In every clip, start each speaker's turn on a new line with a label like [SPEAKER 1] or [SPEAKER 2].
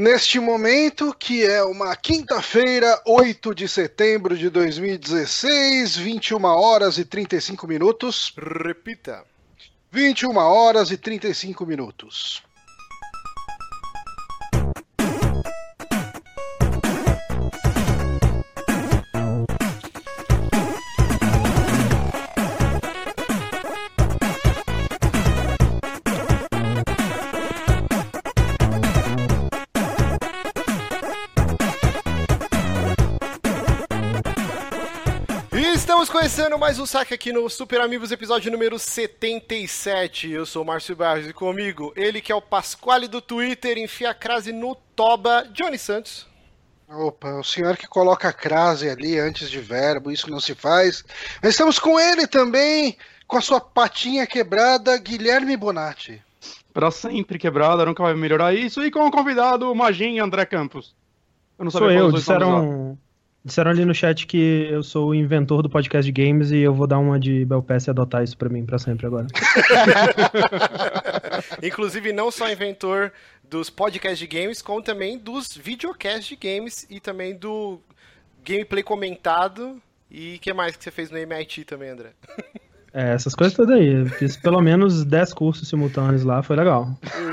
[SPEAKER 1] Neste momento, que é uma quinta-feira, 8 de setembro de 2016, 21 horas e 35 minutos.
[SPEAKER 2] Repita.
[SPEAKER 1] 21 horas e 35 minutos.
[SPEAKER 2] Conhecendo mais um saque aqui no Super Amigos, episódio número 77. Eu sou o Márcio Barros e comigo, ele que é o Pasquale do Twitter, enfia a crase no toba, Johnny Santos.
[SPEAKER 1] Opa, o senhor que coloca a crase ali antes de verbo, isso não se faz. Mas estamos com ele também, com a sua patinha quebrada, Guilherme Bonatti.
[SPEAKER 3] Pra sempre quebrada, nunca vai melhorar isso. E com o convidado, o Magin André Campos.
[SPEAKER 4] Eu não Sou eu, disseram, disseram ali no chat que eu sou o inventor do podcast de games e eu vou dar uma de Belpass e adotar isso pra mim pra sempre agora.
[SPEAKER 2] Inclusive, não só inventor dos podcasts de games, como também dos videocasts de games e também do gameplay comentado. E o que mais que você fez no MIT também, André?
[SPEAKER 4] É, essas coisas todas aí. fiz pelo menos 10 cursos simultâneos lá, foi legal.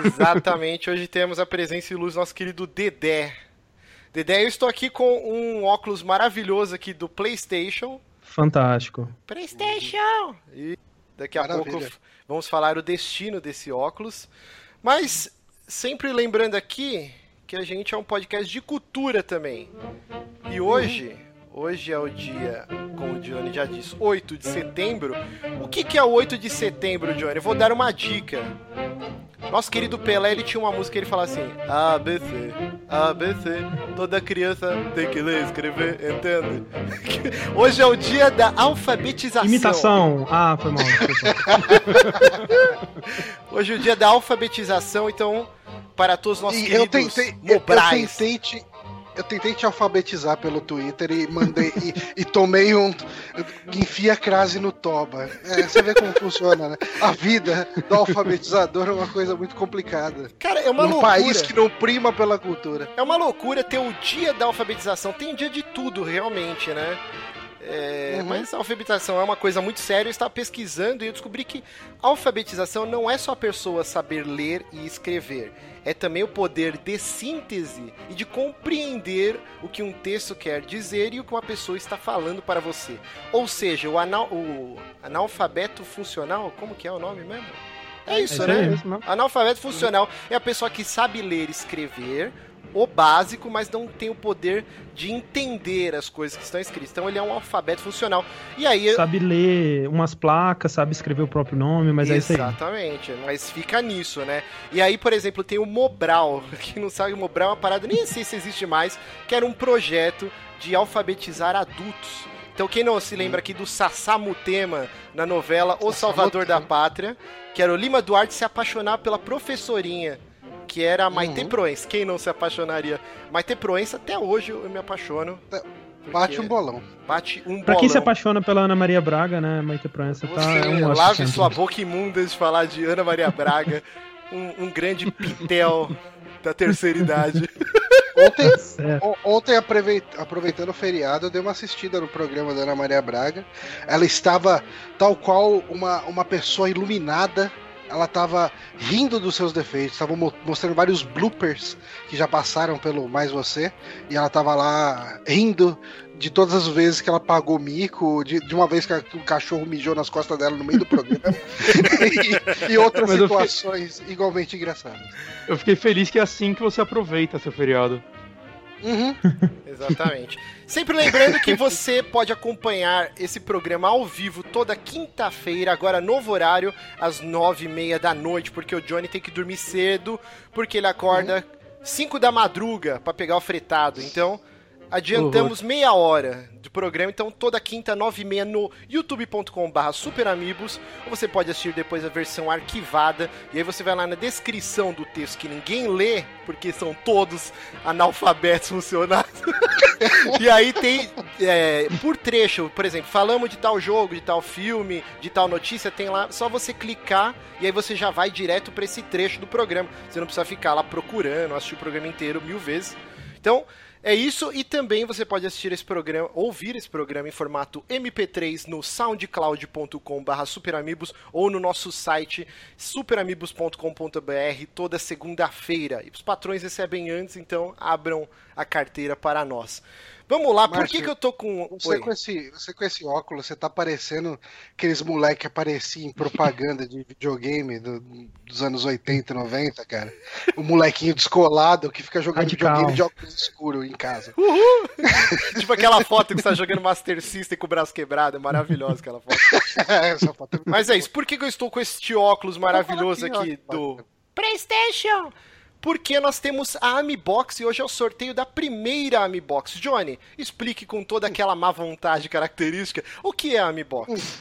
[SPEAKER 2] Exatamente. Hoje temos a presença e luz do nosso querido Dedé. Dedé, eu estou aqui com um óculos maravilhoso aqui do PlayStation.
[SPEAKER 4] Fantástico.
[SPEAKER 2] PlayStation! E daqui a Maravilha. pouco vamos falar o destino desse óculos. Mas sempre lembrando aqui que a gente é um podcast de cultura também. E hoje Hoje é o dia, como o Johnny já disse, 8 de setembro. O que, que é o 8 de setembro, Johnny? Eu vou dar uma dica. Nosso querido Pelé, ele tinha uma música que ele falava assim: ABC, ABC, toda criança tem que ler, escrever, entende? Hoje é o dia da alfabetização.
[SPEAKER 4] Imitação. Ah, foi mal.
[SPEAKER 2] Hoje é o dia da alfabetização, então, para todos os nossos
[SPEAKER 1] e
[SPEAKER 2] queridos
[SPEAKER 1] eu tentei,
[SPEAKER 2] Mobrais.
[SPEAKER 1] Eu tentei te eu tentei te alfabetizar pelo Twitter e mandei e, e, tomei um enfia crase no toba. É, você vê como funciona, né? A vida do alfabetizador é uma coisa muito complicada.
[SPEAKER 2] Cara, é uma
[SPEAKER 1] Num
[SPEAKER 2] loucura.
[SPEAKER 1] país que não prima pela cultura.
[SPEAKER 2] É uma loucura ter o dia da alfabetização. Tem dia de tudo, realmente, né? É, uhum. Mas a alfabetização é uma coisa muito séria. Eu estava pesquisando e eu descobri que a alfabetização não é só a pessoa saber ler e escrever é também o poder de síntese e de compreender o que um texto quer dizer e o que uma pessoa está falando para você. Ou seja, o, anal, o analfabeto funcional, como que é o nome mesmo? É isso, é né? Isso Analfabeto funcional é a pessoa que sabe ler e escrever, o básico, mas não tem o poder de entender as coisas que estão escritas. Então ele é um alfabeto funcional. E aí
[SPEAKER 4] sabe ler umas placas, sabe escrever o próprio nome, mas
[SPEAKER 2] é isso aí. Exatamente, mas fica nisso, né? E aí, por exemplo, tem o Mobral, quem não sabe o Mobral é uma parada, nem sei se existe mais, que era um projeto de alfabetizar adultos. Então, quem não se lembra aqui do Sassamutema na novela O Salvador da Pátria, que era o Lima Duarte se apaixonar pela professorinha que era a Maite uhum. Proença. Quem não se apaixonaria? Maite Proença, até hoje eu me apaixono.
[SPEAKER 1] É, bate um bolão.
[SPEAKER 2] Bate um bolão.
[SPEAKER 4] Pra quem se apaixona pela Ana Maria Braga, né? Maite Proença tá.
[SPEAKER 2] Você é um lave sua boca imunda de falar de Ana Maria Braga, um, um grande pitel da terceira idade.
[SPEAKER 1] Ontem, ontem, aproveitando o feriado, eu dei uma assistida no programa da Ana Maria Braga. Ela estava tal qual uma, uma pessoa iluminada ela estava rindo dos seus defeitos, estava mostrando vários bloopers que já passaram pelo Mais Você, e ela estava lá rindo de todas as vezes que ela pagou mico, de, de uma vez que o cachorro mijou nas costas dela no meio do programa, e, e, outras Mas situações fiquei... igualmente engraçadas.
[SPEAKER 3] Eu fiquei feliz que é assim que você aproveita seu feriado.
[SPEAKER 2] Uhum. Exatamente. Sempre lembrando que você pode acompanhar esse programa ao vivo toda quinta-feira, agora novo horário, às nove e meia da noite, porque o Johnny tem que dormir cedo, porque ele acorda uhum. cinco da madruga para pegar o fretado. Então, Adiantamos meia hora de programa, então toda quinta, nove e meia, no youtube.com.br superamigos, ou você pode assistir depois a versão arquivada, e aí você vai lá na descrição do texto que ninguém lê, porque são todos analfabetos funcionários. e aí tem, é, por trecho, por exemplo, falamos de tal jogo, de tal filme, de tal notícia, tem lá, só você clicar, e aí você já vai direto para esse trecho do programa. Você não precisa ficar lá procurando, assistir o programa inteiro mil vezes. Então, é isso, e também você pode assistir esse programa, ouvir esse programa em formato MP3 no soundcloud.com.br superamigos ou no nosso site superamigos.com.br toda segunda-feira. E os patrões recebem antes, então abram a carteira para nós. Vamos lá, Márcio, por que, que eu tô com.
[SPEAKER 1] Você com, esse, você com esse óculos, você tá parecendo aqueles moleques que apareciam em propaganda de videogame do, dos anos 80, 90, cara. O molequinho descolado que fica jogando Radical. videogame de óculos escuro em casa.
[SPEAKER 2] Uhul! tipo aquela foto que você tá jogando Master System com o braço quebrado. É maravilhosa aquela foto. Essa foto é Mas é isso, por que, que eu estou com este óculos maravilhoso aqui do PlayStation? Porque nós temos a Amibox e hoje é o sorteio da primeira Amibox. Johnny, explique com toda aquela má vontade característica o que é a Amibox.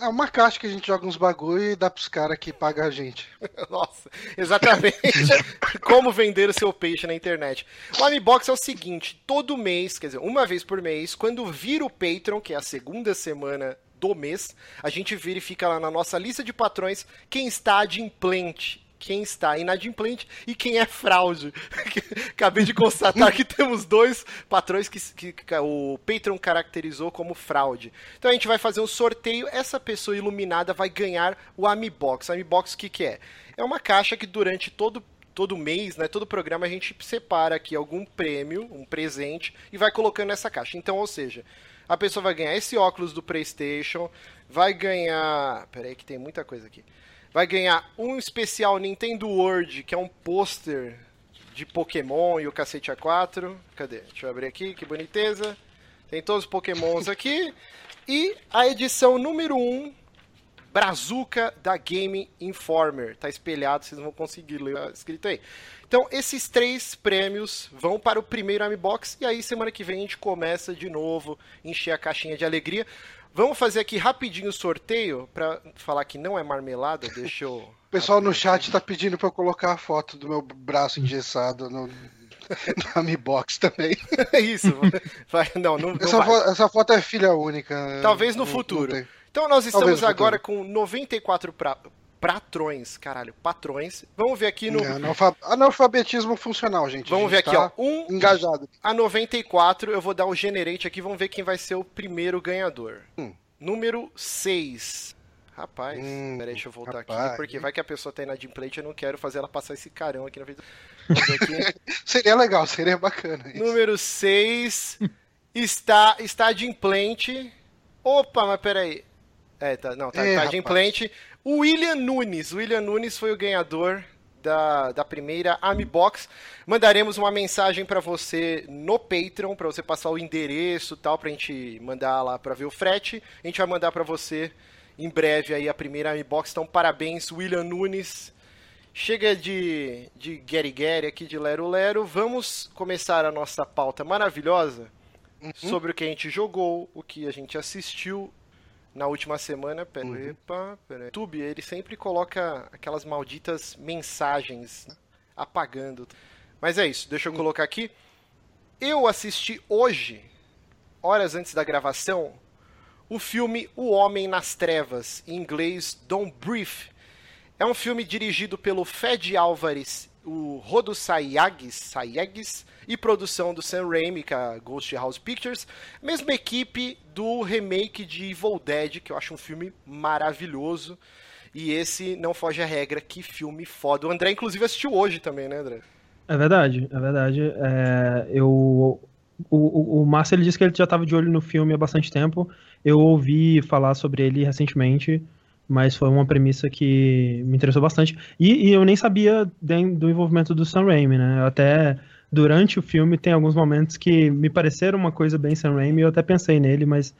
[SPEAKER 1] É uma caixa que a gente joga uns bagulho e dá pros caras que pagam a gente.
[SPEAKER 2] Nossa, exatamente. Como vender o seu peixe na internet. O Amibox é o seguinte: todo mês, quer dizer, uma vez por mês, quando vira o Patreon, que é a segunda semana do mês, a gente verifica lá na nossa lista de patrões quem está adimplente quem está inadimplente e quem é fraude. Acabei de constatar que temos dois patrões que, que, que, o Patreon caracterizou como fraude. Então a gente vai fazer um sorteio, essa pessoa iluminada vai ganhar o Amibox. Amibox o que, que é? É uma caixa que durante todo todo mês, né, todo programa a gente separa aqui algum prêmio, um presente e vai colocando nessa caixa. Então, ou seja, a pessoa vai ganhar esse óculos do PlayStation, vai ganhar, peraí que tem muita coisa aqui vai ganhar um especial Nintendo World, que é um pôster de Pokémon e o cacete A4. Cadê? Deixa eu abrir aqui, que boniteza. Tem todos os Pokémons aqui. E a edição número 1, Brazuca da Game Informer. Tá espelhado, vocês não vão conseguir ler tá escrito aí. Então, esses três prêmios vão para o primeiro Amibox. E aí, semana que vem, a gente começa de novo, encher a caixinha de alegria. Vamos fazer aqui rapidinho o sorteio para falar que não é marmelada. Deixa eu.
[SPEAKER 1] O pessoal no chat tá pedindo para eu colocar a foto do meu braço engessado no, no Amibox também.
[SPEAKER 2] É isso. Vai, não, não,
[SPEAKER 1] essa,
[SPEAKER 2] não
[SPEAKER 1] foto, essa, foto, é filha única.
[SPEAKER 2] Talvez no futuro. então nós estamos agora com 94 pra, patrões, caralho, patrões. Vamos ver aqui no. É,
[SPEAKER 1] analfabetismo funcional, gente.
[SPEAKER 2] Vamos
[SPEAKER 1] gente
[SPEAKER 2] ver aqui, tá ó. Um engajado. A 94, eu vou dar o generate aqui, vamos ver quem vai ser o primeiro ganhador. Hum. Número 6. Rapaz, hum, peraí, deixa eu voltar rapaz. aqui, porque vai que a pessoa tá inadimplente, eu não quero fazer ela passar esse carão aqui na frente.
[SPEAKER 1] seria legal, seria bacana.
[SPEAKER 2] Isso. Número 6 está, está adimplente. Opa, mas peraí. É, tá, não, tá, é, tá adimplente. O William Nunes. O William Nunes foi o ganhador da, da primeira Amibox. Mandaremos uma mensagem para você no Patreon, para você passar o endereço tal, para a gente mandar lá para ver o frete. A gente vai mandar para você em breve aí a primeira Amibox. Então, parabéns, William Nunes. Chega de, de Gary Gary aqui de Lero Lero. Vamos começar a nossa pauta maravilhosa uhum. sobre o que a gente jogou, o que a gente assistiu na última semana, pera, uhum. epa, pera, YouTube, ele sempre coloca aquelas malditas mensagens apagando. Mas é isso, deixa eu colocar aqui. Eu assisti hoje, horas antes da gravação, o filme O Homem nas Trevas, em inglês Don't Brief. É um filme dirigido pelo Fed Álvares o Rodo Sayagues, e produção do Sam Raimi, com é a Ghost House Pictures, mesma equipe do remake de Evil Dead, que eu acho um filme maravilhoso. E esse não foge à regra, que filme foda. O André, inclusive, assistiu hoje também, né, André?
[SPEAKER 4] É verdade, é verdade. É, eu, o, o, o Márcio ele disse que ele já estava de olho no filme há bastante tempo. Eu ouvi falar sobre ele recentemente mas foi uma premissa que me interessou bastante. E, e eu nem sabia do envolvimento do Sam Raimi, né? Até durante o filme tem alguns momentos que me pareceram uma coisa bem Sam Raimi, eu até pensei nele, mas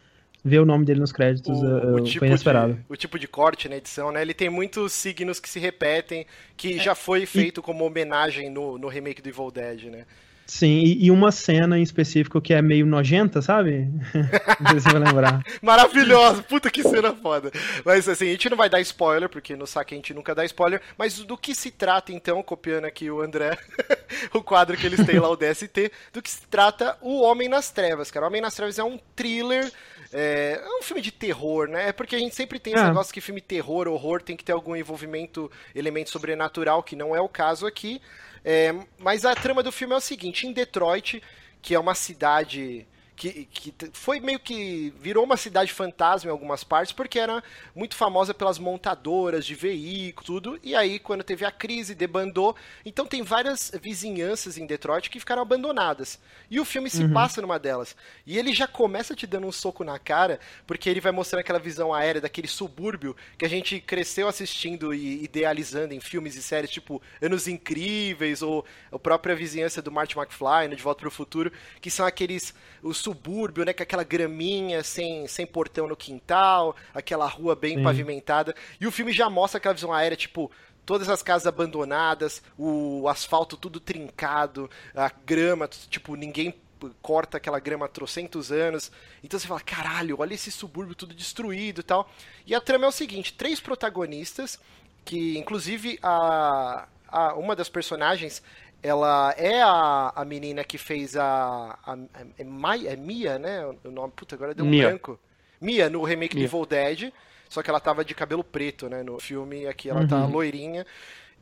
[SPEAKER 4] ver o nome dele nos créditos
[SPEAKER 2] O,
[SPEAKER 4] eu,
[SPEAKER 2] o
[SPEAKER 4] eu-
[SPEAKER 2] tipo
[SPEAKER 4] foi inesperado.
[SPEAKER 2] de, o tipo de corte na edição, né? Ele tem muitos signos que se repetem, que já foi feito como homenagem no, no remake do Evil Dead, né?
[SPEAKER 4] Sim, e, e uma cena em específico que é meio nojenta, sabe? Não sei se você vai lembrar.
[SPEAKER 2] Maravilhoso, puta que cena foda. Mas assim, a gente não vai dar spoiler, porque no saque a gente nunca dá spoiler, mas do que se trata então, copiando aqui o André, o quadro que eles têm lá, o DST, do que se trata o Homem nas Trevas, cara. O Homem nas Trevas é um thriller, é, é um filme de terror, né? É porque a gente sempre tem esse
[SPEAKER 4] É.
[SPEAKER 2] negócio que filme terror, horror, tem que ter algum envolvimento, elemento sobrenatural, que não é o caso aqui. É, mas a trama do filme é o seguinte: em Detroit, que é uma cidade que, que foi meio que virou uma cidade fantasma em algumas partes, porque era muito famosa pelas montadoras de veículos, tudo. E aí, quando teve a crise, debandou. Então, tem várias vizinhanças em Detroit que ficaram abandonadas. E o filme se passa numa delas. E ele já começa te dando um soco na cara, porque ele vai mostrando aquela visão aérea daquele subúrbio que a gente cresceu assistindo e idealizando em filmes e séries, tipo Anos Incríveis, ou a própria vizinhança do Marty McFly, no De Volta para o Futuro, que são aqueles. o subúrbio, né? Com aquela graminha sem, sem portão no quintal, aquela rua bem
[SPEAKER 4] Sim.
[SPEAKER 2] pavimentada. E o filme já mostra aquela visão aérea, tipo. Todas as casas abandonadas, o asfalto tudo trincado, a grama, tipo, ninguém corta aquela grama há trocentos anos. Então você fala, caralho, olha esse subúrbio tudo destruído e tal. E a trama é o seguinte: três protagonistas, que inclusive a, a uma das personagens ela é a, a menina que fez a. a é, é Mia, né? O nome, puta, agora deu um
[SPEAKER 3] Mia.
[SPEAKER 2] branco. Mia, no remake
[SPEAKER 3] Mia.
[SPEAKER 2] do Evil Dead. Só que ela tava de cabelo preto, né? No filme, aqui ela tá loirinha.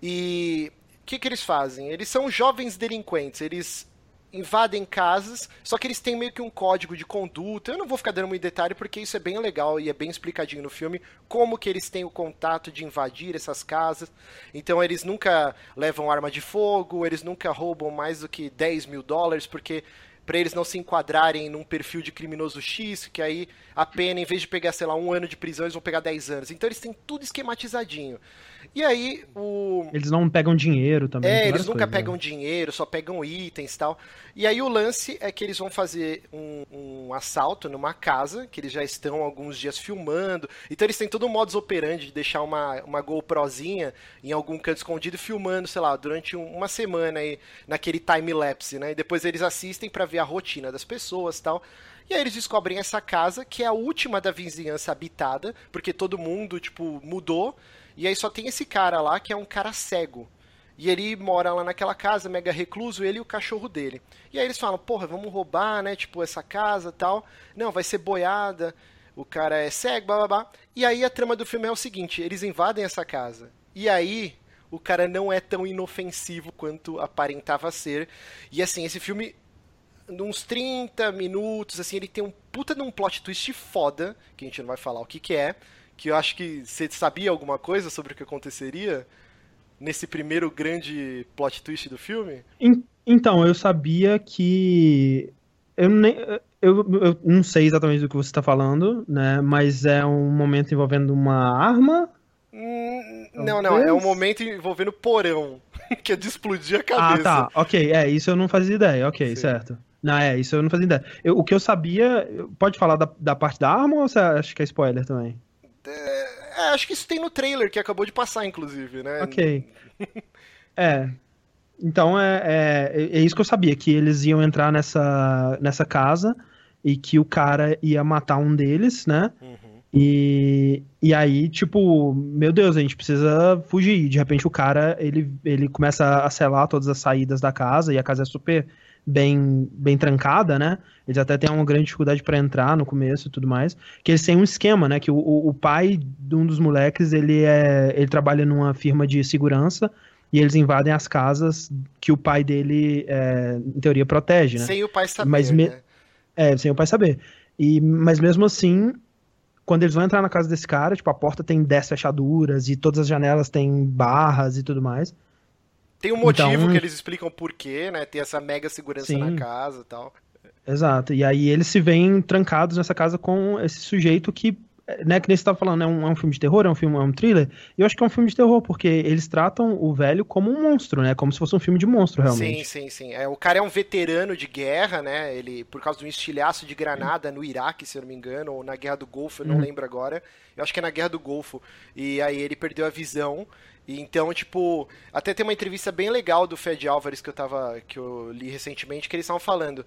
[SPEAKER 2] E o que, que eles fazem? Eles são jovens delinquentes. Eles invadem casas, só que eles têm meio que um código de conduta. Eu não vou ficar dando muito detalhe porque isso é bem legal e é bem explicadinho no filme como que eles têm o contato de invadir essas casas. Então eles nunca levam arma de fogo, eles nunca roubam mais do que 10 mil dólares, porque para eles não se enquadrarem num perfil de criminoso X, que aí a pena, em vez de pegar, sei lá, um ano de prisão, eles vão pegar 10 anos. Então eles têm tudo esquematizadinho. E aí o.
[SPEAKER 4] Eles não pegam dinheiro também.
[SPEAKER 2] É, eles nunca
[SPEAKER 4] coisas,
[SPEAKER 2] pegam
[SPEAKER 4] né?
[SPEAKER 2] dinheiro, só pegam itens e tal. E aí o lance é que eles vão fazer um, um assalto numa casa, que eles já estão alguns dias filmando. Então eles têm todo um modus operandi de deixar uma, uma GoProzinha em algum canto escondido filmando, sei lá, durante um- uma semana aí, naquele time-lapse, né? E depois eles assistem pra ver a rotina das pessoas e tal. E aí eles descobrem essa casa, que é a última da vizinhança habitada, porque todo mundo, tipo, mudou. E aí só tem esse cara lá, que é um cara cego. E ele mora lá naquela casa, mega recluso, ele e o cachorro dele. E aí eles falam, porra, vamos roubar, né, tipo, essa casa tal. Não, vai ser boiada, o cara é cego, blá. E aí a trama do filme é o seguinte, eles invadem essa casa. E aí o cara não é tão inofensivo quanto aparentava ser. E assim, esse filme uns 30 minutos, assim, ele tem um puta de um plot twist foda, que a gente não vai falar o que que é, que eu acho que você sabia alguma coisa sobre o que aconteceria nesse primeiro grande plot twist do filme?
[SPEAKER 4] En- Então, eu sabia que. Eu, nem, eu, eu não sei exatamente do que você está falando, né? Mas é um momento envolvendo uma arma.
[SPEAKER 2] Hum, não, não, é um momento envolvendo porão, que é de explodir a
[SPEAKER 4] Ah,
[SPEAKER 2] cabeça.
[SPEAKER 4] tá. Ok, é, isso eu não fazia ideia. Ok,
[SPEAKER 2] Sim.
[SPEAKER 4] certo. Não, é, isso eu não fazia ideia. Eu- o que eu sabia. Pode falar da, da parte da arma ou você acha que é spoiler também?
[SPEAKER 2] É, acho que isso tem no trailer que acabou de passar, inclusive, né?
[SPEAKER 4] Ok. É. Então é, é, é isso que eu sabia, que eles iam entrar nessa, nessa casa e que o cara ia matar um deles, né?
[SPEAKER 2] Uhum.
[SPEAKER 4] E, e aí, tipo, meu Deus, a gente precisa fugir. De repente o cara, ele, ele começa a selar todas as saídas da casa e a casa é super bem, bem trancada, né? Eles até têm uma grande dificuldade para entrar no começo e tudo mais. Que eles têm um esquema, né? Que o, o, pai de um dos moleques, ele, é, ele trabalha numa firma de segurança e eles invadem as casas que o pai dele, é, em teoria, protege, né?
[SPEAKER 2] Sem o pai saber,
[SPEAKER 4] Mas me-
[SPEAKER 2] né?
[SPEAKER 4] É, sem o pai saber. E, mas mesmo assim, quando eles vão entrar na casa desse cara, tipo, a porta tem 10 fechaduras e todas as janelas têm barras e tudo mais.
[SPEAKER 2] Tem um motivo
[SPEAKER 4] Então-
[SPEAKER 2] que eles explicam por quê, né? Tem essa mega segurança
[SPEAKER 4] Sim.
[SPEAKER 2] na casa e tal.
[SPEAKER 4] Exato. E aí eles se veem trancados nessa casa com esse sujeito que né, que nem você tava falando, é um, é um filme de terror, é um filme, é um thriller. E eu acho que é um filme de terror, porque eles tratam o velho como um monstro, né? Como se fosse um filme de monstro, realmente.
[SPEAKER 2] Sim, sim, sim. É, o cara é um veterano de guerra, né? Ele, por causa de um estilhaço de granada no Iraque, se eu não me engano, ou na Guerra do Golfo, eu não uhum. lembro agora. Eu acho que é na Guerra do Golfo. E aí ele perdeu a visão. E então, tipo, até tem uma entrevista bem legal do Fed Álvares que eu tava. que eu li recentemente, que eles estavam falando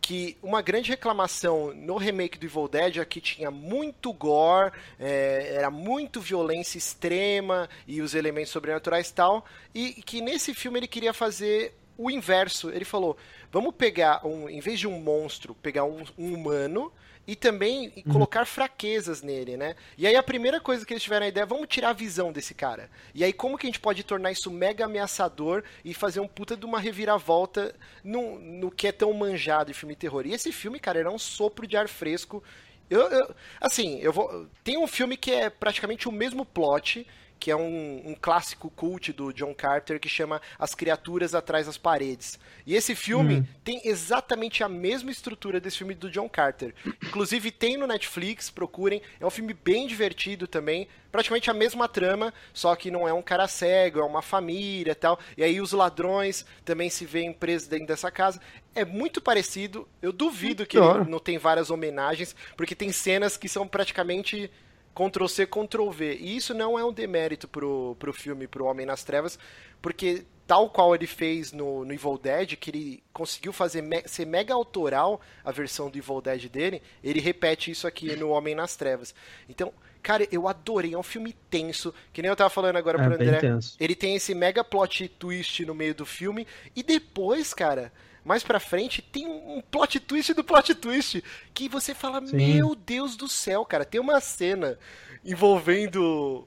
[SPEAKER 2] que uma grande reclamação no remake do Evil Dead é que tinha muito gore, é, era muito violência extrema e os elementos sobrenaturais tal, e que nesse filme ele queria fazer o inverso. Ele falou: vamos pegar, um, em vez de um monstro, pegar um, um humano e também uhum. colocar fraquezas nele, né? E aí a primeira coisa que eles tiveram a ideia, vamos tirar a visão desse cara. E aí como que a gente pode tornar isso mega ameaçador e fazer um puta de uma reviravolta no, no que é tão manjado de filme de terror. E esse filme, cara, era um sopro de ar fresco. Eu, eu, assim, eu vou. Tem um filme que é praticamente o mesmo plot, que é um, um, clássico cult do John Carter que chama As Criaturas Atrás das Paredes. E esse filme hum. tem exatamente a mesma estrutura desse filme do John Carter. Inclusive tem no Netflix, procurem. É um filme bem divertido também. Praticamente a mesma trama, só que não é um cara cego, é uma família e tal. E aí os ladrões também se veem presos dentro dessa casa. É muito parecido. Eu duvido que não tem várias homenagens, porque tem cenas que são praticamente Ctrl-C, Ctrl-V. E isso não é um demérito pro, pro filme, pro Homem nas Trevas, porque tal qual ele fez no, no Evil Dead, que ele conseguiu fazer me ser mega autoral a versão do Evil Dead dele, ele repete isso aqui no Homem nas Trevas. Então, cara, eu adorei, é um filme tenso, que nem eu tava falando agora é, pro André. Ele tem esse mega plot twist no meio do filme, e depois, cara, mais pra frente, tem um plot twist do plot twist. Que você fala, Sim. meu Deus do céu, cara. Tem uma cena envolvendo.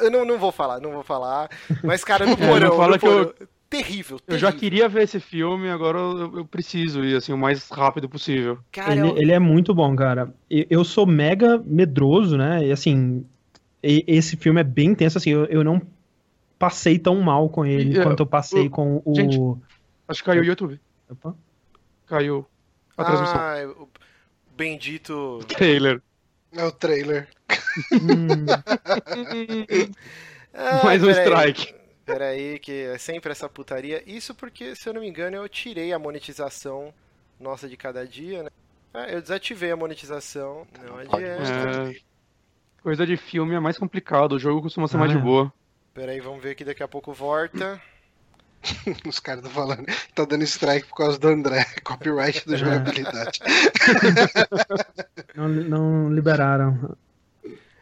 [SPEAKER 2] Eu não, não vou falar, não vou falar. Mas, cara, no porão.
[SPEAKER 3] fala no porão...
[SPEAKER 2] que eu... Terrível, terrível,
[SPEAKER 3] Eu já queria ver esse filme, agora eu, eu preciso ir assim o mais rápido possível.
[SPEAKER 4] Cara, ele, eu... ele é muito bom, cara. Eu sou mega medroso, né? E assim, esse filme é bem intenso, assim, eu, eu não passei tão mal com ele e, quanto eu passei com o. Gente,
[SPEAKER 3] Acho que caiu o YouTube. Opa. Caiu a transmissão. Ah,
[SPEAKER 2] o bendito.
[SPEAKER 3] Trailer.
[SPEAKER 1] É o trailer.
[SPEAKER 3] ah, Mais um strike.
[SPEAKER 2] Peraí, que é sempre essa putaria. Isso porque, se eu não me engano, eu tirei a monetização nossa de cada dia, né? Ah, eu desativei a monetização. Não adianta. É...
[SPEAKER 3] Coisa de filme é mais complicado, o jogo costuma ser ah, mais de boa.
[SPEAKER 2] Peraí, vamos ver que daqui a pouco volta.
[SPEAKER 1] Os caras estão falando, tá dando strike por causa do André, copyright da jogabilidade.
[SPEAKER 4] não, não liberaram.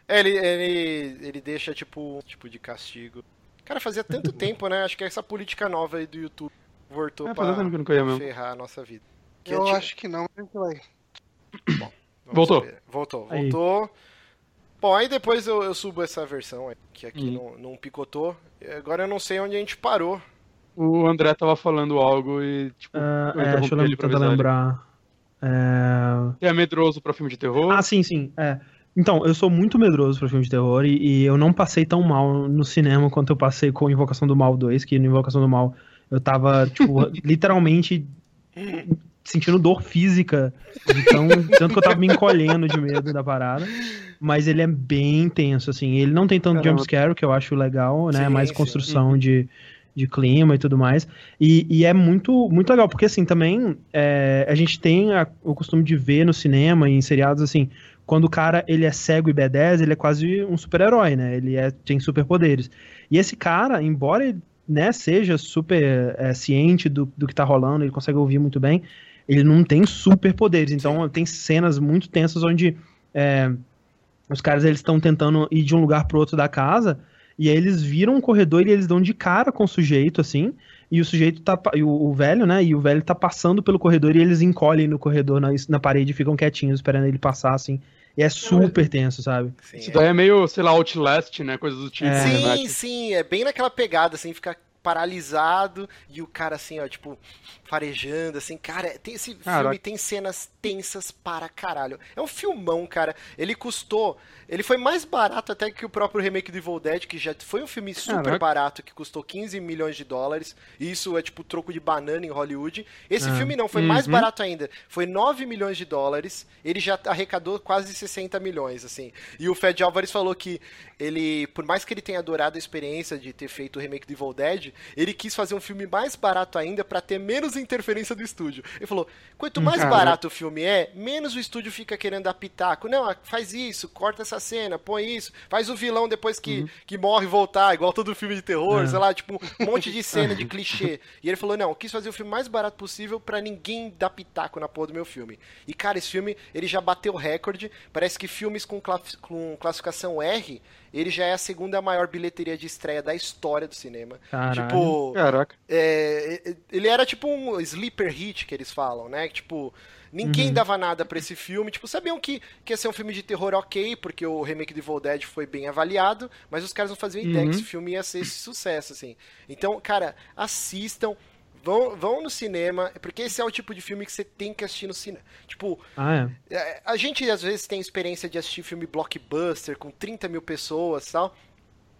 [SPEAKER 2] É, ele, ele, ele deixa tipo, tipo de castigo. Cara, fazia tanto tempo, né? Acho que essa política nova aí do YouTube voltou é, pra, pra ferrar a nossa vida.
[SPEAKER 1] Que eu acho que não, mas vai.
[SPEAKER 3] Bom, voltou.
[SPEAKER 2] Ver. Voltou, aí. voltou. Bom, aí depois eu, eu subo essa versão que aqui hum. não, não picotou. Agora eu não sei onde a gente parou.
[SPEAKER 3] O André tava falando algo e, tipo, uh,
[SPEAKER 4] é, deixa eu tentar lembrar.
[SPEAKER 3] É... é medroso pra filme de terror?
[SPEAKER 4] Ah, sim, sim. É. Então, eu sou muito medroso pra filme de terror e, e, eu não passei tão mal no cinema quanto eu passei com Invocação do Mal 2, que no Invocação do Mal eu tava, tipo, literalmente sentindo dor física, então, tanto que eu tava me encolhendo de medo da parada. Mas ele é bem intenso, assim. Ele não tem tanto jumpscare, que eu acho legal, né? Sim, mais construção sim. de de clima e tudo mais. E, e é muito, muito legal, porque assim, também é, a gente tem a, o costume de ver no cinema e em seriados assim, quando o cara ele é cego e B10, ele é quase um super-herói, né? Ele é, tem superpoderes. E esse cara, embora ele né, seja super é, ciente do, do que tá rolando, ele consegue ouvir muito bem, ele não tem superpoderes. Então tem cenas muito tensas onde é, os caras eles estão tentando ir de um lugar pro outro da casa e aí eles viram um corredor e eles dão de cara com o sujeito, assim. E o sujeito tá. E o, o, velho, né? E o velho tá passando pelo corredor e eles encolhem no corredor, na, na parede, e ficam quietinhos, esperando ele passar, assim. E é super tenso, sabe?
[SPEAKER 3] Sim, Isso daí é meio, sei lá, Outlast, né? Coisa do tipo.
[SPEAKER 2] É. Sim, sim, é bem naquela pegada, assim, ficar paralisado e o cara assim, ó, tipo, farejando, assim, cara, tem esse Caraca. filme tem cenas tensas para caralho. É um filmão, cara. Ele custou, ele foi mais barato até que o próprio remake do Evil Dead, que já foi um filme super Caraca. barato, que custou 15 milhões de dólares. E isso é tipo troco de banana em Hollywood. Esse ah. filme não, foi uhum. mais barato ainda. Foi 9 milhões de dólares. Ele já arrecadou quase 60 milhões, assim. E o Fed Alvarez falou que ele, por mais que ele tenha adorado a experiência de ter feito o remake do Evil Dead, ele quis fazer um filme mais barato ainda para ter menos interferência do estúdio. Ele falou: quanto mais Cara. barato o filme é, menos o estúdio fica querendo dar pitaco. Não, faz isso, corta essa cena, põe isso, faz o vilão depois que, uhum. que morre voltar, igual todo filme de terror, é. sei lá, tipo, um monte de cena de clichê. E ele falou: não, quis fazer o filme mais barato possível para ninguém dar pitaco na porra do meu filme. E, cara, esse filme, ele já bateu recorde. Parece que filmes com, com classificação R ele já é a segunda maior bilheteria de estreia da história do cinema.
[SPEAKER 3] Caralho. Tipo, Caraca.
[SPEAKER 2] É, ele era tipo um sleeper hit que eles falam, né? Tipo, ninguém uhum. dava nada para esse filme. Tipo, sabiam que, que ia ser um filme de terror ok, porque o remake de Evil Dead foi bem avaliado, mas os caras não faziam ideia uhum. que esse filme ia ser esse sucesso, assim. Então, cara, assistam. Vão, vão no cinema, porque esse é o tipo de filme que você tem que assistir no cinema. Tipo,
[SPEAKER 4] ah,
[SPEAKER 2] é. é. a gente às vezes tem experiência de assistir filme blockbuster com 30 mil pessoas e tal.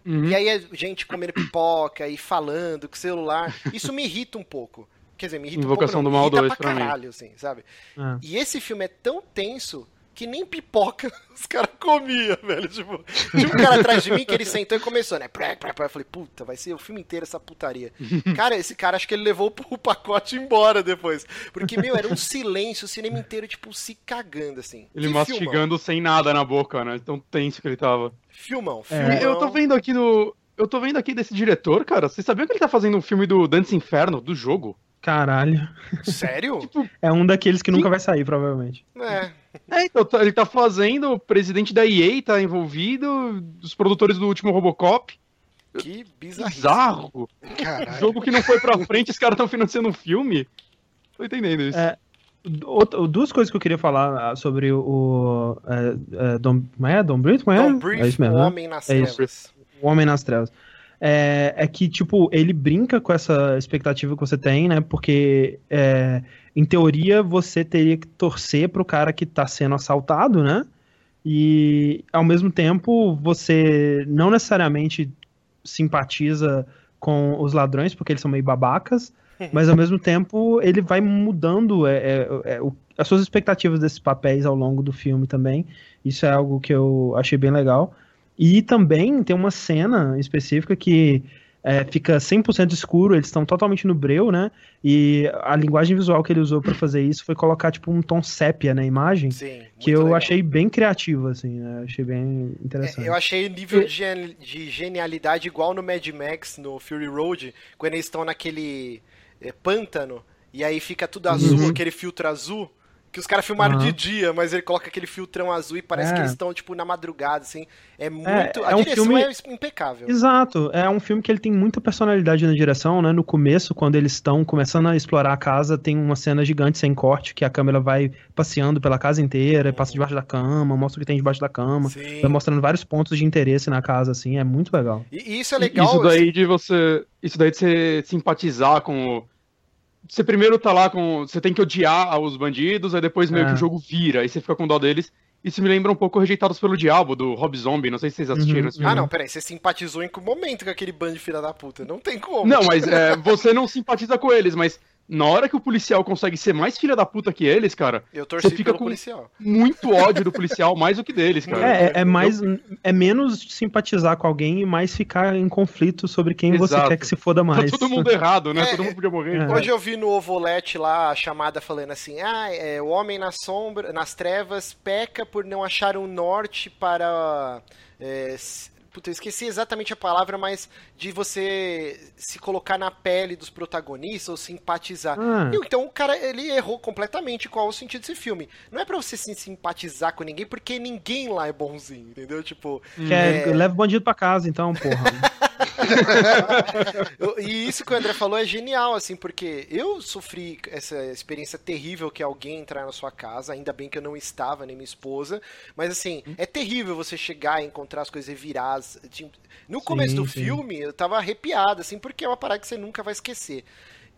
[SPEAKER 2] Uhum. E aí a gente comendo pipoca e falando com celular. Isso me irrita um pouco. Quer dizer, me irrita
[SPEAKER 3] Invocação
[SPEAKER 2] um
[SPEAKER 3] pouco. Não, do Mal 2
[SPEAKER 2] pra, pra caralho, mim. assim, sabe? É. E esse filme é tão tenso que nem pipoca os caras comiam, velho. Tipo, tinha um cara atrás de mim que ele sentou e começou, né? Pré, pré, pré. Eu falei, puta, vai ser o filme inteiro essa putaria. cara, esse cara, acho que ele levou o pacote embora depois. Porque, meu, era um silêncio, o cinema inteiro, tipo, se cagando, assim.
[SPEAKER 3] Ele que mastigando filmão. sem nada na boca, né? Tão tenso que ele tava.
[SPEAKER 2] Filmão, filmão.
[SPEAKER 3] É. Eu tô vendo aqui no. Eu tô vendo aqui desse diretor, cara. Vocês sabiam que ele tá fazendo um filme do Dance Inferno, do jogo?
[SPEAKER 4] Caralho.
[SPEAKER 2] Sério?
[SPEAKER 4] tipo, é um daqueles que nunca vai sair, provavelmente.
[SPEAKER 2] É.
[SPEAKER 3] É, então tá, ele tá fazendo, o presidente da EA tá envolvido, os produtores do último Robocop.
[SPEAKER 2] Que bizarro.
[SPEAKER 3] Bizarro. Jogo que não foi pra frente, os caras estão financiando um filme. Tô entendendo isso.
[SPEAKER 4] É, duas coisas que eu queria falar ah, sobre o. É, é, Dom, como é? Dom Brito?
[SPEAKER 2] é? Dom Brief, é isso mesmo, o né? Homem nas é Trevas.
[SPEAKER 4] O Homem nas Trevas é, é, que, tipo, ele brinca com essa expectativa que você tem, né? Porque, é, em teoria, você teria que torcer pro cara que tá sendo assaltado, né? E, ao mesmo tempo, você não necessariamente simpatiza com os ladrões, porque eles são meio babacas, mas, ao mesmo tempo, ele vai mudando é, é, é as suas expectativas desses papéis ao longo do filme também. Isso é algo que eu achei bem legal. E também tem uma cena específica que é, fica 100% escuro, eles estão totalmente no breu, né? E a linguagem visual que ele usou para fazer isso foi colocar tipo um tom sépia na imagem,
[SPEAKER 2] Sim,
[SPEAKER 4] que eu legal. achei bem criativo, assim, né? Achei bem interessante.
[SPEAKER 2] É, eu achei nível de, de genialidade igual no Mad Max, no Fury Road, quando eles estão naquele é, pântano e aí fica tudo azul, uhum. aquele filtro azul. Que os caras filmaram uhum. de dia, mas ele coloca aquele filtrão azul e parece é. que eles estão, tipo, na madrugada, assim. É, é muito. É, a é direção um filme... é impecável.
[SPEAKER 4] Exato. É um filme que ele tem muita personalidade na direção, né? No começo, quando eles estão começando a explorar a casa, tem uma cena gigante sem corte, que a câmera vai passeando pela casa inteira, uhum. passa debaixo da cama, mostra o que tem debaixo da cama, Sim. vai mostrando vários pontos de interesse na casa, assim. É muito legal.
[SPEAKER 2] E, e isso é legal.
[SPEAKER 3] Isso daí de você. Isso daí de você simpatizar com o você primeiro tá lá com. Você tem que odiar os bandidos, aí depois meio é. que o jogo vira, aí você fica com dó deles. Isso me lembra um pouco Rejeitados pelo Diabo, do Rob Zombie. Não sei se vocês assistiram uhum. esse filme.
[SPEAKER 2] Ah, não, peraí. Você simpatizou em que momento com aquele bando de filha da puta? Não tem como.
[SPEAKER 3] Não, mas é, você não simpatiza com eles, mas na hora que o policial consegue ser mais filha da puta que eles, cara,
[SPEAKER 2] eu você
[SPEAKER 3] fica com
[SPEAKER 2] policial.
[SPEAKER 3] muito ódio do policial, mais do que deles, cara.
[SPEAKER 4] É, é, é mais. É menos simpatizar com alguém e mais ficar em conflito sobre quem Exato. você quer que se foda mais.
[SPEAKER 3] Tá todo mundo errado, né? É, todo mundo podia morrer.
[SPEAKER 2] É. Hoje eu vi no Ovolete lá a chamada falando assim: ah, é, o homem na sombra, nas trevas, peca por não achar um norte para. É, Puta, eu esqueci exatamente a palavra, mas de você se colocar na pele dos protagonistas ou simpatizar. Ah. então o cara, ele errou completamente qual é o sentido desse filme. Não é pra você se simpatizar com ninguém, porque ninguém lá é bonzinho, entendeu? Tipo.
[SPEAKER 4] Que é, é... leva o bandido pra casa, então, porra.
[SPEAKER 2] e isso que o André falou é genial, assim, porque eu sofri essa experiência terrível que é alguém entrar na sua casa, ainda bem que eu não estava, nem minha esposa, mas assim, é terrível você chegar e encontrar as coisas reviradas. No começo sim, do sim. filme, eu tava arrepiado, assim, porque é uma parada que você nunca vai esquecer.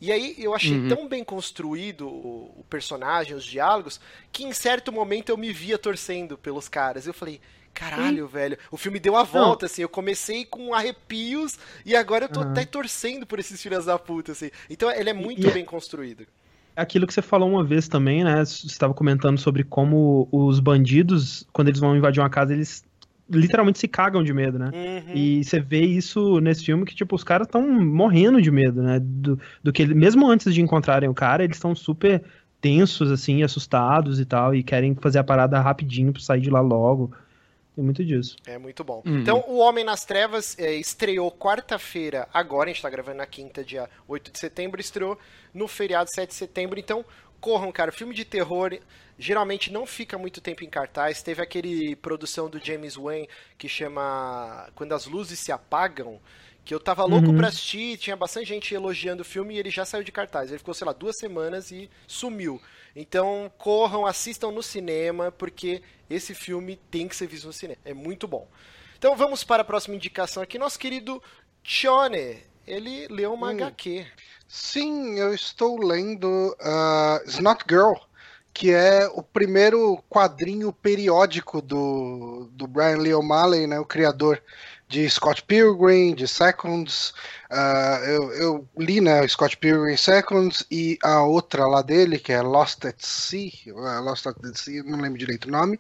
[SPEAKER 2] E aí eu achei uhum. tão bem construído o, o, personagem, os diálogos, que em certo momento eu me via torcendo pelos caras. Eu falei, caralho, velho, o filme deu a volta, assim, eu comecei com arrepios e agora eu tô uhum. até torcendo por esses filhos da puta, assim. Então ele é muito e, é bem construído.
[SPEAKER 4] É aquilo que você falou uma vez também, né? Você estava comentando sobre como os bandidos, quando eles vão invadir uma casa, eles literalmente se cagam de medo, né? Uhum. E você vê isso nesse filme que, tipo, os caras estão morrendo de medo, né? Do, do que mesmo antes de encontrarem o cara, eles estão super tensos, assim, assustados e tal, e querem fazer a parada rapidinho pra sair de lá logo. Tem muito disso.
[SPEAKER 2] É muito bom. Uhum. Então, O Homem nas Trevas é, estreou quarta-feira, agora, a gente tá gravando na quinta, dia 8 de setembro, estreou no feriado 7 de setembro. Então, corram, cara. Filme de terror geralmente não fica muito tempo em cartaz. Teve aquele produção do James Wan que chama Quando as Luzes Se Apagam, que eu tava louco uhum. pra assistir, tinha bastante gente elogiando o filme e ele já saiu de cartaz. Ele ficou, sei lá, duas semanas e sumiu. Então, corram, assistam no cinema, porque esse filme tem que ser visto no cinema. É muito bom. Então, vamos para a próxima indicação aqui. Nosso querido Chone, ele leu uma hum. HQ.
[SPEAKER 1] Sim, eu estou lendo uh, Snot Girl, que é o primeiro quadrinho periódico do, do Brian Lee O'Malley, né, o criador de Scott Pilgrim, de Seconds. Uh, eu, eu, li né, Scott Pilgrim Seconds e a outra lá dele, que é Lost at Sea, uh, Lost at Sea, não lembro direito o nome.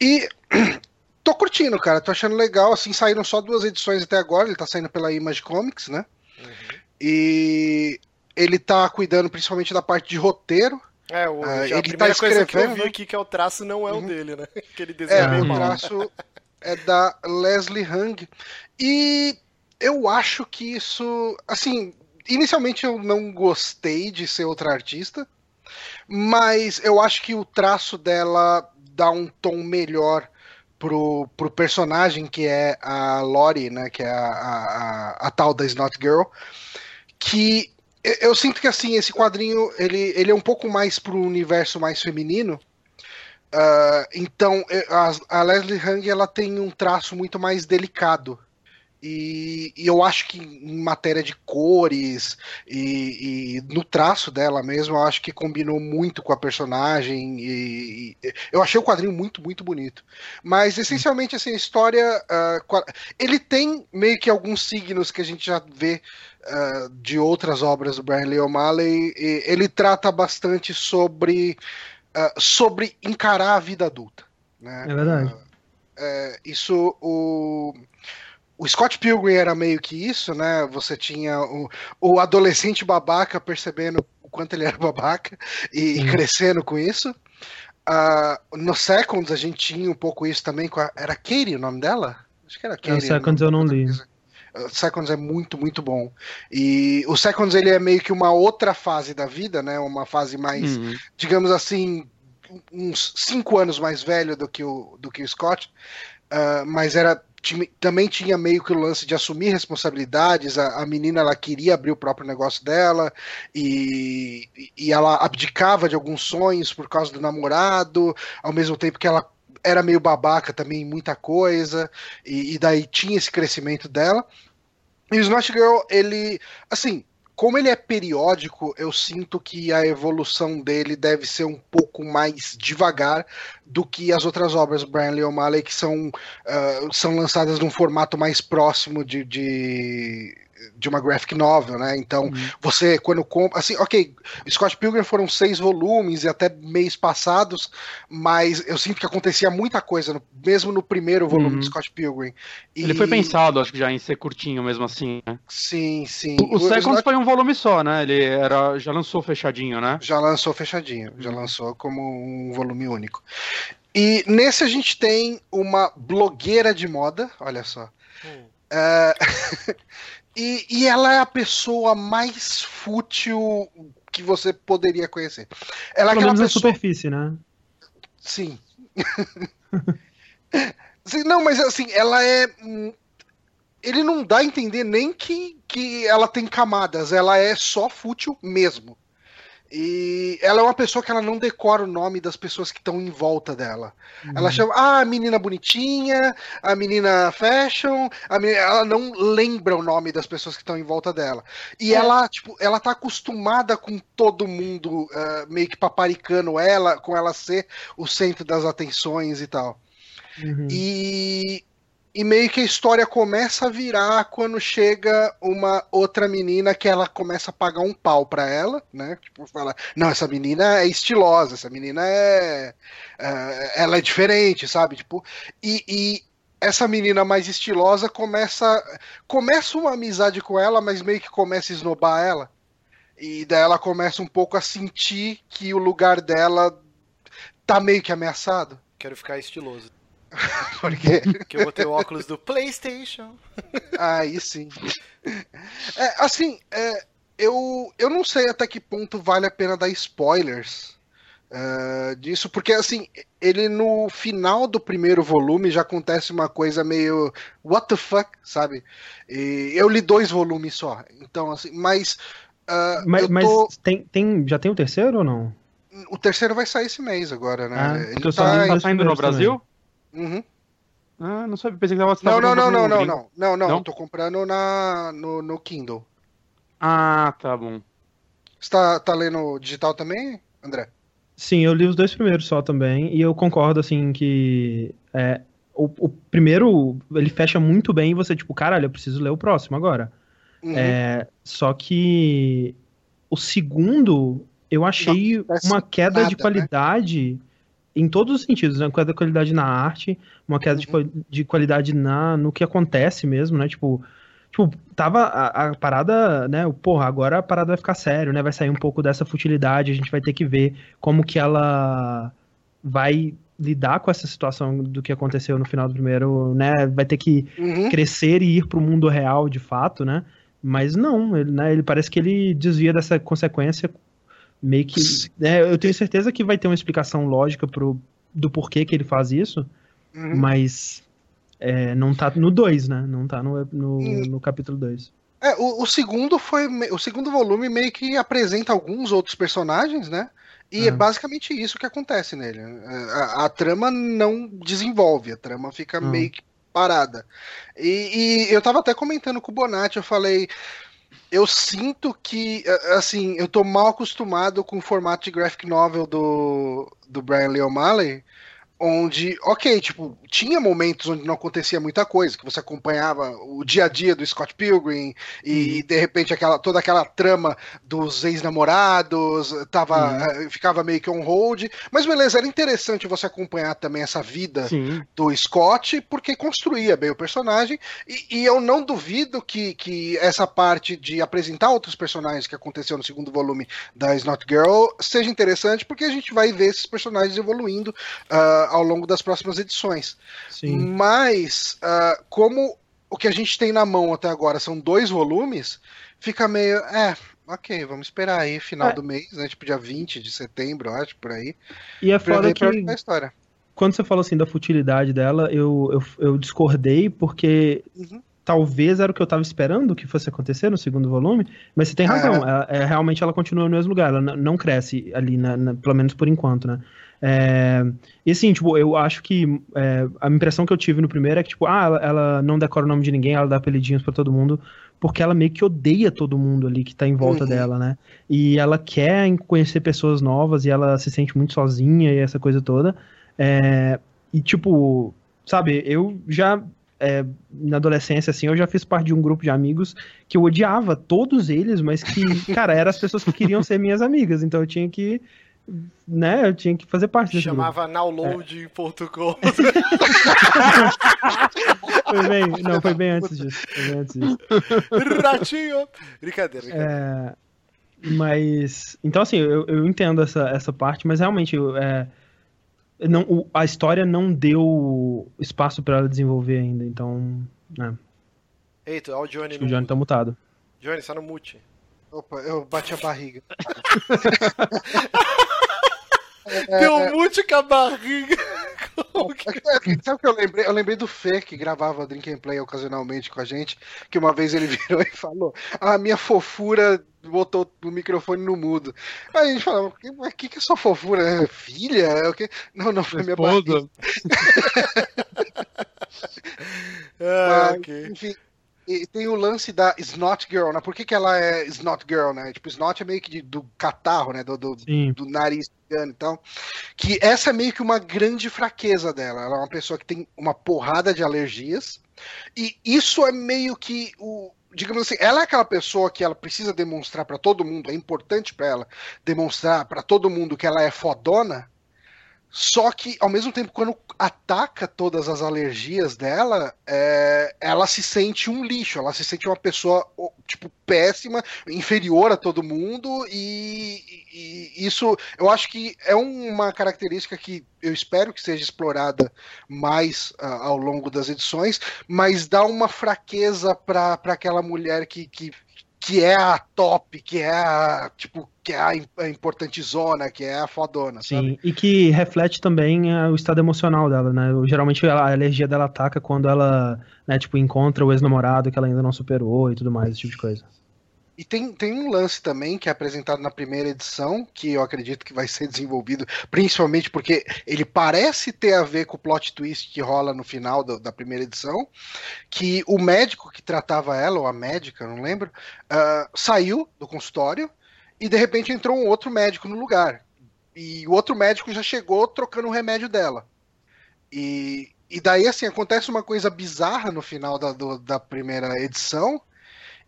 [SPEAKER 1] E tô curtindo, cara, tô achando legal. Assim, saíram só duas edições até agora, ele tá saindo pela Image Comics, né? Uhum. E ele tá cuidando principalmente da parte de roteiro.
[SPEAKER 2] É, o, uh, ele a tá primeira tá escrevendo, coisa que eu vi aqui que é o traço não é o uhum. dele, né?
[SPEAKER 1] Que ele desenha é, o mal. traço é da Leslie Hung. E eu acho que isso, assim, inicialmente eu não gostei de ser outra artista, mas eu acho que o traço dela dá um tom melhor pro, pro personagem que é a Lori, né, que é a, a, a, a tal da Snot Girl, que eu sinto que assim esse quadrinho ele, ele é um pouco mais pro universo mais feminino. Uh, então a, a, Leslie Hang ela tem um traço muito mais delicado e, e, eu acho que em matéria de cores e, e, no traço dela mesmo, eu acho que combinou muito com a personagem. E, e eu achei o quadrinho muito, muito bonito. Mas essencialmente, assim, a história. Uh, ele tem meio que alguns signos que a gente já vê uh, de outras obras do Brian Lee O'Malley. ele trata bastante sobre, uh, sobre encarar a vida adulta. Né?
[SPEAKER 4] É verdade.
[SPEAKER 1] É, isso o o Scott Pilgrim era meio que isso, né? Você tinha o, o adolescente babaca percebendo o quanto ele era babaca e, e crescendo com isso. Uh, no Seconds a gente tinha um pouco isso também com a, era Katie o nome dela?
[SPEAKER 4] Acho que era Katie. É, o Seconds eu não li.
[SPEAKER 1] O Seconds é muito, muito bom. E o Seconds ele é meio que uma outra fase da vida, né? Uma fase mais, uhum. digamos assim, uns cinco anos mais velho do que o, do que o Scott. Uh, mas era também tinha meio que o lance de assumir responsabilidades. A, a, menina ela queria abrir o próprio negócio dela e, e ela abdicava de alguns sonhos por causa do namorado, ao mesmo tempo que ela era meio babaca também em muita coisa, e, e daí tinha esse crescimento dela. E o Snatch Girl, ele, assim, como ele é periódico, eu sinto que a evolução dele deve ser um pouco mais devagar do que as outras obras Brian Lee O'Malley, que são, uh, são lançadas num formato mais próximo de, de de uma graphic novel, né? Então, uhum. você, quando compra. Assim, ok, Scott Pilgrim foram seis volumes e até mês passados, mas eu sinto que acontecia muita coisa, no, mesmo no primeiro volume uhum. de Scott Pilgrim.
[SPEAKER 3] E... Ele foi pensado, acho que já, em ser curtinho mesmo assim, né?
[SPEAKER 1] Sim, sim.
[SPEAKER 3] O, o, o Seconds Scott... foi um volume só, né? Ele era, já lançou fechadinho, né?
[SPEAKER 1] Já lançou fechadinho, já uhum. lançou como um volume único. E nesse a gente tem uma blogueira de moda, olha só. Hum. Uh, E, e ela é a pessoa mais fútil que você poderia conhecer. Ela
[SPEAKER 4] é Pelo é menos pessoa... superfície, né?
[SPEAKER 1] Sim. Sim. Não, mas assim, ela é. ele não dá a entender nem que, que ela tem camadas, ela é só fútil mesmo. E ela é uma pessoa que ela não decora o nome das pessoas que estão em volta dela. Uhum. Ela chama, ah, a menina bonitinha, a menina fashion, a menina... ela não lembra o nome das pessoas que estão em volta dela. E é. ela, tipo, ela tá acostumada com todo mundo uh, meio que paparicando ela, com ela ser o centro das atenções e tal. Uhum. E e meio que a história começa a virar quando chega uma outra menina que ela começa a pagar um pau pra ela, né? Tipo, fala, não, essa menina é estilosa, essa menina é. é ela é diferente, sabe? Tipo, e, e essa menina mais estilosa começa. Começa uma amizade com ela, mas meio que começa a esnobar ela. E daí ela começa um pouco a sentir que o lugar dela tá meio que ameaçado.
[SPEAKER 2] Quero ficar estiloso.
[SPEAKER 1] Por quê?
[SPEAKER 2] Porque eu botei o óculos do PlayStation.
[SPEAKER 1] Aí sim. É, assim, é, eu, eu não sei até que ponto vale a pena dar spoilers uh, disso, porque assim, ele no final do primeiro volume já acontece uma coisa meio what the fuck, sabe? E eu li dois volumes só, então assim, mas.
[SPEAKER 4] Uh, mas, tô... mas tem, tem, já tem o terceiro ou não?
[SPEAKER 1] O terceiro vai sair esse mês agora, né?
[SPEAKER 3] Ah, ele tá, tá saindo no Brasil?
[SPEAKER 1] Uhum.
[SPEAKER 3] Ah, não sabia, pensei que tava
[SPEAKER 1] Não, não, não, não, não, não, não, não, não, tô comprando na, no, no Kindle.
[SPEAKER 3] Ah, tá bom.
[SPEAKER 1] Você tá, tá lendo digital também, André?
[SPEAKER 4] Sim, eu li os dois primeiros só também, e eu concordo, assim, que é, o, o primeiro, ele fecha muito bem e você, tipo, caralho, eu preciso ler o próximo agora. Uhum. É, só que o segundo, eu achei não, uma queda nada, de né? qualidade... Né? Em todos os sentidos, né? Uma queda de qualidade na arte, uma queda uhum. de, de, qualidade na, no que acontece mesmo, né? Tipo, tipo tava a, a, parada, né? Porra, agora a parada vai ficar sério, né? Vai sair um pouco dessa futilidade, a gente vai ter que ver como que ela vai lidar com essa situação do que aconteceu no final do primeiro, né? Vai ter que uhum. crescer e ir pro mundo real de fato, né? Mas não, ele, né, ele parece que ele desvia dessa consequência meio que. É, eu tenho certeza que vai ter uma explicação lógica pro, do porquê que ele faz isso, uhum. mas é, não tá no 2, né? Não tá no, no, uhum. no capítulo 2.
[SPEAKER 1] É, o, o, segundo foi. O segundo volume meio que apresenta alguns outros personagens, né? E é uhum. basicamente isso que acontece nele. A, a, trama não desenvolve, a trama fica uhum. meio que parada. E, e, eu tava até comentando com o Bonatti, eu falei eu sinto que, assim, eu tô mal acostumado com o formato de graphic novel do, do Brian Lee O'Malley, onde, ok, tipo, tinha momentos onde não acontecia muita coisa, que você acompanhava o dia a dia do Scott Pilgrim e uhum. de repente aquela toda aquela trama dos ex-namorados tava uhum. ficava meio que on hold, mas beleza, era interessante você acompanhar também essa vida Sim. do Scott porque construía bem o personagem e, e, eu não duvido que, que essa parte de apresentar outros personagens que aconteceu no segundo volume da Snot Girl seja interessante porque a gente vai ver esses personagens evoluindo uh, ao longo das próximas edições. Sim. Mas, uh, como o que a gente tem na mão até agora são dois volumes, fica meio. É, ok, vamos esperar aí, final é. do mês, né? Tipo dia 20 de setembro, acho, por aí.
[SPEAKER 4] E é foda que. A história. Quando você falou assim da futilidade dela, eu, eu, eu discordei porque. Uhum talvez era o que eu estava esperando que fosse acontecer no segundo volume, mas você tem razão, é. Ela, é, realmente ela continua no mesmo lugar, ela não cresce ali, na, na, pelo menos por enquanto, né? É, e assim, tipo, eu acho que é, a impressão que eu tive no primeiro é que, tipo, ah, ela, ela, não decora o nome de ninguém, ela dá apelidinhos para todo mundo, porque ela meio que odeia todo mundo ali que tá em volta uhum. dela, né? E ela quer conhecer pessoas novas e ela se sente muito sozinha e essa coisa toda. É, e, tipo, sabe, eu já é, na adolescência, assim, eu já fiz parte de um grupo de amigos que eu odiava todos eles, mas que, cara, eram as pessoas que queriam ser minhas amigas, então eu tinha que né, eu tinha que fazer parte
[SPEAKER 2] desse Chamava nowload.com. É.
[SPEAKER 4] foi bem, não, foi bem antes disso. Foi bem antes disso.
[SPEAKER 2] Ratinho! Brincadeira, brincadeira.
[SPEAKER 4] É, mas, então assim, eu, eu entendo essa, essa parte, mas realmente é, não, o, a história não deu espaço para ela desenvolver ainda, então, é.
[SPEAKER 2] Eita, olha o Johnny
[SPEAKER 4] no O Johnny tá mutado.
[SPEAKER 2] Johnny, está no mute.
[SPEAKER 1] Opa, eu bati a barriga.
[SPEAKER 2] Deu mute com a barriga. Como
[SPEAKER 1] Sabe o que eu lembrei? Eu lembrei do Fê, que gravava Drink and Play ocasionalmente com a gente, que uma vez ele virou e falou: A minha fofura botou o microfone no mudo. Aí a gente falava, o que, que é sua fofura? É filha? É o quê? Não, não, foi minha esposa. ah, Mas, okay. Enfim, e tem o lance da Snot Girl, né? Por que, que ela é Snot Girl, né? Tipo, Snot é meio que de, do catarro, né? Do, do, do nariz então. Que essa é meio que uma grande fraqueza dela. Ela é uma pessoa que tem uma porrada de alergias. E isso é meio que o. Digamos assim, ela é aquela pessoa que ela precisa demonstrar para todo mundo, é importante para ela demonstrar para todo mundo que ela é fodona, só que, ao mesmo tempo, quando ataca todas as alergias dela, é, ela se sente um lixo, ela se sente uma pessoa, tipo, péssima, inferior a todo mundo, e, e, isso eu acho que é uma característica que eu espero que seja explorada mais uh, ao longo das edições, mas dá uma fraqueza para aquela mulher que, que que é a top, que é a, tipo, que é a importante zona, que é a fodona,
[SPEAKER 4] Sim, sabe? e que reflete também o estado emocional dela, né? Geralmente a alergia dela ataca quando ela, né, tipo, encontra o ex-namorado que ela ainda não superou e tudo mais, esse tipo de coisa.
[SPEAKER 1] E tem, tem um lance também que é apresentado na primeira edição, que eu acredito que vai ser desenvolvido, principalmente porque ele parece ter a ver com o plot twist que rola no final do, da primeira edição, que o médico que tratava ela, ou a médica, não lembro, uh, saiu do consultório e de repente entrou um outro médico no lugar. E o outro médico já chegou trocando o remédio dela. E, e daí, assim, acontece uma coisa bizarra no final da, do, da primeira edição,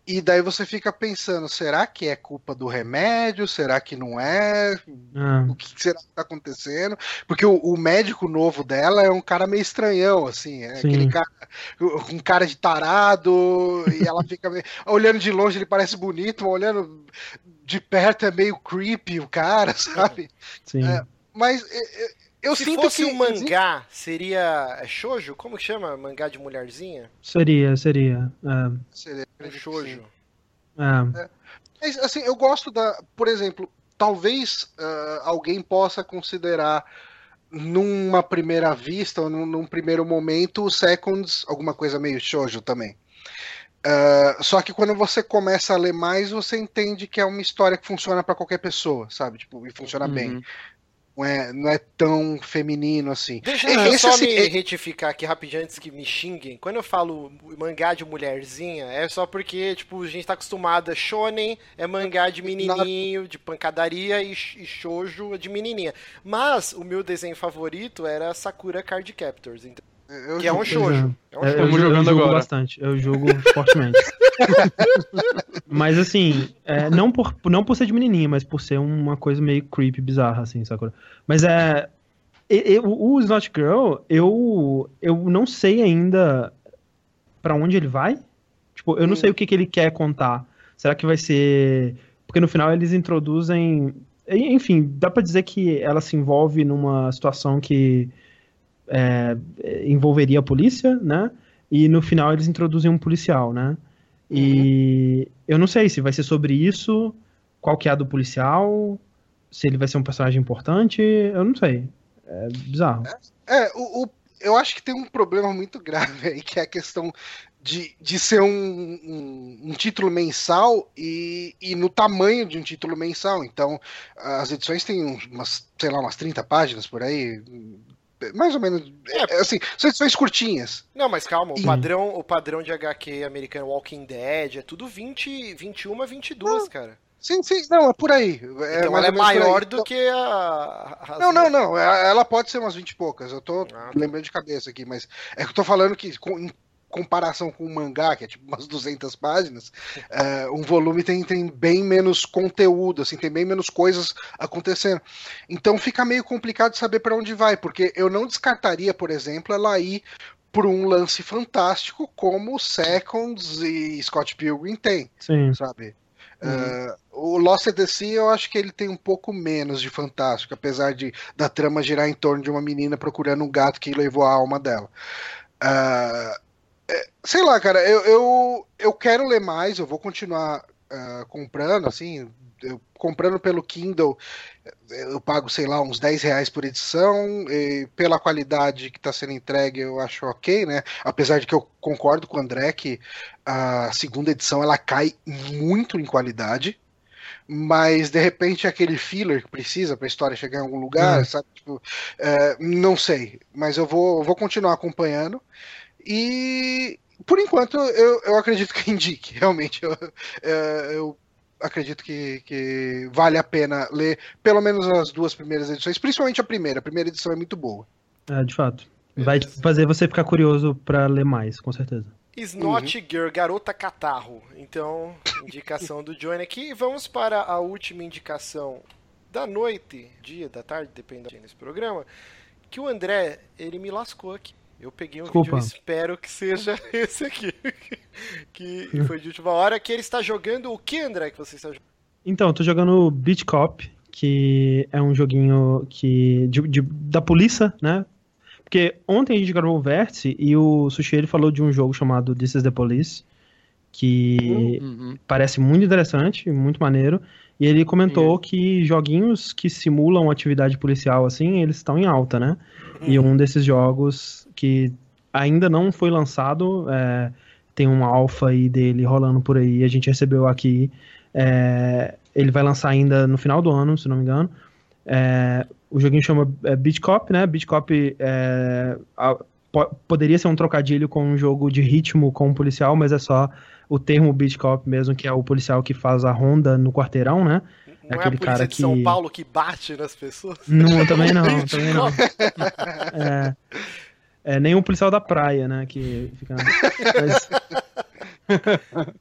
[SPEAKER 1] e daí você fica pensando, será que é culpa do remédio? Será que não é? Ah. O que será que tá acontecendo? Porque o, o, médico novo dela é um cara meio estranhão, assim, é Sim. aquele cara, um cara de tarado, e ela fica meio, olhando de longe ele parece bonito, mas olhando de perto é meio creepy o cara, sabe?
[SPEAKER 4] Sim. É,
[SPEAKER 1] mas é, é, eu
[SPEAKER 2] Se
[SPEAKER 1] sinto
[SPEAKER 2] fosse
[SPEAKER 1] que
[SPEAKER 2] um mangá, seria é shoujo? Como que chama? Mangá de mulherzinha?
[SPEAKER 4] Seria, seria. É.
[SPEAKER 1] Seria
[SPEAKER 2] shoujo.
[SPEAKER 4] É. é.
[SPEAKER 1] Mas, assim, eu gosto da, por exemplo, talvez uh, alguém possa considerar numa primeira vista ou num, num, primeiro momento o Seconds alguma coisa meio shoujo também. Uh, só que quando você começa a ler mais, você entende que é uma história que funciona para qualquer pessoa, sabe? Tipo, e funciona uhum. bem não é, não é tão feminino assim.
[SPEAKER 2] Deixa eu Esse, só assim, me é... retificar aqui rapidinho antes que me xinguem. Quando eu falo mangá de mulherzinha, é só porque, tipo, a gente tá acostumado a shonen é mangá de menininho, de pancadaria e, e shoujo de menininha. Mas o meu desenho favorito era Sakura Card Captors. Então... Eu que é um shoujo. É um
[SPEAKER 4] é, eu, eu jogo agora. bastante. Eu jogo fortemente. mas assim, é, não, por, não por ser de menininha, mas por ser uma coisa meio creepy, bizarra, assim, Sakura. Mas é. Eu, o Snot Girl, eu, eu não sei ainda para onde ele vai. Tipo, eu não hum. sei o que, que ele quer contar. Será que vai ser. Porque no final eles introduzem. Enfim, dá para dizer que ela se envolve numa situação que é, envolveria a polícia, né? E no final eles introduzem um policial, né? E uhum. eu não sei se vai ser sobre isso, qual que é a do policial, se ele vai ser um personagem importante, eu não sei. É bizarro.
[SPEAKER 1] É, é o, o, eu acho que tem um problema muito grave aí, que é a questão de, de ser um, um, um, título mensal e, e no tamanho de um título mensal. Então, as edições têm umas, sei lá, umas 30 páginas por aí, mais ou menos. É. é. Assim, são edições curtinhas.
[SPEAKER 2] Não, mas calma, o padrão, o padrão de HQ americano Walking Dead é tudo 20, 21 22, não. cara.
[SPEAKER 1] Sim, sim, não, é por aí.
[SPEAKER 2] É então ela é maior do então... que a.
[SPEAKER 1] Não, não, não. É, ela pode ser umas 20 e poucas. Eu tô ah, tá. lembrando de cabeça aqui, mas é que eu tô falando que em comparação com o mangá, que é tipo umas 200 páginas, é, um volume tem, tem bem menos conteúdo, assim, tem bem menos coisas acontecendo. Então fica meio complicado saber para onde vai, porque eu não descartaria, por exemplo, ela ir por um lance fantástico como Seconds e Scott Pilgrim tem,
[SPEAKER 4] Sim.
[SPEAKER 1] sabe? Uhum. Uh, o Lost at the Sea eu acho que ele tem um pouco menos de fantástico, apesar de da trama girar em torno de uma menina procurando um gato que levou a alma dela. Uh, é, sei lá, cara, eu, eu, eu quero ler mais, eu vou continuar uh, comprando, assim, eu comprando pelo Kindle, eu pago, sei lá, uns 10 reais por edição, pela qualidade que está sendo entregue, eu acho ok, né? Apesar de que eu concordo com o André que a segunda edição ela cai muito em qualidade mas de repente aquele filler que precisa para a história chegar em algum lugar, uhum. sabe? Tipo, é, não sei, mas eu vou, vou continuar acompanhando e por enquanto eu, eu acredito que indique, realmente eu, é, eu acredito que, que vale a pena ler pelo menos as duas primeiras edições, principalmente a primeira. A primeira edição é muito boa.
[SPEAKER 4] É, de fato. Vai fazer você ficar curioso para ler mais, com certeza.
[SPEAKER 2] Snot uhum. Girl, Garota Catarro. Então, indicação do Johnny aqui. Vamos para a última indicação da noite, dia, da tarde, dependendo desse programa. Que o André, ele me lascou aqui. Eu peguei um Desculpa. vídeo, espero que seja esse aqui. que foi de última hora, que ele está jogando o que, André, que você está jogando?
[SPEAKER 4] Então, eu tô jogando Beat Cop, que é um joguinho que de, de, da polícia, né? Porque ontem a gente gravou o Vértice e o Sushi ele falou de um jogo chamado This is the Police, que uhum. parece muito interessante, muito maneiro. E ele comentou que joguinhos que simulam atividade policial assim, eles estão em alta, né? Uhum. E um desses jogos que ainda não foi lançado, é, tem um alpha aí dele rolando por aí, a gente recebeu aqui. É, ele vai lançar ainda no final do ano, se não me engano. É, o joguinho chama é, Beat Cop, né? Beat Cop é, a, po poderia ser um trocadilho com um jogo de ritmo com um policial, mas é só o termo Beat Cop mesmo, que é o policial que faz a ronda no quarteirão, né?
[SPEAKER 2] É não é aquele é cara que... de São Paulo que bate nas pessoas?
[SPEAKER 4] Não, também não, também não. É, é, nem o policial da praia, né? Que fica. Mas...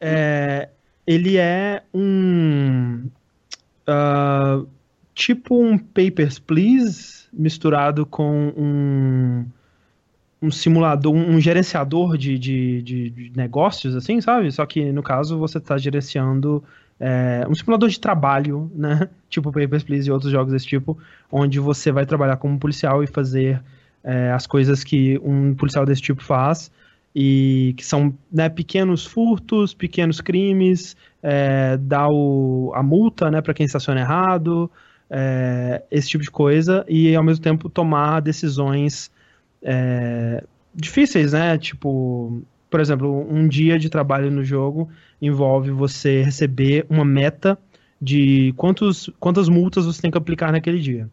[SPEAKER 4] é, ele é um. Uh, tipo um Papers, Please misturado com um, um simulador, um gerenciador de, de, de, de negócios, assim, sabe? Só que no caso você está gerenciando é, um simulador de trabalho, né? Tipo Papers, Please e outros jogos desse tipo, onde você vai trabalhar como policial e fazer é, as coisas que um policial desse tipo faz e que são né, pequenos furtos, pequenos crimes, é, dar o, a multa né, para quem estaciona errado, é, esse tipo de coisa e ao mesmo tempo tomar decisões é, difíceis, né? Tipo, por exemplo, um dia de trabalho no jogo envolve você receber uma meta de quantos, quantas multas você tem que aplicar naquele dia.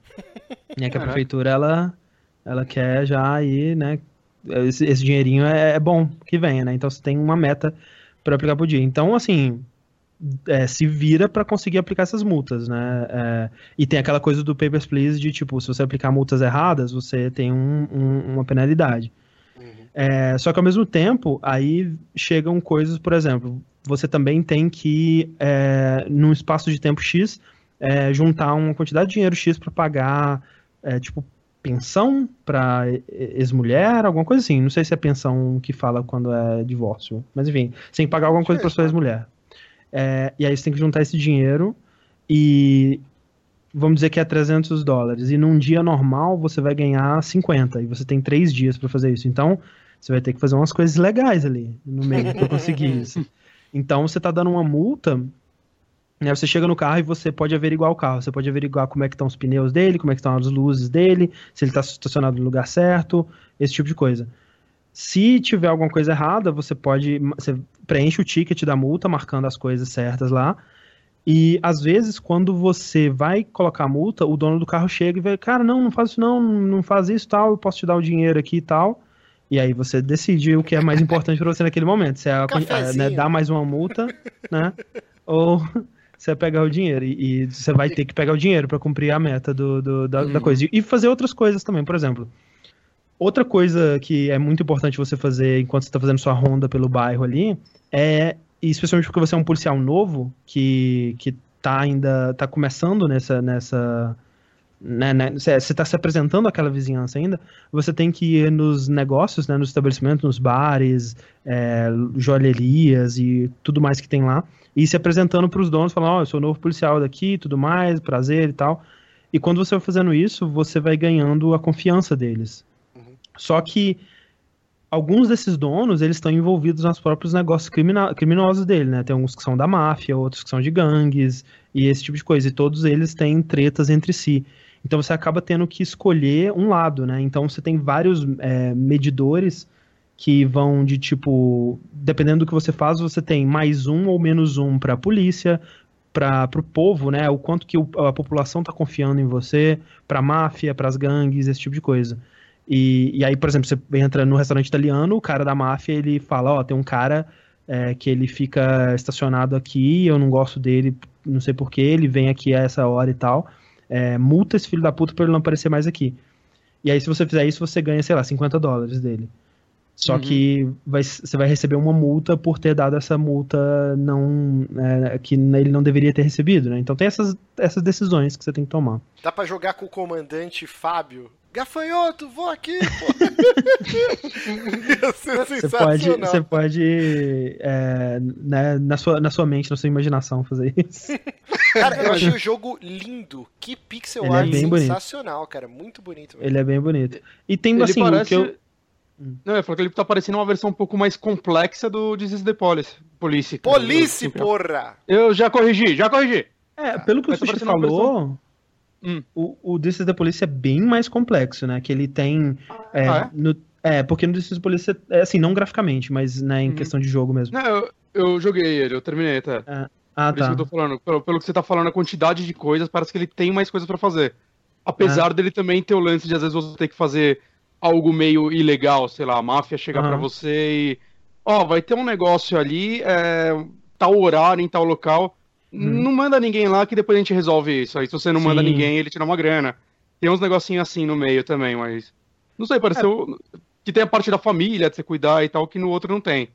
[SPEAKER 4] E é que a prefeitura ela, ela quer já aí, né? Esse, esse dinheirinho é, é, bom que venha, né? Então você tem uma meta para aplicar por dia. Então, assim, é, se vira para conseguir aplicar essas multas, né? É, e tem aquela coisa do Papers, Please de tipo, se você aplicar multas erradas, você tem um, um, uma penalidade. Uhum. É, só que ao mesmo tempo, aí chegam coisas, por exemplo, você também tem que, é, num espaço de tempo X, é, juntar uma quantidade de dinheiro X para pagar, é, tipo, pensão para ex-mulher, alguma coisa assim. Não sei se é pensão que fala quando é divórcio, mas enfim, você tem que pagar alguma coisa para sua ex-mulher. É, e aí você tem que juntar esse dinheiro e vamos dizer que é 300 dólares. E num dia normal você vai ganhar 50 e você tem três dias para fazer isso. Então você vai ter que fazer umas coisas legais ali no meio para conseguir isso. Então você está dando uma multa né, você chega no carro e você pode averiguar o carro. Você pode averiguar como é que estão os pneus dele, como é que estão as luzes dele, se ele está estacionado no lugar certo, esse tipo de coisa. Se tiver alguma coisa errada, você pode. Você preenche o ticket da multa, marcando as coisas certas lá. E às vezes, quando você vai colocar a multa, o dono do carro chega e vai, cara, não, não faz isso não, não faz isso tal, eu posso te dar o dinheiro aqui e tal. E aí você decide o que é mais importante para você naquele momento. Se é, é né, dar mais uma multa, né? Ou você pegar o dinheiro. E, e, você vai ter que pegar o dinheiro para cumprir a meta do, do da, uhum. da, coisa. E fazer outras coisas também, por exemplo. Outra coisa que é muito importante você fazer enquanto você está fazendo sua ronda pelo bairro ali é, especialmente porque você é um policial novo que, que tá ainda tá começando nessa nessa né, né, você está se apresentando àquela vizinhança ainda, você tem que ir nos negócios, né, nos estabelecimentos, nos bares, é, joalherias e tudo mais que tem lá, e se apresentando para os donos, falando, ó, oh, eu sou novo policial daqui, tudo mais, prazer e tal. E quando você vai fazendo isso, você vai ganhando a confiança deles. Só que alguns desses donos, eles estão envolvidos nos próprios negócios criminosos dele, né? Tem alguns que são da máfia, outros que são de gangues e esse tipo de coisa. E todos eles têm tretas entre si. Então você acaba tendo que escolher um lado, né? Então você tem vários é, medidores que vão de tipo, dependendo do que você faz, você tem mais um ou menos um para a polícia, para o povo, né? O quanto que o, a população está confiando em você, para a máfia, para as gangues, esse tipo de coisa. E, e aí, por exemplo, você entra no restaurante italiano, o cara da máfia, ele fala, ó, tem um cara é, que ele fica estacionado aqui, eu não gosto dele, não sei porquê, ele vem aqui a essa hora e tal, é, multa esse filho da puta pra ele não aparecer mais aqui. E aí, se você fizer isso, você ganha, sei lá, 50 dólares dele. Só uhum. que vai, você vai receber uma multa por ter dado essa multa não é, que ele não deveria ter recebido, né? Então tem essas, essas decisões que você tem que tomar.
[SPEAKER 2] Dá para jogar com o comandante Fábio Gafanhoto, vou aqui, pô.
[SPEAKER 4] você pode, você pode é, né, na, sua, na sua mente, na sua imaginação, fazer isso.
[SPEAKER 2] Cara, eu achei o jogo lindo. Que pixel Ele é art é sensacional, bonito. cara. Muito bonito.
[SPEAKER 4] Mesmo. Ele é bem bonito. E tem, assim, parece... que eu...
[SPEAKER 3] Não, eu falei que ele tá parecendo uma versão um pouco mais complexa do This is the Police. Police,
[SPEAKER 2] Police, porra!
[SPEAKER 3] Eu já corrigi, já corrigi.
[SPEAKER 4] É, pelo que o Sushi tá falou, Hum. O, o This is the Police é bem mais complexo, né? Que ele tem. É, ah, é? No, é, porque no This is the Police é assim, não graficamente, mas né, em hum. questão de jogo mesmo.
[SPEAKER 3] Não, eu, eu joguei ele, eu terminei até. É.
[SPEAKER 4] Ah,
[SPEAKER 3] Por
[SPEAKER 4] tá.
[SPEAKER 3] isso que eu tô falando. Pelo, pelo, que você tá falando, a quantidade de coisas, parece que ele tem mais coisas para fazer. Apesar ah. dele também ter o lance de às vezes você ter que fazer algo meio ilegal, sei lá, a máfia chegar ah. para você e. Ó, oh, vai ter um negócio ali, é, tal horário, em tal local Hum. Não manda ninguém lá que depois a gente resolve isso. Aí se você não Sim. manda ninguém, ele tira uma grana. Tem uns negocinhos assim no meio também, mas. Não sei, pareceu é. que tem a parte da família de você cuidar e tal, que no outro não tem.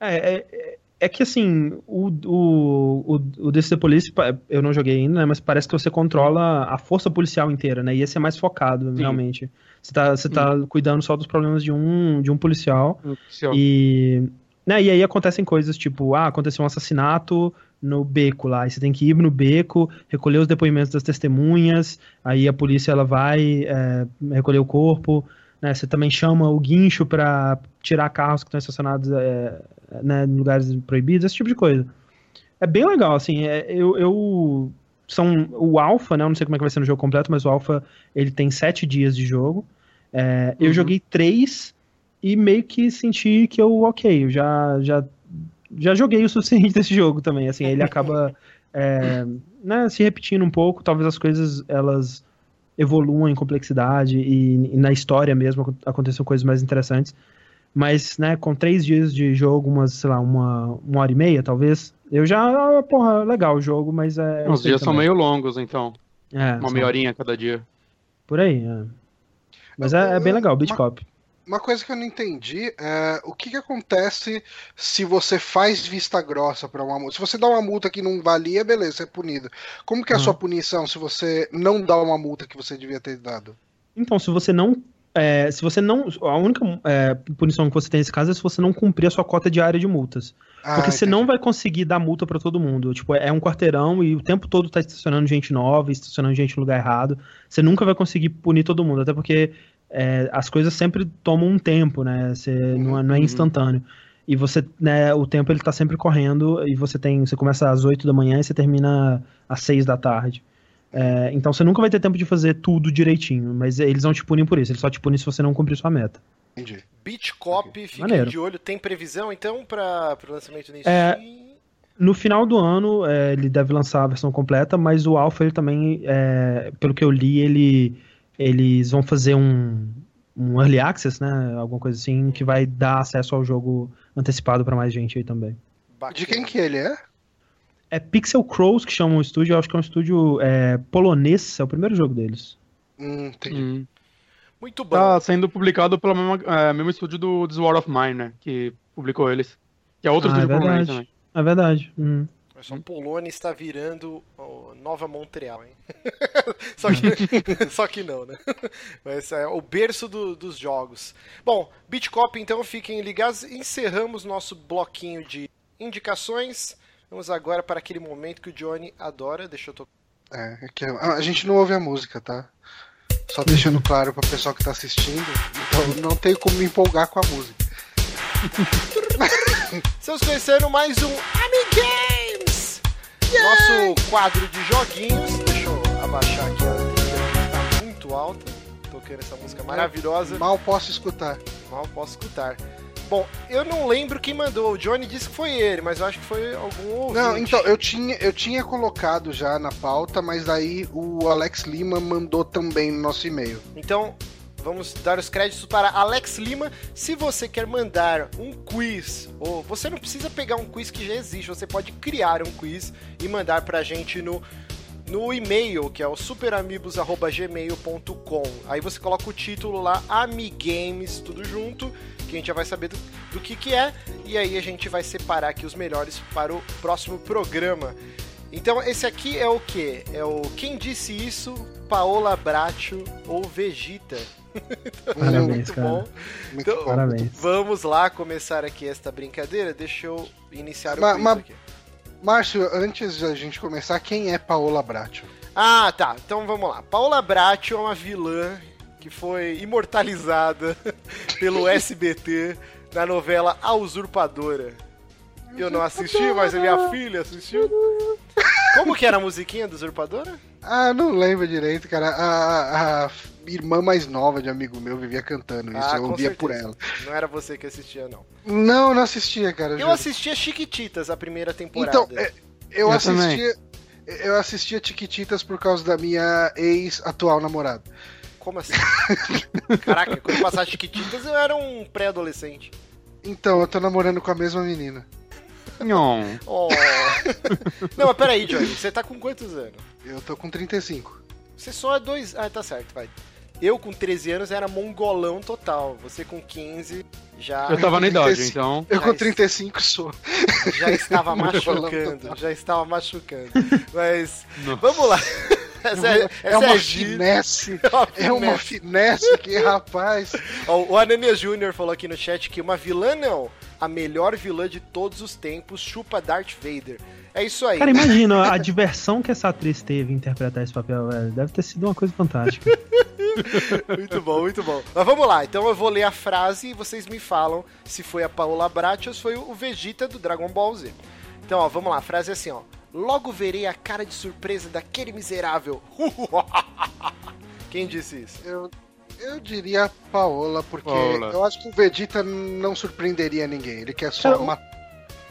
[SPEAKER 4] É, é, é que assim, o, o, o, o DC Police, eu não joguei ainda, né, mas parece que você controla a força policial inteira, né? E esse é mais focado, Sim. realmente. Você tá, você tá cuidando só dos problemas de um, de um policial. Um policial. E, né, e aí acontecem coisas tipo, ah, aconteceu um assassinato, no beco lá. Aí você tem que ir no beco, recolher os depoimentos das testemunhas, aí a polícia ela vai é, recolher o corpo. Né? Você também chama o guincho para tirar carros que estão estacionados é, né, em lugares proibidos, esse tipo de coisa. É bem legal, assim. É, eu, eu são o alfa, né? Eu não sei como é que vai ser no jogo completo, mas o alfa ele tem sete dias de jogo. É, eu uhum. joguei três e meio que senti que eu ok, eu já já já joguei o suficiente desse jogo também, assim, ele acaba é, né, se repetindo um pouco, talvez as coisas elas evoluam em complexidade e, e, na história mesmo aconteçam coisas mais interessantes, mas, né, com três dias de jogo, umas, sei lá, uma, uma hora e meia, talvez, eu já, porra, legal o jogo, mas é...
[SPEAKER 3] Os dias são meio longos, então. É, uma meia horinha cada dia.
[SPEAKER 4] Por aí, é. Mas é, é bem legal, Beat Cop
[SPEAKER 1] uma coisa que eu não entendi é o que, que acontece se você faz vista grossa para uma multa. Se você dá uma multa que não valia, beleza, você é punido. Como que é a sua punição se você não dá uma multa que você devia ter dado?
[SPEAKER 4] Então, se você não. É, se você não. A única é, punição que você tem nesse caso é se você não cumprir a sua cota diária de multas. Ah, Porque entendi. você não vai conseguir dar multa para todo mundo. Tipo, é um quarteirão e o tempo todo tá estacionando gente nova, estacionando gente no lugar errado. Você nunca vai conseguir punir todo mundo. Até porque é, as coisas sempre tomam um tempo, né? Você, não, é, não é uhum. instantâneo. E você, né, o tempo ele tá sempre correndo e você tem, você começa às 8 da manhã e você termina às 6 da tarde. É, então você nunca vai ter tempo de fazer tudo direitinho, mas eles não te punem por isso, eles só te punem se você não cumprir sua meta.
[SPEAKER 2] Entendi. Beat Cop, fica de olho, tem previsão então para o lançamento
[SPEAKER 4] nisso? É, no final do ano é, ele deve lançar a versão completa, mas o Alpha ele também, é, pelo que eu li, ele eles vão fazer um, um early access, né? Alguma coisa assim, que vai dar acesso ao jogo antecipado para mais gente aí também.
[SPEAKER 1] De quem que ele é?
[SPEAKER 4] É Pixel Crows que chama o estúdio, eu acho que é um estúdio é, polonês, é o primeiro jogo deles.
[SPEAKER 1] Hum, entendi. Hum.
[SPEAKER 3] Muito bom. Tá sendo publicado pelo mesmo, é, mesmo estúdio do This War of Mine, né? Que publicou eles. Que é outro ah, estúdio é polonês também.
[SPEAKER 4] É verdade. Hum.
[SPEAKER 2] Só Polônia está virando Nova Montreal, hein? só, que, só que não, né? Mas é o berço do, dos jogos. Bom, Bitcop, então fiquem ligados. Encerramos nosso bloquinho de indicações. Vamos agora para aquele momento que o Johnny adora. Deixa eu tocar.
[SPEAKER 1] É, é a gente não ouve a música, tá? Só deixando claro para o pessoal que está assistindo. Então não tenho como me empolgar com a música.
[SPEAKER 2] Estamos conhecendo mais um Amigames! Nosso quadro de joguinhos. Deixa eu abaixar aqui a trilha, tá muito alta. Tocando essa música maravilhosa.
[SPEAKER 1] Mal posso escutar.
[SPEAKER 2] Mal posso escutar. Bom, eu não lembro quem mandou. O Johnny disse que foi ele, mas eu acho que foi algum ouvinte.
[SPEAKER 1] Não, então, eu tinha, eu tinha colocado já na pauta, mas daí o Alex Lima mandou também no nosso e-mail.
[SPEAKER 2] Então, vamos dar os créditos para Alex Lima. Se você quer mandar um quiz, ou você não precisa pegar um quiz que já existe, você pode criar um quiz e mandar pra gente no no e-mail, que é o superamigos.gmail.com. Aí você coloca o título lá, Amigames, tudo junto, que a gente já vai saber do, do, que que é, e aí a gente vai separar aqui os melhores para o próximo programa. Então esse aqui é o que? É o Quem Disse Isso, Paola Bracho ou Vegeta.
[SPEAKER 4] Parabéns, muito cara. bom.
[SPEAKER 2] Muito então, Parabéns. Vamos lá começar aqui esta brincadeira. Deixa eu iniciar o ma, ma, aqui.
[SPEAKER 1] Márcio, antes da gente começar, quem é Paola Bracho?
[SPEAKER 2] Ah, tá. Então vamos lá. Paola Bracho é uma vilã que foi imortalizada pelo SBT na novela A Usurpadora. Eu não assisti, mas a minha filha assistiu. Como que era a musiquinha do Usurpadora?
[SPEAKER 1] Ah, não lembro direito, cara. A, a irmã mais nova de amigo meu vivia cantando isso, ah, eu ouvia certeza. por ela.
[SPEAKER 2] Não era você que assistia, não.
[SPEAKER 1] Não, não assistia, cara.
[SPEAKER 2] Eu juro. assistia Chiquititas a primeira temporada. Então,
[SPEAKER 1] é, eu, eu, assistia. Também. Eu assistia Chiquititas por causa da minha ex-atual namorada.
[SPEAKER 2] Como assim? Caraca, quando passava Chiquititas eu era um pré-adolescente.
[SPEAKER 1] Então, eu tô namorando com a mesma menina.
[SPEAKER 3] Não.
[SPEAKER 2] Oh. Não, mas peraí, Johnny, você tá com quantos anos?
[SPEAKER 1] Eu tô com 35.
[SPEAKER 2] Você só é dois. Ah, tá certo, vai. Eu com 13 anos era mongolão total. Você com 15 já.
[SPEAKER 3] Eu tava na idade, então.
[SPEAKER 1] Eu com 35 sou.
[SPEAKER 2] Já estava machucando. já estava machucando. Mas. Nossa. Vamos lá.
[SPEAKER 1] Essa é, essa é, uma é finesse. É uma finesse. É que, rapaz.
[SPEAKER 2] O, o Anania Júnior falou aqui no chat que uma vilã não. A melhor vilã de todos os tempos chupa Darth Vader. É isso aí.
[SPEAKER 4] Cara, imagina a diversão que essa atriz teve em interpretar esse papel, velho. Deve ter sido uma coisa fantástica.
[SPEAKER 2] muito bom, muito bom. Mas vamos lá, então eu vou ler a frase e vocês me falam se foi a Paola Brat ou se foi o Vegeta do Dragon Ball Z. Então, ó, vamos lá, a frase é assim, ó. Logo verei a cara de surpresa daquele miserável. Quem disse isso?
[SPEAKER 1] Eu, eu diria Paola, porque Paola. eu acho que o Vegeta não surpreenderia ninguém. Ele quer só matar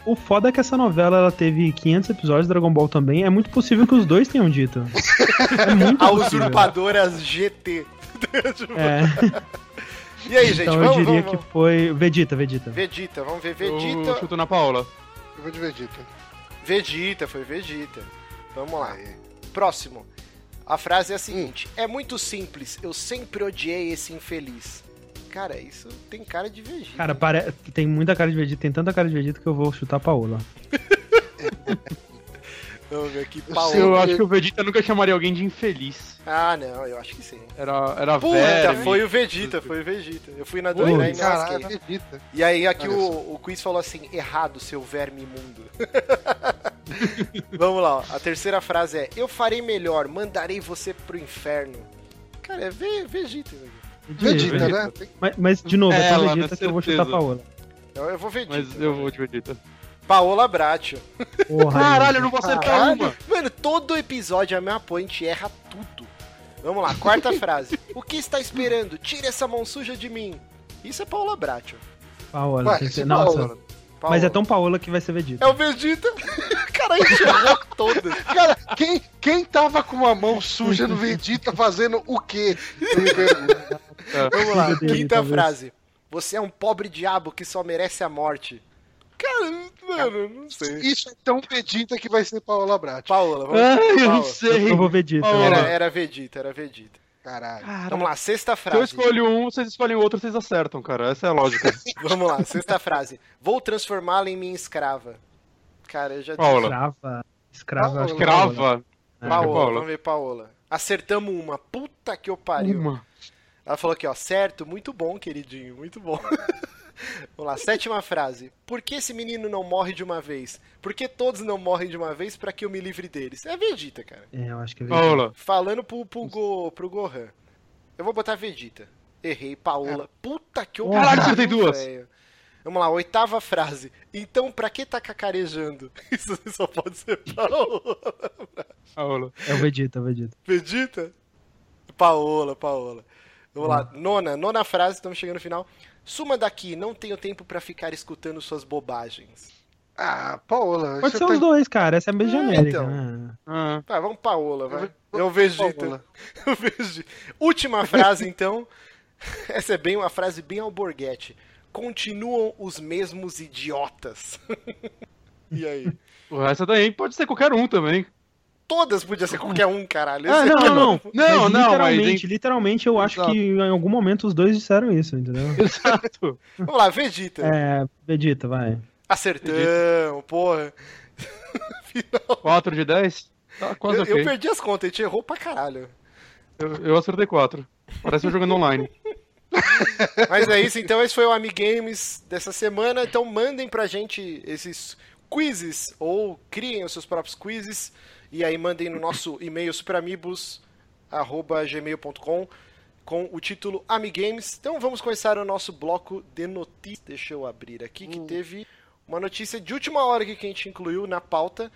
[SPEAKER 4] o foda é que essa novela ela teve 500 episódios, Dragon Ball também. É muito possível que os dois tenham dito.
[SPEAKER 2] É muito A possível. usurpadora GT.
[SPEAKER 4] É.
[SPEAKER 2] E aí, gente?
[SPEAKER 4] Então
[SPEAKER 2] vamos,
[SPEAKER 4] eu diria
[SPEAKER 2] vamos,
[SPEAKER 4] que foi Vegeta, Vegeta.
[SPEAKER 2] Vegeta, vamos ver Vegeta.
[SPEAKER 3] Eu chuto na Paola.
[SPEAKER 1] Eu vou de Vegeta.
[SPEAKER 2] Vegeta, foi Vegeta. Vamos lá. Próximo. A frase é a seguinte: hum. É muito simples, eu sempre odiei esse infeliz. Cara, isso tem cara de Vegeta.
[SPEAKER 4] Cara, pare... tem muita cara de Vegeta, tem tanta cara de Vegeta que eu vou chutar a Paola.
[SPEAKER 2] Vamos ver aqui, Paola.
[SPEAKER 3] Eu acho que o Vegeta nunca chamaria alguém de infeliz.
[SPEAKER 2] Ah, não, eu acho que sim.
[SPEAKER 3] Era, era
[SPEAKER 2] Puta, verme. foi o Vegeta, foi o Vegeta. Eu fui na dúvida e
[SPEAKER 1] me Vegeta.
[SPEAKER 2] E aí aqui o, o quiz falou assim, errado, seu verme imundo. Vamos lá, ó. a terceira frase é, eu farei melhor, mandarei você pro inferno. Cara, é Vegeta, Vegeta.
[SPEAKER 1] Vegeta, né?
[SPEAKER 4] Mas, mas, de novo, é, é com Vegeta que eu vou chutar Paola.
[SPEAKER 2] Eu, eu vou Vegeta.
[SPEAKER 3] Mas eu vou de Vegeta.
[SPEAKER 2] Paola Bracho.
[SPEAKER 3] Porra, Caralho, eu não vou acertar uma.
[SPEAKER 2] Mano, todo episódio a minha point erra tudo. Vamos lá, quarta frase. O que está esperando? Tire essa mão suja de mim. Isso é Paola Bracho.
[SPEAKER 4] Paola, Ué, tem que ser... Nossa. Paola. Mas é tão Paola que vai ser Vegeta.
[SPEAKER 2] É o Vegeta. Cara, errou todas.
[SPEAKER 1] Cara, quem, quem tava com a mão suja no Vegeta fazendo o quê?
[SPEAKER 2] É. Vamos lá, quinta frase. Você é um pobre diabo que só merece a morte. Cara, mano, não sei.
[SPEAKER 1] Isso é tão Vegeta que vai ser Paola Brat.
[SPEAKER 2] Paola, vamos
[SPEAKER 3] ah, eu não sei.
[SPEAKER 4] Eu vou Vegeta.
[SPEAKER 2] Era, era Vegeta, era Vegeta.
[SPEAKER 1] Caralho.
[SPEAKER 2] Vamos lá, sexta frase.
[SPEAKER 3] Se eu escolho um, vocês escolhem outro, vocês acertam, cara. Essa é a lógica.
[SPEAKER 2] Vamos lá, sexta frase. Vou transformá-la em minha escrava. Cara, eu já
[SPEAKER 3] disse.
[SPEAKER 4] Escrava. Escrava.
[SPEAKER 3] Escrava.
[SPEAKER 2] É Paola, vamos ver Paola. Acertamos uma. Puta que eu pariu. Uma. Ela falou aqui, ó, certo, muito bom, queridinho, muito bom. Vamos lá, sétima frase. Por que esse menino não morre de uma vez? Por que todos não morrem de uma vez para que eu me livre deles? É Vegeta, cara.
[SPEAKER 4] É, eu acho que é Vegeta.
[SPEAKER 2] Falando pro, pro, Go, pro Gohan. Eu vou botar Vegeta. Errei, Paola. Puta que eu
[SPEAKER 3] Caralho, acertei duas.
[SPEAKER 2] velho. Vamos lá, oitava frase. Então, pra que tá cacarejando? Isso só pode ser Paola.
[SPEAKER 3] Paola.
[SPEAKER 4] É o Vegeta, é o Vegeta.
[SPEAKER 2] Vegeta? Paola, Paola. Vamos lá, nona, nona frase, estamos chegando no final. Suma daqui, não tenho tempo pra ficar escutando suas bobagens.
[SPEAKER 1] Ah, Paola.
[SPEAKER 4] Pode
[SPEAKER 1] você
[SPEAKER 4] ser
[SPEAKER 1] tá-
[SPEAKER 4] os dois, cara. Essa é bem
[SPEAKER 2] É,
[SPEAKER 4] genérica.
[SPEAKER 2] então.
[SPEAKER 4] né?
[SPEAKER 3] Ah,
[SPEAKER 2] Vai, vamos Paola, vai.
[SPEAKER 1] Eu
[SPEAKER 2] É o Vegeta.
[SPEAKER 1] Paola.
[SPEAKER 2] O Vegeta. Última frase, então. Essa é bem uma frase bem alborguete. Continuam os mesmos idiotas. e aí?
[SPEAKER 3] essa daí pode ser qualquer um também.
[SPEAKER 2] Todas podia ser qualquer um, caralho.
[SPEAKER 3] Ah, não,
[SPEAKER 2] é
[SPEAKER 3] não, não. Não,
[SPEAKER 4] Mas
[SPEAKER 3] não, mas
[SPEAKER 4] literalmente, literalmente, eu acho
[SPEAKER 3] Exato.
[SPEAKER 4] que em algum momento os dois disseram isso, entendeu?
[SPEAKER 3] Exato.
[SPEAKER 2] Vamos lá, Vegeta.
[SPEAKER 4] É, Vegeta, vai.
[SPEAKER 2] Acertamos, porra. Final.
[SPEAKER 3] 4 de 10? Tá quase
[SPEAKER 2] Eu, eu perdi as contas, a gente errou pra caralho.
[SPEAKER 3] Eu, eu acertei 4. Parece eu jogando online.
[SPEAKER 2] Mas é isso, então esse foi o Amigames dessa semana. Então mandem pra gente esses quizzes ou criem os seus próprios quizzes e aí mandem no nosso e-mail superamigos@gmail.com com o título Amigames. Então vamos começar o nosso bloco de notícias. Deixa eu abrir aqui que teve uma notícia de última hora que a gente incluiu na pauta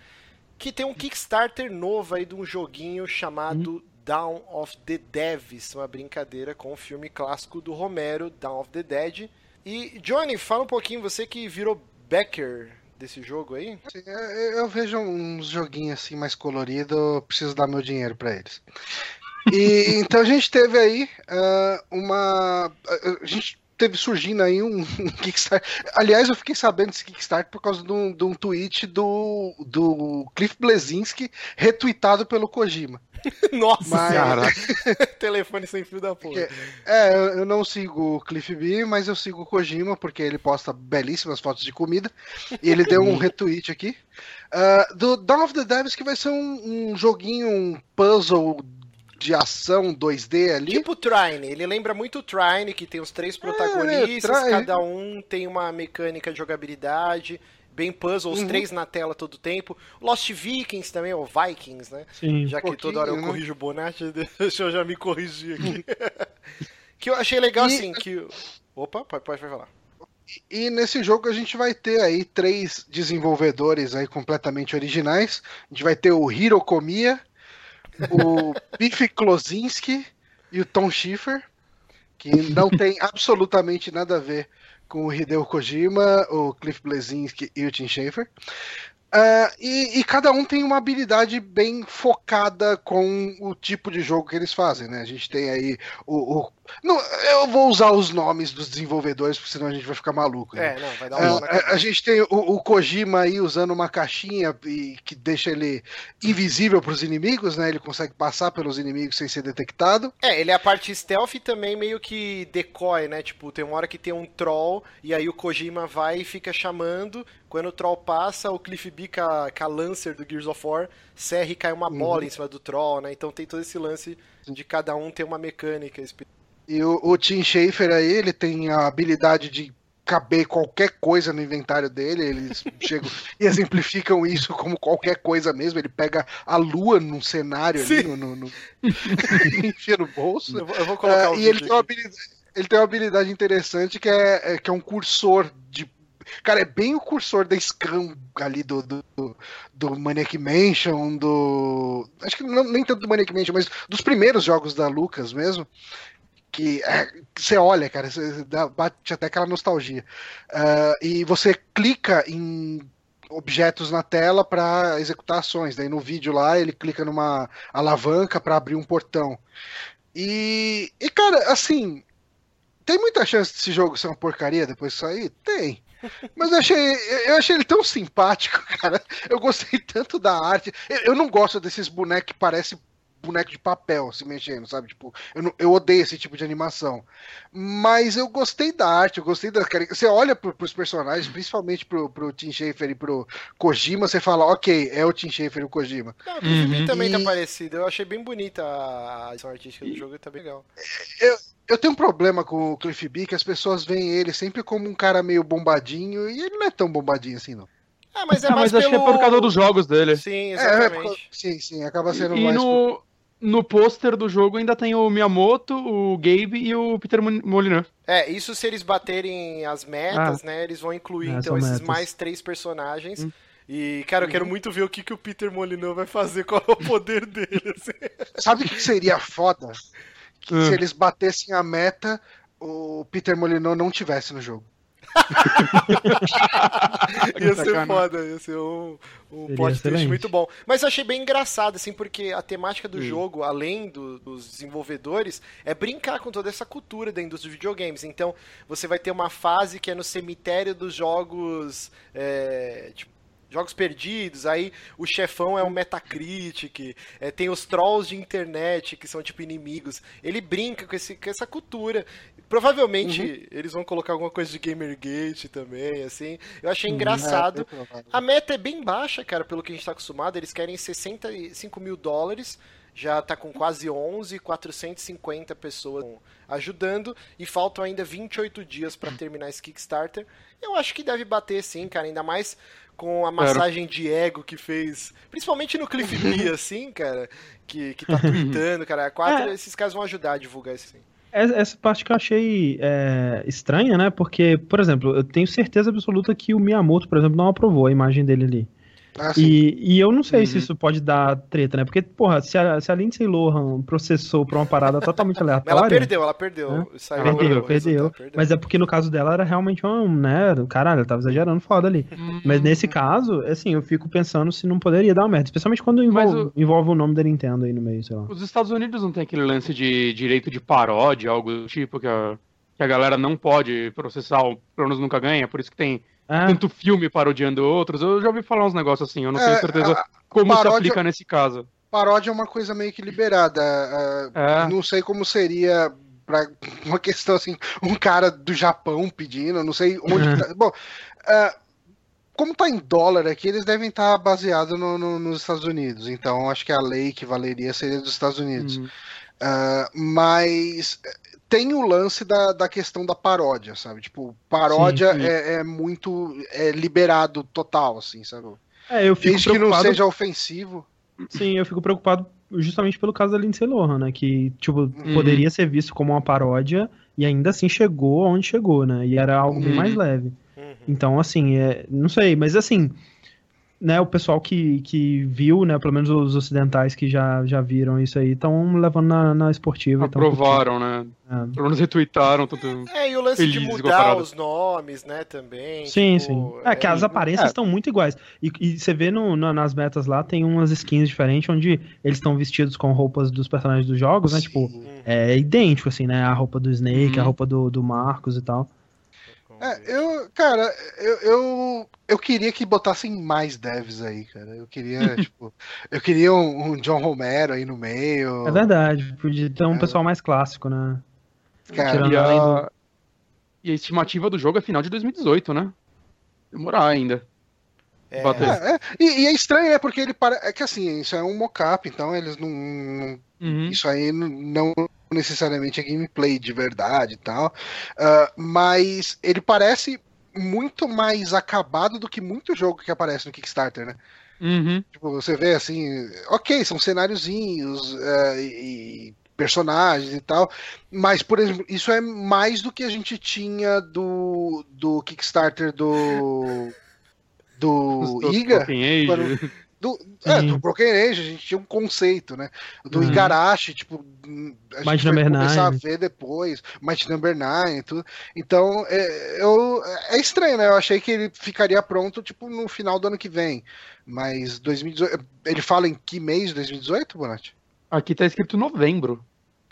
[SPEAKER 2] que tem um Kickstarter novo aí de um joguinho chamado Dawn of the Devs, uma brincadeira com o filme clássico do Romero, Dawn of the Dead. E Johnny, fala um pouquinho, você que virou backer desse jogo aí.
[SPEAKER 1] Assim, eu- Eu vejo uns joguinhos assim mais coloridos, eu preciso dar meu dinheiro pra eles. E então a gente teve aí ah, uma. A gente teve surgindo aí um, um Kickstarter. Aliás, eu fiquei sabendo desse Kickstarter por causa de um, de um tweet do, do Cliff Blesinski retweetado pelo Kojima.
[SPEAKER 2] Nossa,
[SPEAKER 1] Mas-.
[SPEAKER 3] Caraca.
[SPEAKER 2] telefone sem fio da porra.
[SPEAKER 1] É, eu não sigo o Cliff B, mas eu sigo o Kojima, porque ele posta belíssimas fotos de comida. E ele deu um retweet aqui. ah, do Dawn of the Devils, que vai ser um, um joguinho, um puzzle de ação 2D ali.
[SPEAKER 2] Tipo o Trine, ele lembra muito o Trine, que tem os três protagonistas,
[SPEAKER 1] Trine.
[SPEAKER 2] cada um tem uma mecânica de jogabilidade, bem puzzle, os
[SPEAKER 1] Uhum.
[SPEAKER 2] três na tela todo o tempo. Lost Vikings também, ou Vikings, né?
[SPEAKER 4] Sim.
[SPEAKER 2] Já que
[SPEAKER 1] pouquinho,
[SPEAKER 2] toda hora eu
[SPEAKER 1] né?
[SPEAKER 2] corrijo o Bonatti, deixa eu já me corrigir aqui. que eu achei legal
[SPEAKER 1] E-
[SPEAKER 2] assim, que... Opa, pode, pode falar.
[SPEAKER 1] E nesse jogo a gente vai ter aí três desenvolvedores aí completamente originais. A gente vai ter o Hirokomiya, o Biff Klozinski e o Tom Schiffer, que não tem absolutamente nada a ver com o Hideo Kojima, o Cliff Blesinski e o Tim Schafer. Ah, e, e cada um tem uma habilidade bem focada com o tipo de jogo que eles fazem, né? A gente tem aí o. o- não, eu vou usar os nomes dos desenvolvedores, porque senão a gente vai ficar maluco. né?
[SPEAKER 2] É, não, vai dar um nó na
[SPEAKER 1] Ah, a, a gente tem o, o Kojima aí usando uma caixinha e, que deixa ele invisível para os inimigos, né? Ele consegue passar pelos inimigos sem ser detectado.
[SPEAKER 2] É, ele é a parte stealth e também meio que decoy, né? Tipo, tem uma hora que tem um troll e aí o Kojima vai e fica chamando. Quando o troll passa, o Cliff B com a, com a Lancer do Gears of War serra e cai uma bola em cima do troll, né? Então tem todo esse lance de cada um ter uma mecânica. espe-
[SPEAKER 1] E o, o Tim Schafer aí, ele tem a habilidade de caber qualquer coisa no inventário dele. Eles chegam e exemplificam isso como qualquer coisa mesmo. Ele pega a lua num cenário ali,
[SPEAKER 2] Sim.
[SPEAKER 1] no, no, no... enfia no bolso.
[SPEAKER 2] Eu vou, eu vou colocar o
[SPEAKER 1] e ele tem, uma
[SPEAKER 2] aqui.
[SPEAKER 1] habilidade, ele tem uma habilidade interessante que é, é- que é um cursor de. Cara, é bem o cursor da Scam ali do, do, do, do Maniac Mansion, do. Acho que não, nem tanto do Maniac Mansion, mas dos primeiros jogos da Lucas mesmo. Que é, você olha, cara, você dá- bate até aquela nostalgia. Ah, e você clica em objetos na tela para executar ações. Daí no vídeo lá ele clica numa alavanca para abrir um portão. E, e, cara, assim, tem muita chance desse jogo ser uma porcaria depois de sair? Tem. Mas eu achei, eu achei ele tão simpático, cara. Eu gostei tanto da arte. Eu, eu não gosto desses bonecos que parecem boneco de papel se mexendo, sabe? Tipo, eu, não- eu odeio esse tipo de animação. Mas eu gostei da arte, eu gostei da. cari- Você olha pro, pros personagens, principalmente pro, pro Tim Schafer e pro Kojima, você fala, ok, é o Tim Schafer e o Kojima.
[SPEAKER 2] Não, o Cliff B
[SPEAKER 3] Uhum.
[SPEAKER 2] também tá
[SPEAKER 1] E-
[SPEAKER 2] parecido. Eu achei bem bonita a a edição artística do jogo, tá bem legal.
[SPEAKER 1] Eu tenho um problema com o Cliff B, que as pessoas veem ele sempre como um cara meio bombadinho, e ele não é tão bombadinho assim, não.
[SPEAKER 2] Ah, mas é
[SPEAKER 3] Ah,
[SPEAKER 2] mais
[SPEAKER 3] mas acho que é
[SPEAKER 2] pelo...
[SPEAKER 3] por causa dos jogos dele.
[SPEAKER 2] Sim,
[SPEAKER 1] É, é,
[SPEAKER 2] exatamente.
[SPEAKER 1] sim, sim, acaba sendo
[SPEAKER 3] E
[SPEAKER 1] mais.
[SPEAKER 3] no, no pôster do jogo ainda tem o Miyamoto, o Gabe e o Peter Molyneux.
[SPEAKER 2] É, isso se eles baterem as metas, ah. né? Eles vão incluir, é, então, esses metas. mais três personagens. Hum. E, cara, eu quero uhum. muito ver o que, que o Peter Molyneux vai fazer, qual é o poder dele. Assim.
[SPEAKER 1] Sabe o que seria foda? Que hum. se eles batessem a meta, o Peter Molyneux não tivesse no jogo.
[SPEAKER 2] ia ser foda, ia ser um, um plot twist muito bom. Mas eu achei bem engraçado, assim, porque a temática do Sim. jogo, além do, dos desenvolvedores, é brincar com toda essa cultura da indústria de videogames. Então, você vai ter uma fase que é no cemitério dos jogos, é, tipo, Jogos Perdidos, aí o chefão é um Metacritic, é, tem os trolls de internet que são tipo inimigos. Ele brinca com, esse, com essa cultura. Provavelmente uhum. eles vão colocar alguma coisa de Gamergate também, assim. Eu achei uhum. engraçado. É, a meta é bem baixa, cara, pelo que a gente tá acostumado. Eles querem 65 mil dólares já está com quase 11, 450 pessoas ajudando e faltam ainda 28 dias para terminar esse Kickstarter. Eu acho que deve bater sim, cara, ainda mais com a massagem de ego que fez, principalmente no Cliff B, assim, cara, que, que tá tweetando, cara. Quatro, é. esses caras vão ajudar a divulgar isso sim.
[SPEAKER 4] Essa parte que eu achei é, estranha, né? Porque, por exemplo, eu tenho certeza absoluta que o Miyamoto, por exemplo, não aprovou a imagem dele ali. Ah, e, e eu não sei uhum. se isso pode dar treta, né? Porque, porra, se a, se a Lindsay Lohan processou pra uma parada totalmente aleatória.
[SPEAKER 2] ela perdeu, ela perdeu.
[SPEAKER 4] Né? perdeu, perdeu. perdeu. Mas é porque no caso dela era realmente um, né? Caralho, ela tava exagerando foda ali. Uhum. Mas nesse caso, assim, eu fico pensando se não poderia dar uma merda. Especialmente quando envolve o... envolve o nome da Nintendo aí no meio, sei lá.
[SPEAKER 3] Os Estados Unidos não tem aquele lance de direito de paródia, algo do tipo, que a, que a galera não pode processar, pelo menos nunca ganha, por isso que tem ah. tanto filme parodiando outros. Eu já ouvi falar uns negócios assim, eu não é, tenho certeza como paródia, se aplica nesse caso.
[SPEAKER 1] Paródia é uma coisa meio que liberada. Uh, é. Não sei como seria para uma questão assim, um cara do Japão pedindo, não sei onde. Tá. Bom, uh, como tá em dólar aqui, eles devem estar tá baseados no, no, nos Estados Unidos. Então, acho que a lei que valeria seria dos Estados Unidos. Uhum. Uh, mas tem o lance da, da questão da paródia, sabe? Tipo, paródia sim, sim. É, é, muito é liberado total, assim, sabe?
[SPEAKER 4] É, eu fico
[SPEAKER 1] Desde preocupado... que não seja ofensivo.
[SPEAKER 4] Sim, eu fico preocupado justamente pelo caso da Lindsay Lohan, né? Que, tipo, uhum. poderia ser visto como uma paródia e ainda assim chegou onde chegou, né? E era algo bem mais uhum. leve. Uhum. Então, assim, é, não sei, mas assim, né, o pessoal que, que viu, né, pelo menos os ocidentais que já, já viram isso aí, estão levando na, na esportiva.
[SPEAKER 3] Aprovaram, né? É. Pelo menos retweetaram. Tudo
[SPEAKER 2] é, e o lance de mudar os nomes, né, também.
[SPEAKER 4] Sim, tipo, sim. É, é, que as aparências estão é. muito iguais. E, e você vê no, no, nas metas lá, tem umas skins diferentes, onde eles estão vestidos com roupas dos personagens dos jogos, né, tipo, é idêntico, assim, né, a roupa do Snake, uhum. a roupa do, do Marcos e tal.
[SPEAKER 1] É, eu, cara, eu, eu, eu, queria que botassem mais devs aí, cara. Eu queria, tipo, eu queria um, um, John Romero aí no meio.
[SPEAKER 4] É verdade, podia ter um é. pessoal mais clássico, né?
[SPEAKER 3] Cara, e a... e a estimativa do jogo é final de 2018, né? Demorar ainda.
[SPEAKER 1] É, é, é. E, e, é estranho, né? Porque ele para... É que assim, isso é um mocap, então eles não. não... Uhum. Isso aí não necessariamente é gameplay de verdade e tal. Uh, mas ele parece muito mais acabado do que muito jogo que aparece no Kickstarter, né?
[SPEAKER 3] Uhum.
[SPEAKER 1] Tipo, você vê assim, ok, são cenáriozinhos uh, e personagens e tal, mas, por exemplo, isso é mais do que a gente tinha do, do Kickstarter do do Iga. Quando, do, é, do Broken Age, a gente tinha um conceito, né? Do uhum. Igarashi, tipo, a
[SPEAKER 4] Might gente vai começar
[SPEAKER 1] a ver depois, Might Number 9 tudo. Então, é, eu, é estranho, né? Eu achei que ele ficaria pronto, tipo, no final do ano que vem. Mas 2018. Ele fala em que mês de 2018, Bonatti?
[SPEAKER 3] Aqui tá escrito novembro.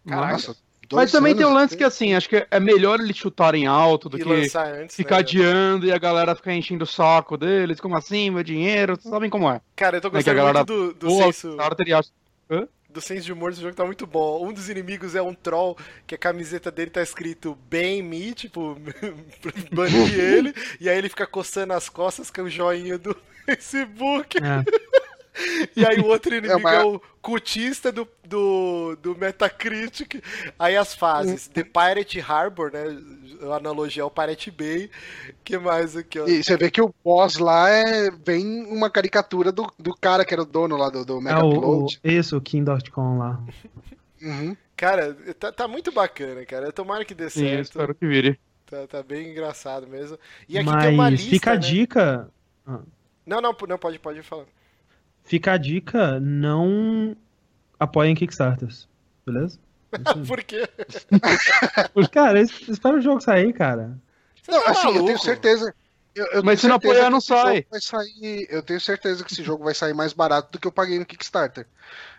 [SPEAKER 3] Nossa, mas também tem um lance que, assim, acho que é melhor eles chutarem alto do que antes, ficar né? adiando e a galera ficar enchendo o saco deles. Como assim, meu dinheiro? Vocês sabem como é.
[SPEAKER 2] Cara, eu tô é gostando é galera... do, do senso... Hã? Do senso de humor desse jogo tá muito bom. Um dos inimigos é um troll, que a camiseta dele tá escrito bem me, tipo, banir ele, e aí ele fica coçando as costas com o joinha do Facebook. É. E aí o outro inimigo é, uma... é o cultista do, do, do Metacritic. Aí as fases. The Pirate Harbor, né? A analogia ao Pirate Bay. que mais aqui, ó?
[SPEAKER 1] E você vê que o boss lá é bem uma caricatura do, do cara que era o dono lá do, do
[SPEAKER 4] Mega é, o, o, Isso, o King.com lá.
[SPEAKER 2] Uhum. Cara, tá, tá muito bacana, cara. Tomara que dê Sim, certo.
[SPEAKER 3] espero que vire.
[SPEAKER 2] Tá, tá bem engraçado mesmo. E
[SPEAKER 4] aqui Mas tem uma lista, fica a né? dica.
[SPEAKER 2] Ah. Não, não, não, pode, pode falar.
[SPEAKER 4] Fica a dica, não apoiem Kickstarters, beleza?
[SPEAKER 2] Por quê?
[SPEAKER 4] cara, espera o jogo sair, cara.
[SPEAKER 1] Não, tá assim, eu tenho certeza. Eu, eu
[SPEAKER 3] Mas se não apoiar, não sai.
[SPEAKER 1] Vai sair. Eu tenho certeza que esse jogo vai sair mais barato do que eu paguei no Kickstarter.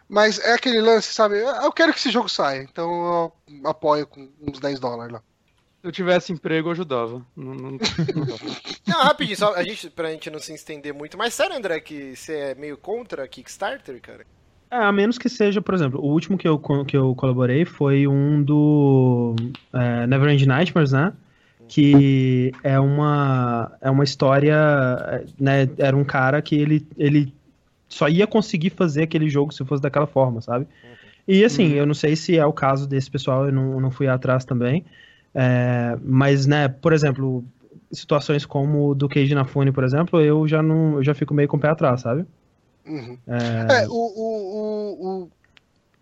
[SPEAKER 1] Mas é aquele lance, sabe? Eu quero que esse jogo saia, então eu apoio com uns 10 dólares lá.
[SPEAKER 3] Se eu tivesse emprego, eu ajudava. Não, não, não,
[SPEAKER 2] não rapidinho, só a gente, pra gente não se estender muito. Mas sério, André, que você é meio contra Kickstarter, cara?
[SPEAKER 4] É, a menos que seja, por exemplo, o último que eu, que eu colaborei foi um do é, Neverend Nightmares, né? Que é uma, é uma história, né? Era um cara que ele, ele só ia conseguir fazer aquele jogo se fosse daquela forma, sabe? E assim, uhum. eu não sei se é o caso desse pessoal, eu não, não fui atrás também. É, mas, né, por exemplo, situações como o do Cage Nafune, por exemplo, eu já não eu já fico meio com o pé atrás, sabe?
[SPEAKER 1] Uhum. É... é, o, o, o,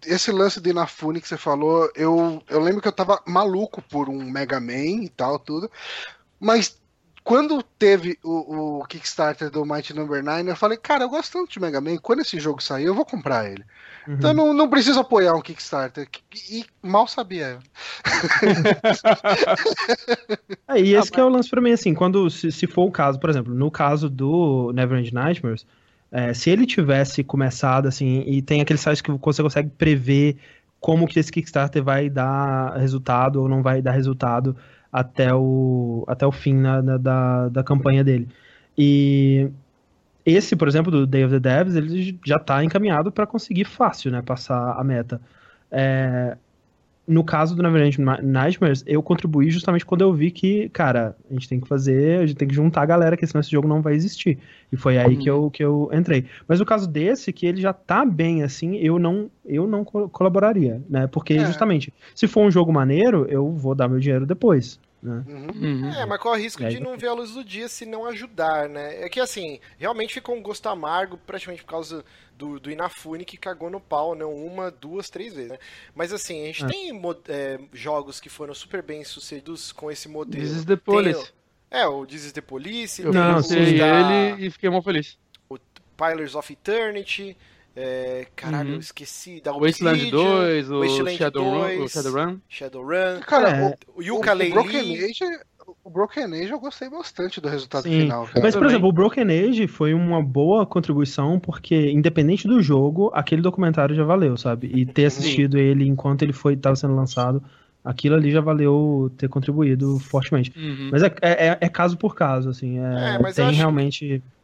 [SPEAKER 1] esse lance de Inafune que você falou, eu, eu lembro que eu tava maluco por um Mega Man e tal, tudo. Mas quando teve o, o Kickstarter do Mighty Number no. 9, eu falei, cara, eu gosto tanto de Mega Man, quando esse jogo sair, eu vou comprar ele. Uhum. Então não, não preciso apoiar um Kickstarter. E mal sabia.
[SPEAKER 4] é, e esse ah, que é o lance pra mim, assim, quando, se, se for o caso, por exemplo, no caso do Neverend Nightmares, é, se ele tivesse começado, assim, e tem aquele site que você consegue prever como que esse Kickstarter vai dar resultado ou não vai dar resultado até o, até o fim da, da campanha dele. E esse, por exemplo, do Day of the Devs, ele já está encaminhado para conseguir fácil, né, passar a meta. É, no caso do Neverend Nightmares, eu contribuí justamente quando eu vi que, cara, a gente tem que fazer, a gente tem que juntar a galera, que senão esse jogo não vai existir. E foi aí que, eu, que eu entrei. Mas no caso desse, que ele já tá bem assim, eu não, eu não colaboraria, né? Porque, é. justamente, se for um jogo maneiro, eu vou dar meu dinheiro depois. Né?
[SPEAKER 2] Uhum. É, mas corre o risco de não ver a luz do dia se não ajudar, né? É que assim, realmente ficou um gosto amargo, praticamente por causa do, do Inafune que cagou no pau, não uma, duas, três vezes, né? Mas assim, a gente é. tem é, jogos que foram super bem sucedidos com esse modelo.
[SPEAKER 3] This is the Police.
[SPEAKER 2] Tem, é, o This is the Police.
[SPEAKER 3] Eu não, sei da... ele e fiquei muito feliz.
[SPEAKER 2] O Pillars of Eternity. É, caralho, uhum. eu esqueci. Da
[SPEAKER 3] Wasteland 2, o Wasteland Shadowrun. O
[SPEAKER 2] Shadowrun. Shadowrun.
[SPEAKER 1] Cara, é. o, o Yuka o, o Broken Age o Broken Age eu gostei bastante do resultado Sim. final. Cara.
[SPEAKER 4] Mas, por exemplo, o Broken Age foi uma boa contribuição, porque, independente do jogo, aquele documentário já valeu, sabe? E ter assistido Sim. ele enquanto ele foi estava sendo lançado, aquilo ali já valeu ter contribuído fortemente. Uhum. Mas é, é, é, caso por caso, assim. É, é tem realmente. Que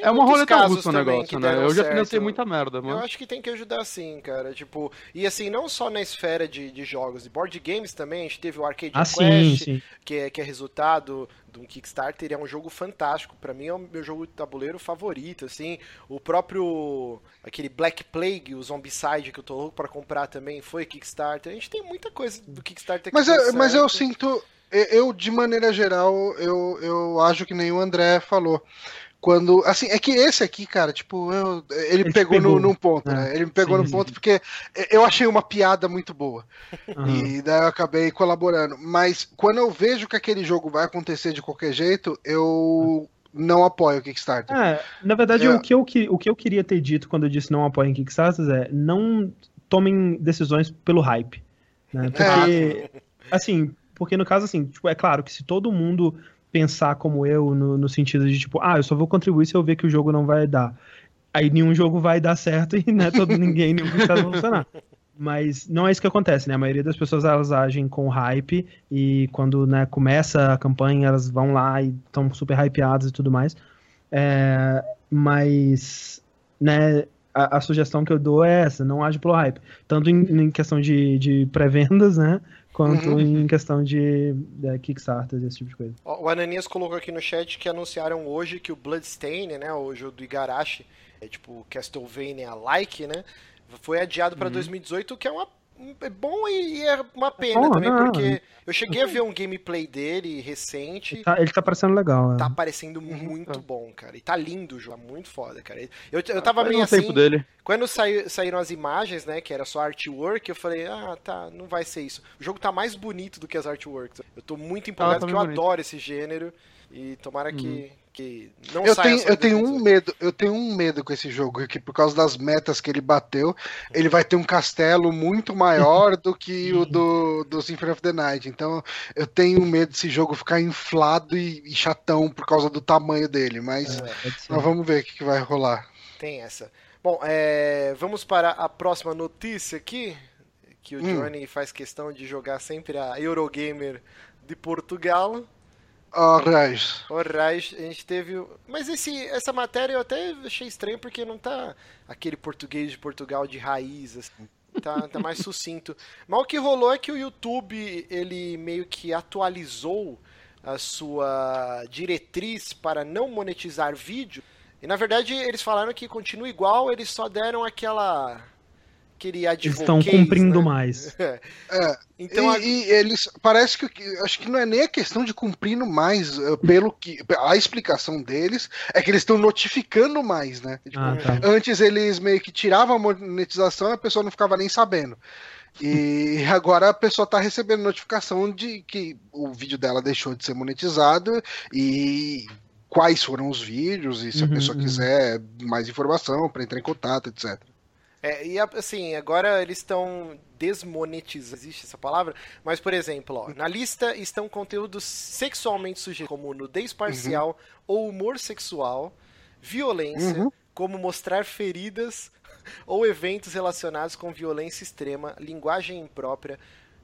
[SPEAKER 3] é uma roleta russa o negócio, né? Eu já financei muita merda, mano.
[SPEAKER 2] Eu acho que tem que ajudar sim, cara. Tipo, e assim, não só na esfera de, de jogos, de board games também, a gente teve o Arcade ah, Quest, sim, sim. Que, é, que é resultado de um Kickstarter, é um jogo fantástico. para mim é o meu jogo de tabuleiro favorito, assim. O próprio aquele Black Plague, o Zombicide que eu tô louco para comprar também foi Kickstarter. A gente tem muita coisa do Kickstarter que
[SPEAKER 1] Mas, eu, mas eu sinto eu, de maneira geral, eu, eu acho que nem o André falou. Quando. Assim, é que esse aqui, cara, tipo, eu, ele, ele pegou, pegou. No, num ponto, é, né? Ele me pegou sim, no ponto sim. porque eu achei uma piada muito boa. Uhum. E daí eu acabei colaborando. Mas quando eu vejo que aquele jogo vai acontecer de qualquer jeito, eu não apoio o Kickstarter.
[SPEAKER 4] É, na verdade, é. o, que eu, o que eu queria ter dito quando eu disse não apoio em Kickstarter é não tomem decisões pelo hype. Né? Porque, é. assim, porque no caso, assim, tipo, é claro que se todo mundo pensar como eu, no, no sentido de tipo, ah, eu só vou contribuir se eu ver que o jogo não vai dar. Aí nenhum jogo vai dar certo e né, todo ninguém, nenhum vai funcionar. Mas não é isso que acontece, né? A maioria das pessoas elas agem com hype e quando né, começa a campanha elas vão lá e estão super hypeadas e tudo mais. É, mas, né, a, a, sugestão que eu dou é essa, não age pelo hype. Tanto em, em questão de, de pré-vendas, né? Quanto uhum. em questão de, de Kickstarter, esse tipo de coisa.
[SPEAKER 2] O Ananias colocou aqui no chat que anunciaram hoje que o Bloodstain, né, o jogo do Igarashi, é tipo Castlevania-like, né, foi adiado para uhum. 2018, o que é uma é bom e é uma pena também, não, porque eu cheguei a ver um gameplay dele recente.
[SPEAKER 4] Ele tá, ele tá parecendo legal.
[SPEAKER 2] Tá
[SPEAKER 4] é.
[SPEAKER 2] parecendo uhum. muito bom, cara. E tá lindo o jogo, tá muito foda, cara. Eu, eu tava meio assim. Tempo dele. Quando saiu, saíram as imagens, né, que era só artwork, eu falei, ah, tá, não vai ser isso. O jogo tá mais bonito do que as artworks. Eu tô muito empolgado, ah, tá porque eu bonito. adoro esse gênero. E tomara que, uhum que não
[SPEAKER 1] eu tenho, eu tenho um medo, eu tenho um medo com esse jogo que por causa das metas que ele bateu, ele vai ter um castelo muito maior do que o do, do Symphony of the Night. Então eu tenho medo desse jogo ficar inflado e, e chatão por causa do tamanho dele, mas é, nós vamos ver o que, que, vai rolar.
[SPEAKER 2] Tem essa. Bom, é, vamos para a próxima notícia aqui, que o hum. Johnny faz questão de jogar sempre a Eurogamer de Portugal.
[SPEAKER 1] Arrais.
[SPEAKER 2] Arrais, a gente teve. Mas esse, essa matéria eu até achei estranho porque não tá aquele português de Portugal de raiz, assim. Tá, tá mais sucinto. Mas o que rolou é que o YouTube, ele meio que atualizou a sua diretriz para não monetizar vídeo. E na verdade eles falaram que continua igual, eles só deram aquela aquele
[SPEAKER 4] Eles estão cumprindo né? mais.
[SPEAKER 1] é. Então, e, a... e, eles parece que acho que não é nem a questão de cumprindo mais, eh, pelo que a explicação deles é que eles estão notificando mais, né? Tipo, ah, tá. Antes eles meio que tiravam a monetização e a pessoa não ficava nem sabendo. E agora a pessoa está recebendo notificação de que o vídeo dela deixou de ser monetizado e quais foram os vídeos e se uhum, a pessoa uhum. quiser mais informação para entrar em contato, etc.
[SPEAKER 2] É, e assim, agora eles estão desmonetizando, existe essa palavra? Mas, por exemplo, ó, na lista estão conteúdos sexualmente sujeitos, como nudez parcial uhum. ou humor sexual, violência, uhum. como mostrar feridas ou eventos relacionados com violência extrema, linguagem imprópria,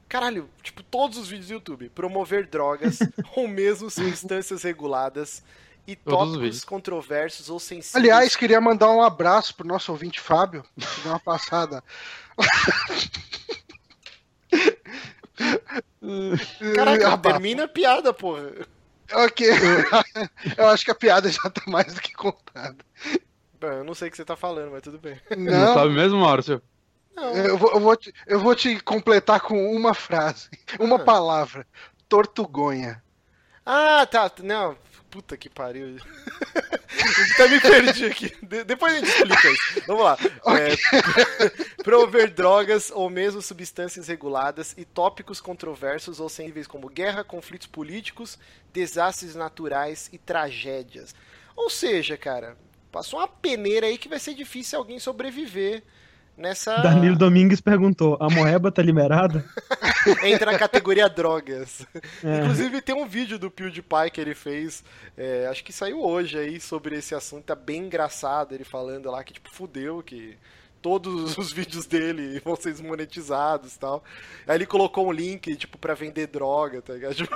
[SPEAKER 2] Caralho, tipo, todos os vídeos do YouTube. Promover drogas ou mesmo substâncias reguladas, e tópicos controversos ou sensíveis.
[SPEAKER 1] Aliás, queria mandar um abraço pro nosso ouvinte Fábio, que deu uma passada.
[SPEAKER 2] Caraca, termina a piada, porra.
[SPEAKER 1] Ok. Eu acho que a piada já tá mais do que contada.
[SPEAKER 2] Eu não sei o que você tá falando, mas tudo bem.
[SPEAKER 3] Não, não sabe mesmo, Márcio?
[SPEAKER 1] Não. Eu, vou, eu, vou te, eu vou te completar com uma frase, uma ah. palavra: tortugonha.
[SPEAKER 2] Ah, tá. Não, Puta que pariu. Até me perdi aqui. De depois a gente explica isso. Vamos lá. Okay. É, prover drogas ou mesmo substâncias reguladas e tópicos controversos ou sensíveis como guerra, conflitos políticos, desastres naturais e tragédias. Ou seja, cara, passou uma peneira aí que vai ser difícil alguém sobreviver nessa.
[SPEAKER 4] Danilo Domingues perguntou: a moeba tá liberada?
[SPEAKER 2] Entra na categoria drogas. É. Inclusive tem um vídeo do PewDiePie que ele fez, é, acho que saiu hoje aí, sobre esse assunto, tá bem engraçado, ele falando lá que, tipo, fudeu, que todos os vídeos dele vão ser desmonetizados e tal. Aí ele colocou um link, tipo, pra vender droga, tá ligado? Tipo,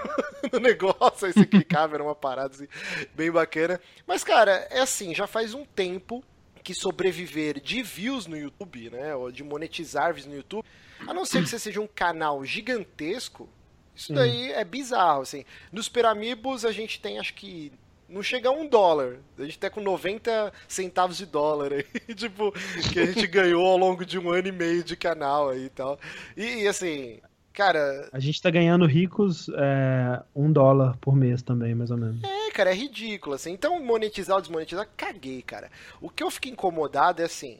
[SPEAKER 2] no negócio, aí você clicava, era uma parada assim, bem bacana. Mas, cara, é assim, já faz um tempo que sobreviver de views no YouTube, né, ou de monetizar views no YouTube, a não ser que você seja um canal gigantesco, isso daí é bizarro, assim. Nos Peramibos a gente tem, acho que não chega a um dólar. A gente tá com 90 centavos de dólar aí, tipo, que a gente ganhou ao longo de um ano e meio de canal aí e tal. E, assim, cara.
[SPEAKER 4] A gente tá ganhando ricos é, um dólar por mês também, mais ou menos.
[SPEAKER 2] É, cara, é ridículo, assim. Então, monetizar ou desmonetizar, caguei, cara. O que eu fico incomodado é assim.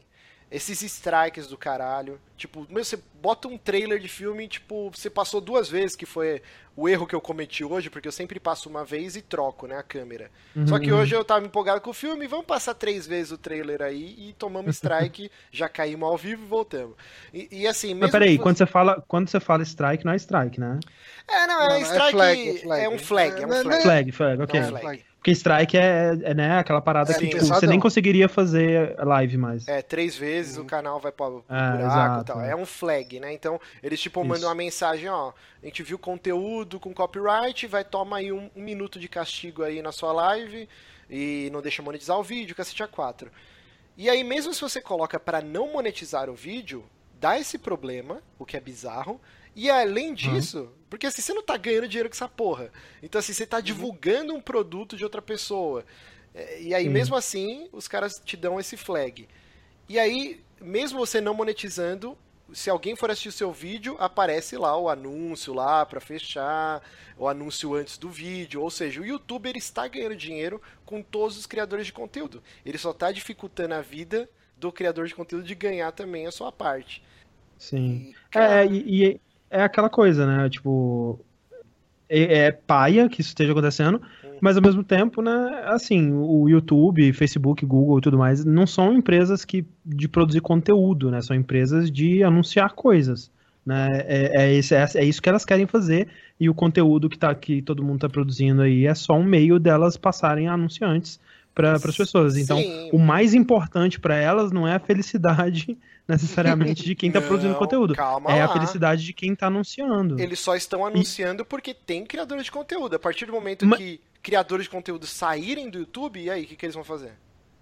[SPEAKER 2] Esses strikes do caralho. Tipo, você bota um trailer de filme, tipo, você passou duas vezes, que foi o erro que eu cometi hoje, porque eu sempre passo uma vez e troco, né, a câmera. Uhum. Só que hoje eu tava empolgado com o filme, vamos passar três vezes o trailer aí e tomamos strike, já caímos ao vivo e voltamos. E, e assim, mesmo.
[SPEAKER 4] Mas peraí, quando você fala, quando você fala strike, não é strike, né?
[SPEAKER 2] É, não, é não, é strike. É, flag, é, flag. é um flag, é um flag.
[SPEAKER 4] Flag, flag, ok. É um flag. Porque strike é, é né, aquela parada é, que tipo, você nem conseguiria fazer live mais.
[SPEAKER 2] É, três vezes uhum. o canal vai para o é, buraco e tal. É um flag, né? Então, eles tipo Isso. mandam uma mensagem, ó, a gente viu conteúdo com copyright, vai tomar aí um, um, minuto de castigo aí na sua live e não deixa monetizar o vídeo, cacete a 4. E aí, mesmo se você coloca para não monetizar o vídeo, dá esse problema, o que é bizarro, E além disso, uhum. porque assim, você não tá ganhando dinheiro com essa porra. Então, assim, você tá uhum. divulgando um produto de outra pessoa. É, e aí, mesmo assim, os caras te dão esse flag. E aí, mesmo você não monetizando, se alguém for assistir o seu vídeo, aparece lá o anúncio lá para fechar, o anúncio antes do vídeo, ou seja, o youtuber está ganhando dinheiro com todos os criadores de conteúdo. Ele só está dificultando a vida do criador de conteúdo de ganhar também a sua parte.
[SPEAKER 4] Sim. E, cara... é, e, e é aquela coisa, né? Tipo, é, é paia que isso esteja acontecendo, mas ao mesmo tempo, né, assim, o YouTube, Facebook, Google e tudo mais não são empresas que de produzir conteúdo, né? São empresas de anunciar coisas. Né? É, é, esse, é, é isso que elas querem fazer e o conteúdo que, tá, que todo mundo está produzindo aí é só um meio delas passarem anunciantes para as pessoas. Então, Sim. o mais importante para elas não é a felicidade necessariamente de quem está produzindo conteúdo. é lá. a felicidade de quem está anunciando.
[SPEAKER 2] Eles só estão anunciando e... porque tem criadores de conteúdo. A partir do momento Mas... que criadores de conteúdo saírem do YouTube, e aí, o que, que eles vão fazer?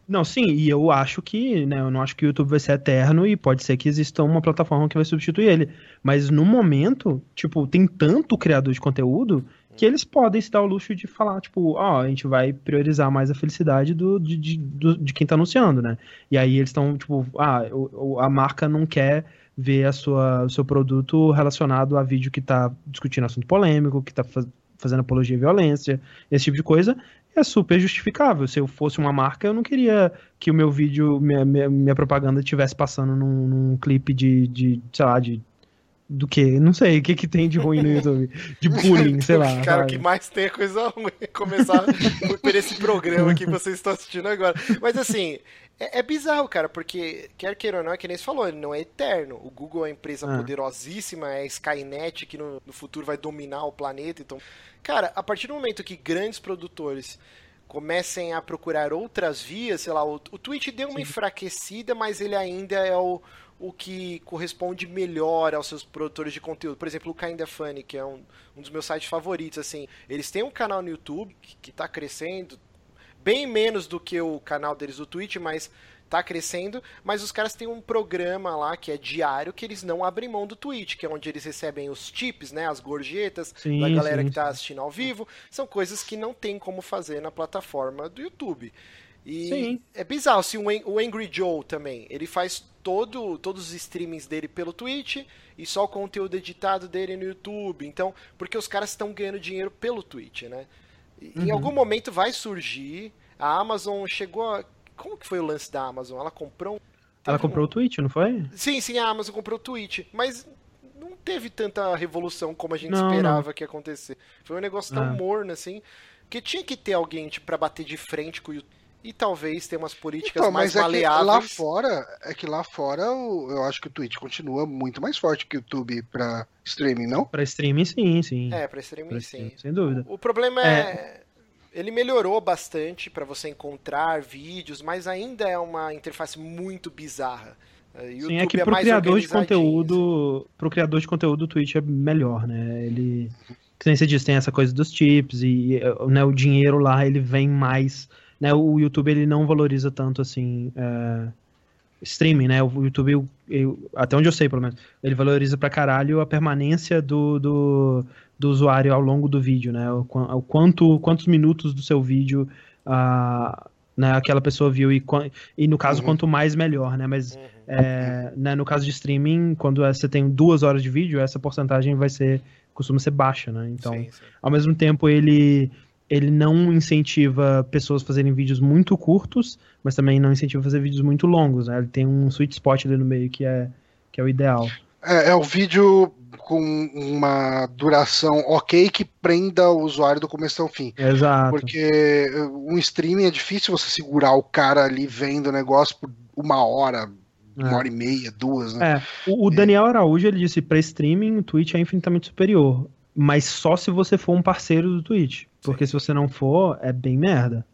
[SPEAKER 4] Não, sim, e eu acho que, né, eu não acho que o YouTube vai ser eterno e pode ser que exista uma plataforma que vai substituir ele. Mas no momento, tipo, tem tanto criador de conteúdo que eles podem se dar o luxo de falar, tipo, ó, oh, a gente vai priorizar mais a felicidade do, de, de, do, de quem tá anunciando, né? E aí eles estão, tipo, ah, o, a marca não quer ver a sua, o seu produto relacionado a vídeo que tá discutindo assunto polêmico, que tá fazendo apologia à violência, esse tipo de coisa, é super justificável. Se eu fosse uma marca, eu não queria que o meu vídeo, minha, minha, minha propaganda estivesse passando num, num, clipe de, de, sei lá, de. Do que? Não sei, o que, que tem de ruim no YouTube? De bullying, sei lá.
[SPEAKER 2] Cara, o que mais tem é coisa ruim. Começar por esse programa que vocês estão assistindo agora. Mas assim, é, é, bizarro, cara, porque, quer queira ou não, é que nem você falou, ele não é eterno. O Google é uma empresa ah. poderosíssima, é a Skynet que no, no futuro vai dominar o planeta. Então, cara, a partir do momento que grandes produtores comecem a procurar outras vias, sei lá, o, o Twitch deu uma Sim. enfraquecida, mas ele ainda é o, o que corresponde melhor aos seus produtores de conteúdo. Por exemplo, o Kinda Funny, que é um, um dos meus sites favoritos, assim, eles têm um canal no YouTube que está crescendo, bem menos do que o canal deles do Twitch, mas tá crescendo, mas os caras têm um programa lá que é diário que eles não abrem mão do Twitch, que é onde eles recebem os tips, né, as gorjetas sim, da galera sim, que tá assistindo ao vivo. São coisas que não tem como fazer na plataforma do YouTube. E sim. é bizarro, assim, o Angry Joe também, ele faz todo, todos os streamings dele pelo Twitch e só o conteúdo editado dele no YouTube. Então, porque os caras estão ganhando dinheiro pelo Twitch, né? Uhum. Em algum momento vai surgir. A Amazon chegou a. Como que foi o lance da Amazon? Ela comprou.
[SPEAKER 4] Ela comprou um... o Twitch, não foi?
[SPEAKER 2] Sim, sim, a Amazon comprou o Twitch. Mas não teve tanta revolução como a gente não, esperava não. que ia acontecer. Foi um negócio tão é. morno assim. Que tinha que ter alguém tipo, para bater de frente com o YouTube e talvez ter umas políticas então, mais mas maleáveis.
[SPEAKER 1] É lá fora, é que lá fora eu acho que o Twitch continua muito mais forte que o YouTube para streaming, não?
[SPEAKER 4] Para streaming sim, sim.
[SPEAKER 2] É, para streaming pra sim. Streaming,
[SPEAKER 4] sem dúvida.
[SPEAKER 2] O, o problema é, é ele melhorou bastante para você encontrar vídeos, mas ainda é uma interface muito bizarra.
[SPEAKER 4] YouTube Sim, é que é pro criador de conteúdo, assim. pro criador de conteúdo o Twitch é melhor, né? Ele, que nem você disse, tem essa coisa dos chips e né, o dinheiro lá ele vem mais né, o YouTube ele não valoriza tanto assim é, streaming, né? O YouTube, eu, eu, até onde eu sei, pelo menos, ele valoriza pra caralho a permanência do, do, do usuário ao longo do vídeo, né? O, o quanto, quantos minutos do seu vídeo a, né, aquela pessoa viu e, e no caso, uhum. quanto mais melhor, né? Mas uhum. é, né, no caso de streaming, quando você tem duas horas de vídeo, essa porcentagem vai ser costuma ser baixa, né? Então, sim, sim. ao mesmo tempo, ele ele não incentiva pessoas a fazerem vídeos muito curtos, mas também não incentiva a fazer vídeos muito longos. Né? Ele tem um sweet spot ali no meio que é, que é o ideal.
[SPEAKER 1] É, é o vídeo com uma duração ok que prenda o usuário do começo ao fim.
[SPEAKER 4] Exato.
[SPEAKER 1] Porque um streaming é difícil você segurar o cara ali vendo o negócio por uma hora, uma é. hora e meia, duas, né?
[SPEAKER 4] É. O, o Daniel Araújo ele disse para streaming o Twitch é infinitamente superior, mas só se você for um parceiro do Twitch. Porque se você não for, é bem merda.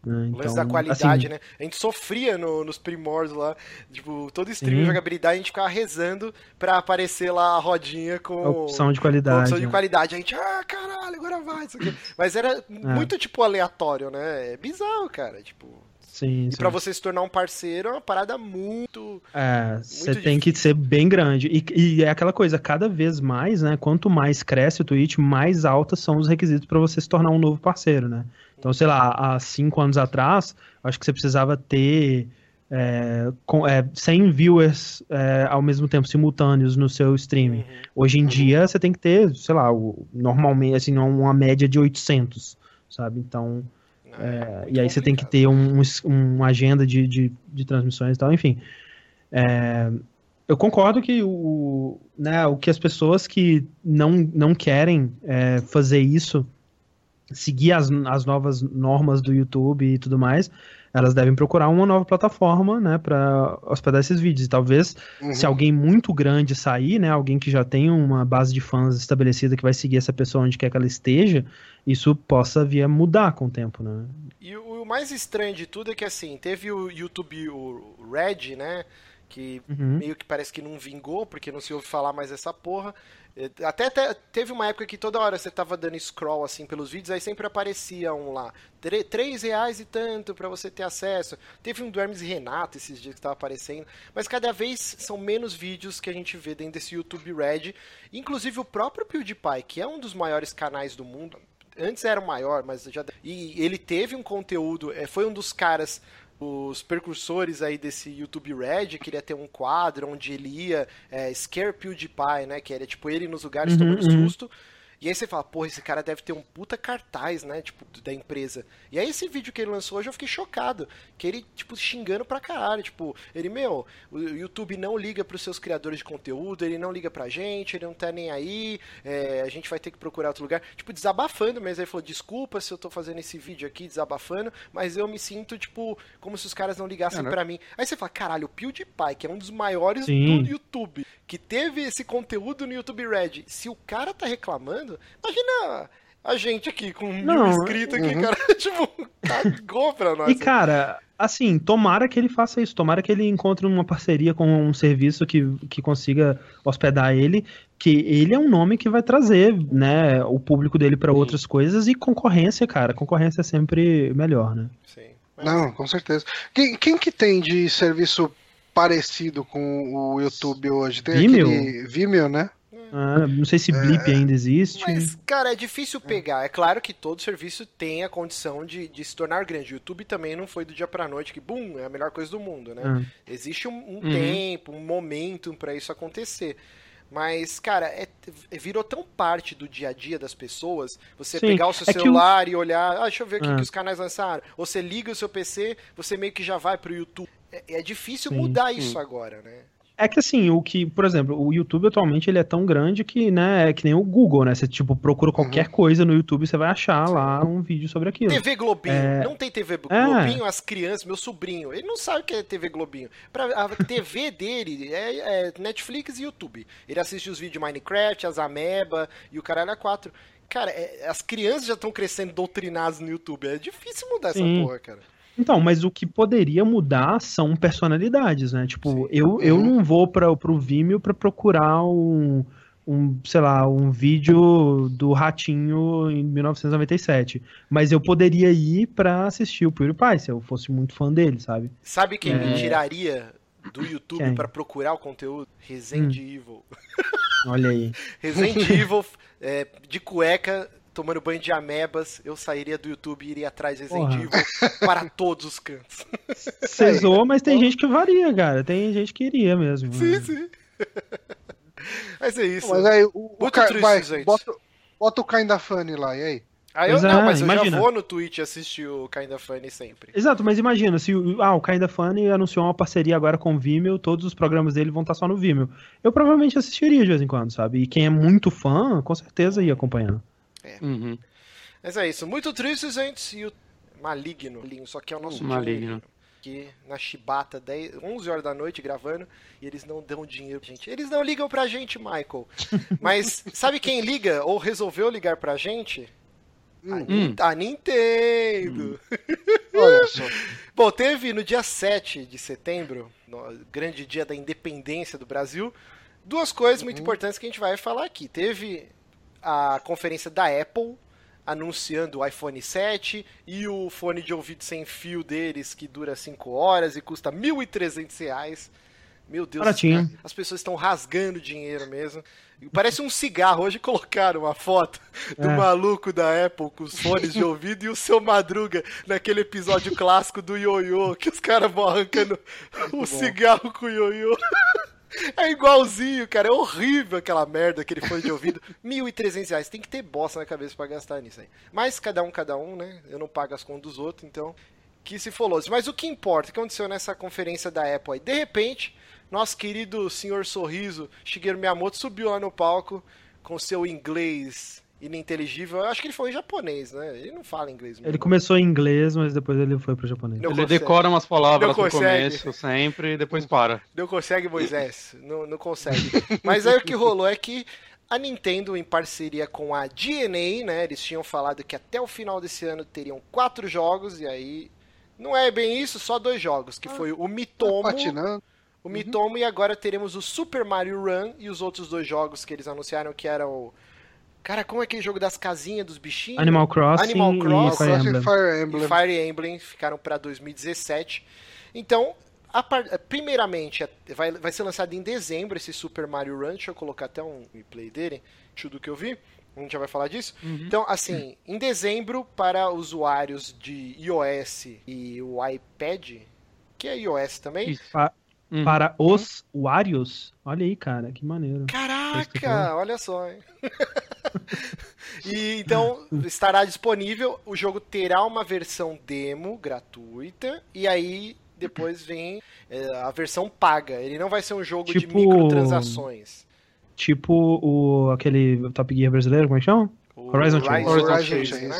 [SPEAKER 2] Então, o lance da qualidade, assim, né? A gente sofria no, nos primórdios lá. Tipo, todo stream de jogabilidade a gente ficava rezando pra aparecer lá a rodinha com. A
[SPEAKER 4] opção de qualidade.
[SPEAKER 2] opção de né? qualidade. A gente, ah, caralho, agora vai. Mas era é. muito, tipo, aleatório, né? É bizarro, cara. Tipo.
[SPEAKER 4] Sim,
[SPEAKER 2] e para você se tornar um parceiro é uma parada muito.
[SPEAKER 4] É, você tem que ser bem grande. E, e, é aquela coisa, cada vez mais, né? Quanto mais cresce o Twitch, mais altos são os requisitos para você se tornar um novo parceiro, né? Então, sei lá, há cinco anos atrás, acho que você precisava ter é, com, é, 100 viewers é, ao mesmo tempo, simultâneos no seu streaming. Uhum. Hoje em uhum. dia, você tem que ter, sei lá, o, normalmente, assim, uma média de 800, sabe? Então, é, é e aí você tem que ter um, um, uma agenda de, de, de, transmissões e tal, enfim. É, eu concordo que o, né, o que as pessoas que não, não querem é, fazer isso, seguir as, as novas normas do YouTube e tudo mais, elas devem procurar uma nova plataforma, né, para hospedar esses vídeos. E talvez, uhum. se alguém muito grande sair, né, alguém que já tem uma base de fãs estabelecida que vai seguir essa pessoa onde quer que ela esteja, isso possa vir a mudar com o tempo, né?
[SPEAKER 2] E o mais estranho de tudo é que, assim, teve o YouTube, o Red, né, que uhum. meio que parece que não vingou, porque não se ouve falar mais essa porra. É, até, até, teve uma época que toda hora você tava dando scroll assim pelos vídeos, aí sempre aparecia um lá. Três reais e tanto para você ter acesso. Teve um do Hermes Renato esses dias que tava aparecendo. Mas cada vez são menos vídeos que a gente vê dentro desse YouTube Red. Inclusive o próprio PewDiePie, que é um dos maiores canais do mundo. Antes era o maior, mas já. E ele teve um conteúdo. É, foi um dos caras os precursores aí desse YouTube Red queria ter um quadro onde ele ia é, scare PewDiePie, né? Que era tipo ele nos lugares uhum, tomando uhum. susto. E aí você fala, porra, esse cara deve ter um puta cartaz, né? Tipo, da empresa. E aí esse vídeo que ele lançou hoje eu fiquei chocado. Que ele, tipo, xingando pra caralho. Tipo, ele, meu, o YouTube não liga pros seus criadores de conteúdo, ele não liga pra gente, ele não tá nem aí, é, a gente vai ter que procurar outro lugar. Tipo, desabafando mesmo. Aí ele falou, desculpa se eu tô fazendo esse vídeo aqui desabafando, mas eu me sinto, tipo, como se os caras não ligassem é, para mim. Aí você fala, caralho, o PewDiePie, que é um dos maiores Sim. do YouTube, que teve esse conteúdo no YouTube Red, se o cara tá reclamando, Imagina a gente aqui com Não, mil inscritos aqui, uhum. cara, tipo, cagou pra nós.
[SPEAKER 4] E, cara, assim, tomara que ele faça isso, tomara que ele encontre uma parceria com um serviço que, que consiga hospedar ele, que ele é um nome que vai trazer, né, o público dele para outras coisas e concorrência, cara, concorrência é sempre melhor, né? Sim.
[SPEAKER 1] Não, com certeza. Quem, quem que tem de serviço parecido com o YouTube hoje? Tem Vimeo? aquele Vimeo, né?
[SPEAKER 4] Ah, não sei se Blip é, ainda existe.
[SPEAKER 2] Mas, cara, é difícil pegar. É claro que todo serviço tem a condição de, de se tornar grande. O YouTube também não foi do dia pra noite que, bum, é a melhor coisa do mundo, né? Ah. Existe um, um uhum. tempo, um momento para isso acontecer. Mas, cara, é, virou tão parte do dia a dia das pessoas. Você Sim, pegar o seu é celular o... e olhar, ah, deixa eu ver o que, ah. que, os canais lançaram. Ou você liga o seu PC, você meio que já vai pro YouTube. É, é difícil Sim. mudar isso agora, né?
[SPEAKER 4] É que assim, o que, por exemplo, o YouTube atualmente ele é tão grande que, né, é que nem o Google, né? Você tipo procura qualquer uhum. coisa no YouTube, você vai achar lá um vídeo sobre aquilo.
[SPEAKER 2] TV Globinho, é... não tem TV é. Globinho, é. as crianças, meu sobrinho, ele não sabe o que é TV Globinho. Pra, a TV dele é, é, Netflix e YouTube. Ele assiste os vídeos Minecraft, as Ameba e o caralho a quatro. Cara, é, as crianças já estão crescendo doutrinadas no YouTube. É difícil mudar Sim. essa porra, cara.
[SPEAKER 4] Então, mas o que poderia mudar são personalidades, né? Tipo, eu, eu não vou para o Vimeo para procurar um, um, sei lá, um vídeo do Ratinho em 1997. Mas eu poderia ir para assistir o PewDiePie, se eu fosse muito fã dele, sabe?
[SPEAKER 2] Sabe quem é... me tiraria do YouTube para procurar o conteúdo? Resende hum. Evil.
[SPEAKER 4] Olha aí.
[SPEAKER 2] Resende Evil é, de cueca tomando banho de amebas, eu sairia do YouTube e iria atrás de Resident Evil para todos os cantos.
[SPEAKER 4] Você zoou, mas tem gente que varia, cara. Tem gente que iria mesmo.
[SPEAKER 2] Sim, né? sim. Mas é isso.
[SPEAKER 1] Mas aí, o, o triste, vai, gente. Bota, bota o Kinda Funny lá, e aí?
[SPEAKER 2] Ah, eu, não, mas eu imagina. já vou no Twitch assistir o Kinda Funny sempre.
[SPEAKER 4] Exato, mas imagina, se o, ah, o Kinda Funny anunciou uma parceria agora com o Vimeo, todos os programas dele vão estar só no Vimeo. Eu provavelmente assistiria de vez em quando, sabe? E quem é muito fã, com certeza ia acompanhar.
[SPEAKER 2] É. Uhum. Mas é isso. Muito triste, gente. E o Maligno, só que é o nosso
[SPEAKER 4] Maligno.
[SPEAKER 2] Aqui na Chibata, 10, 11 horas da noite gravando, e eles não dão dinheiro pra gente. Eles não ligam pra gente, Michael. Mas sabe quem liga ou resolveu ligar pra gente? Hum. A, a, Nintendo. Hum. Olha só. Bom, teve no dia 7 de setembro, grande dia da independência do Brasil, duas coisas uhum. muito importantes que a gente vai falar aqui. Teve a conferência da Apple, anunciando o iPhone 7 e o fone de ouvido sem fio deles que dura 5 horas e custa R$ 1.300. Meu Deus,
[SPEAKER 4] Baratinho.
[SPEAKER 2] as pessoas estão rasgando dinheiro mesmo. Parece um cigarro. Hoje colocaram uma foto do
[SPEAKER 4] É.
[SPEAKER 2] maluco da Apple com os fones de ouvido e o seu Madruga naquele episódio clássico do ioiô, que os caras vão arrancando o cigarro com o ioiô. É igualzinho, cara. É horrível aquela merda, aquele fone de ouvido. 1.300 reais. Tem que ter bosta na cabeça pra gastar nisso aí. Mas cada um, cada um, né? Eu não pago as contas dos outros, então. Que se falou. Mas o que importa? O que aconteceu nessa conferência da Apple aí? De repente, nosso querido senhor Sorriso, Shigeru Miyamoto, subiu lá no palco com seu inglês ininteligível. Eu acho que ele falou em japonês, né? Ele não fala inglês mesmo.
[SPEAKER 4] Ele começou em inglês, mas depois ele foi pro japonês.
[SPEAKER 2] Não
[SPEAKER 3] Ele
[SPEAKER 2] consegue.
[SPEAKER 3] decora umas palavras no começo, sempre, e depois para.
[SPEAKER 2] Não consegue, Moisés? não, não consegue. Mas aí o que rolou é que a Nintendo, em parceria com a DNA, né? Eles tinham falado que até o final desse ano teriam quatro jogos, e aí. Não é bem isso, só dois jogos, que foi o Mitomo.
[SPEAKER 1] Patinando.
[SPEAKER 2] O Mitomo e agora teremos o Super Mario Run e os outros dois jogos que eles anunciaram que eram o. Cara, como é aquele jogo das casinhas dos bichinhos?
[SPEAKER 4] Animal Crossing
[SPEAKER 2] Animal
[SPEAKER 4] e
[SPEAKER 2] Crossing.
[SPEAKER 4] Fire
[SPEAKER 1] Crossing
[SPEAKER 4] Emblem.
[SPEAKER 1] Fire
[SPEAKER 2] e
[SPEAKER 1] Emblem.
[SPEAKER 2] Fire Emblem ficaram para 2017. Então, a par- primeiramente, vai, vai ser lançado em dezembro esse Super Mario Run. Deixa eu colocar até um replay dele, tudo que eu vi. A gente já vai falar disso. Então, assim, em dezembro, para usuários de iOS e o iPad, que é iOS também.
[SPEAKER 3] Isso.
[SPEAKER 4] Pa-
[SPEAKER 3] Uhum.
[SPEAKER 4] Para os Warios. Olha aí, cara, que maneiro.
[SPEAKER 2] Caraca, olha só, hein? e então estará disponível. O jogo terá uma versão demo gratuita e aí depois vem é, a versão paga. Ele não vai ser um jogo de
[SPEAKER 4] Tipo-
[SPEAKER 2] microtransações.
[SPEAKER 4] Tipo o aquele Top Gear brasileiro, como é que chama?
[SPEAKER 2] O
[SPEAKER 4] Horizon Chase.
[SPEAKER 3] Horizon
[SPEAKER 1] Horizon
[SPEAKER 2] né?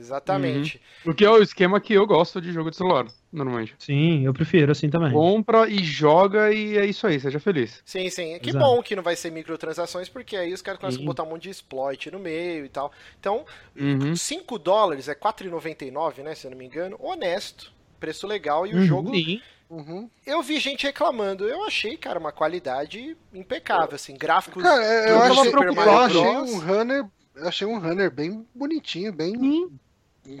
[SPEAKER 2] Exatamente.
[SPEAKER 3] O que é o esquema que eu gosto de jogo de celular, normalmente.
[SPEAKER 4] Sim, eu prefiro assim também.
[SPEAKER 3] Compra e joga e é isso aí, seja feliz.
[SPEAKER 2] Sim, sim. Que
[SPEAKER 4] Exato.
[SPEAKER 2] bom que não vai ser microtransações, porque aí os caras começam a botar um monte de exploit no meio e tal. Então,
[SPEAKER 3] Uhum.
[SPEAKER 2] 5 dólares é 4,99, né? Se eu não me engano. Honesto. Preço legal e o
[SPEAKER 4] Uhum.
[SPEAKER 2] jogo.
[SPEAKER 3] Sim.
[SPEAKER 1] Uhum.
[SPEAKER 2] Eu vi gente reclamando. Eu achei, cara, uma qualidade impecável, assim. Gráficos.
[SPEAKER 1] Cara, eu,
[SPEAKER 2] do
[SPEAKER 1] eu achei, eu achei um runner. eu achei um runner bem bonitinho, bem
[SPEAKER 3] Sim.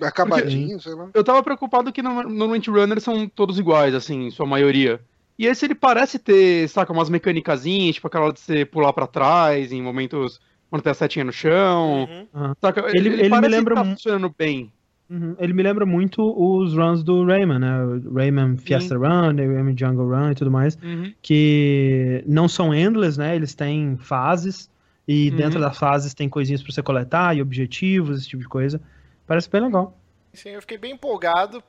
[SPEAKER 1] Acabadinho, sei lá.
[SPEAKER 3] Eu tava preocupado que no- normalmente runners são todos iguais, assim, em sua maioria. E esse ele parece ter, saca, umas mecânicazinhas, tipo aquela de você pular pra trás em momentos quando tem a setinha no chão.
[SPEAKER 2] Uhum.
[SPEAKER 3] Saca?
[SPEAKER 4] Ele- ele me
[SPEAKER 3] parece
[SPEAKER 4] lembra
[SPEAKER 3] que tá funcionando bem.
[SPEAKER 4] Uhum. Ele me lembra muito os runs do Rayman, né? O Rayman Fiesta Run, o Rayman Jungle Run e tudo mais. Que não são endless, né? Eles têm fases. E
[SPEAKER 3] Uhum.
[SPEAKER 4] dentro das fases tem coisinhas pra você coletar e objetivos, esse tipo de coisa. Parece bem legal.
[SPEAKER 2] Sim, eu fiquei bem empolgado.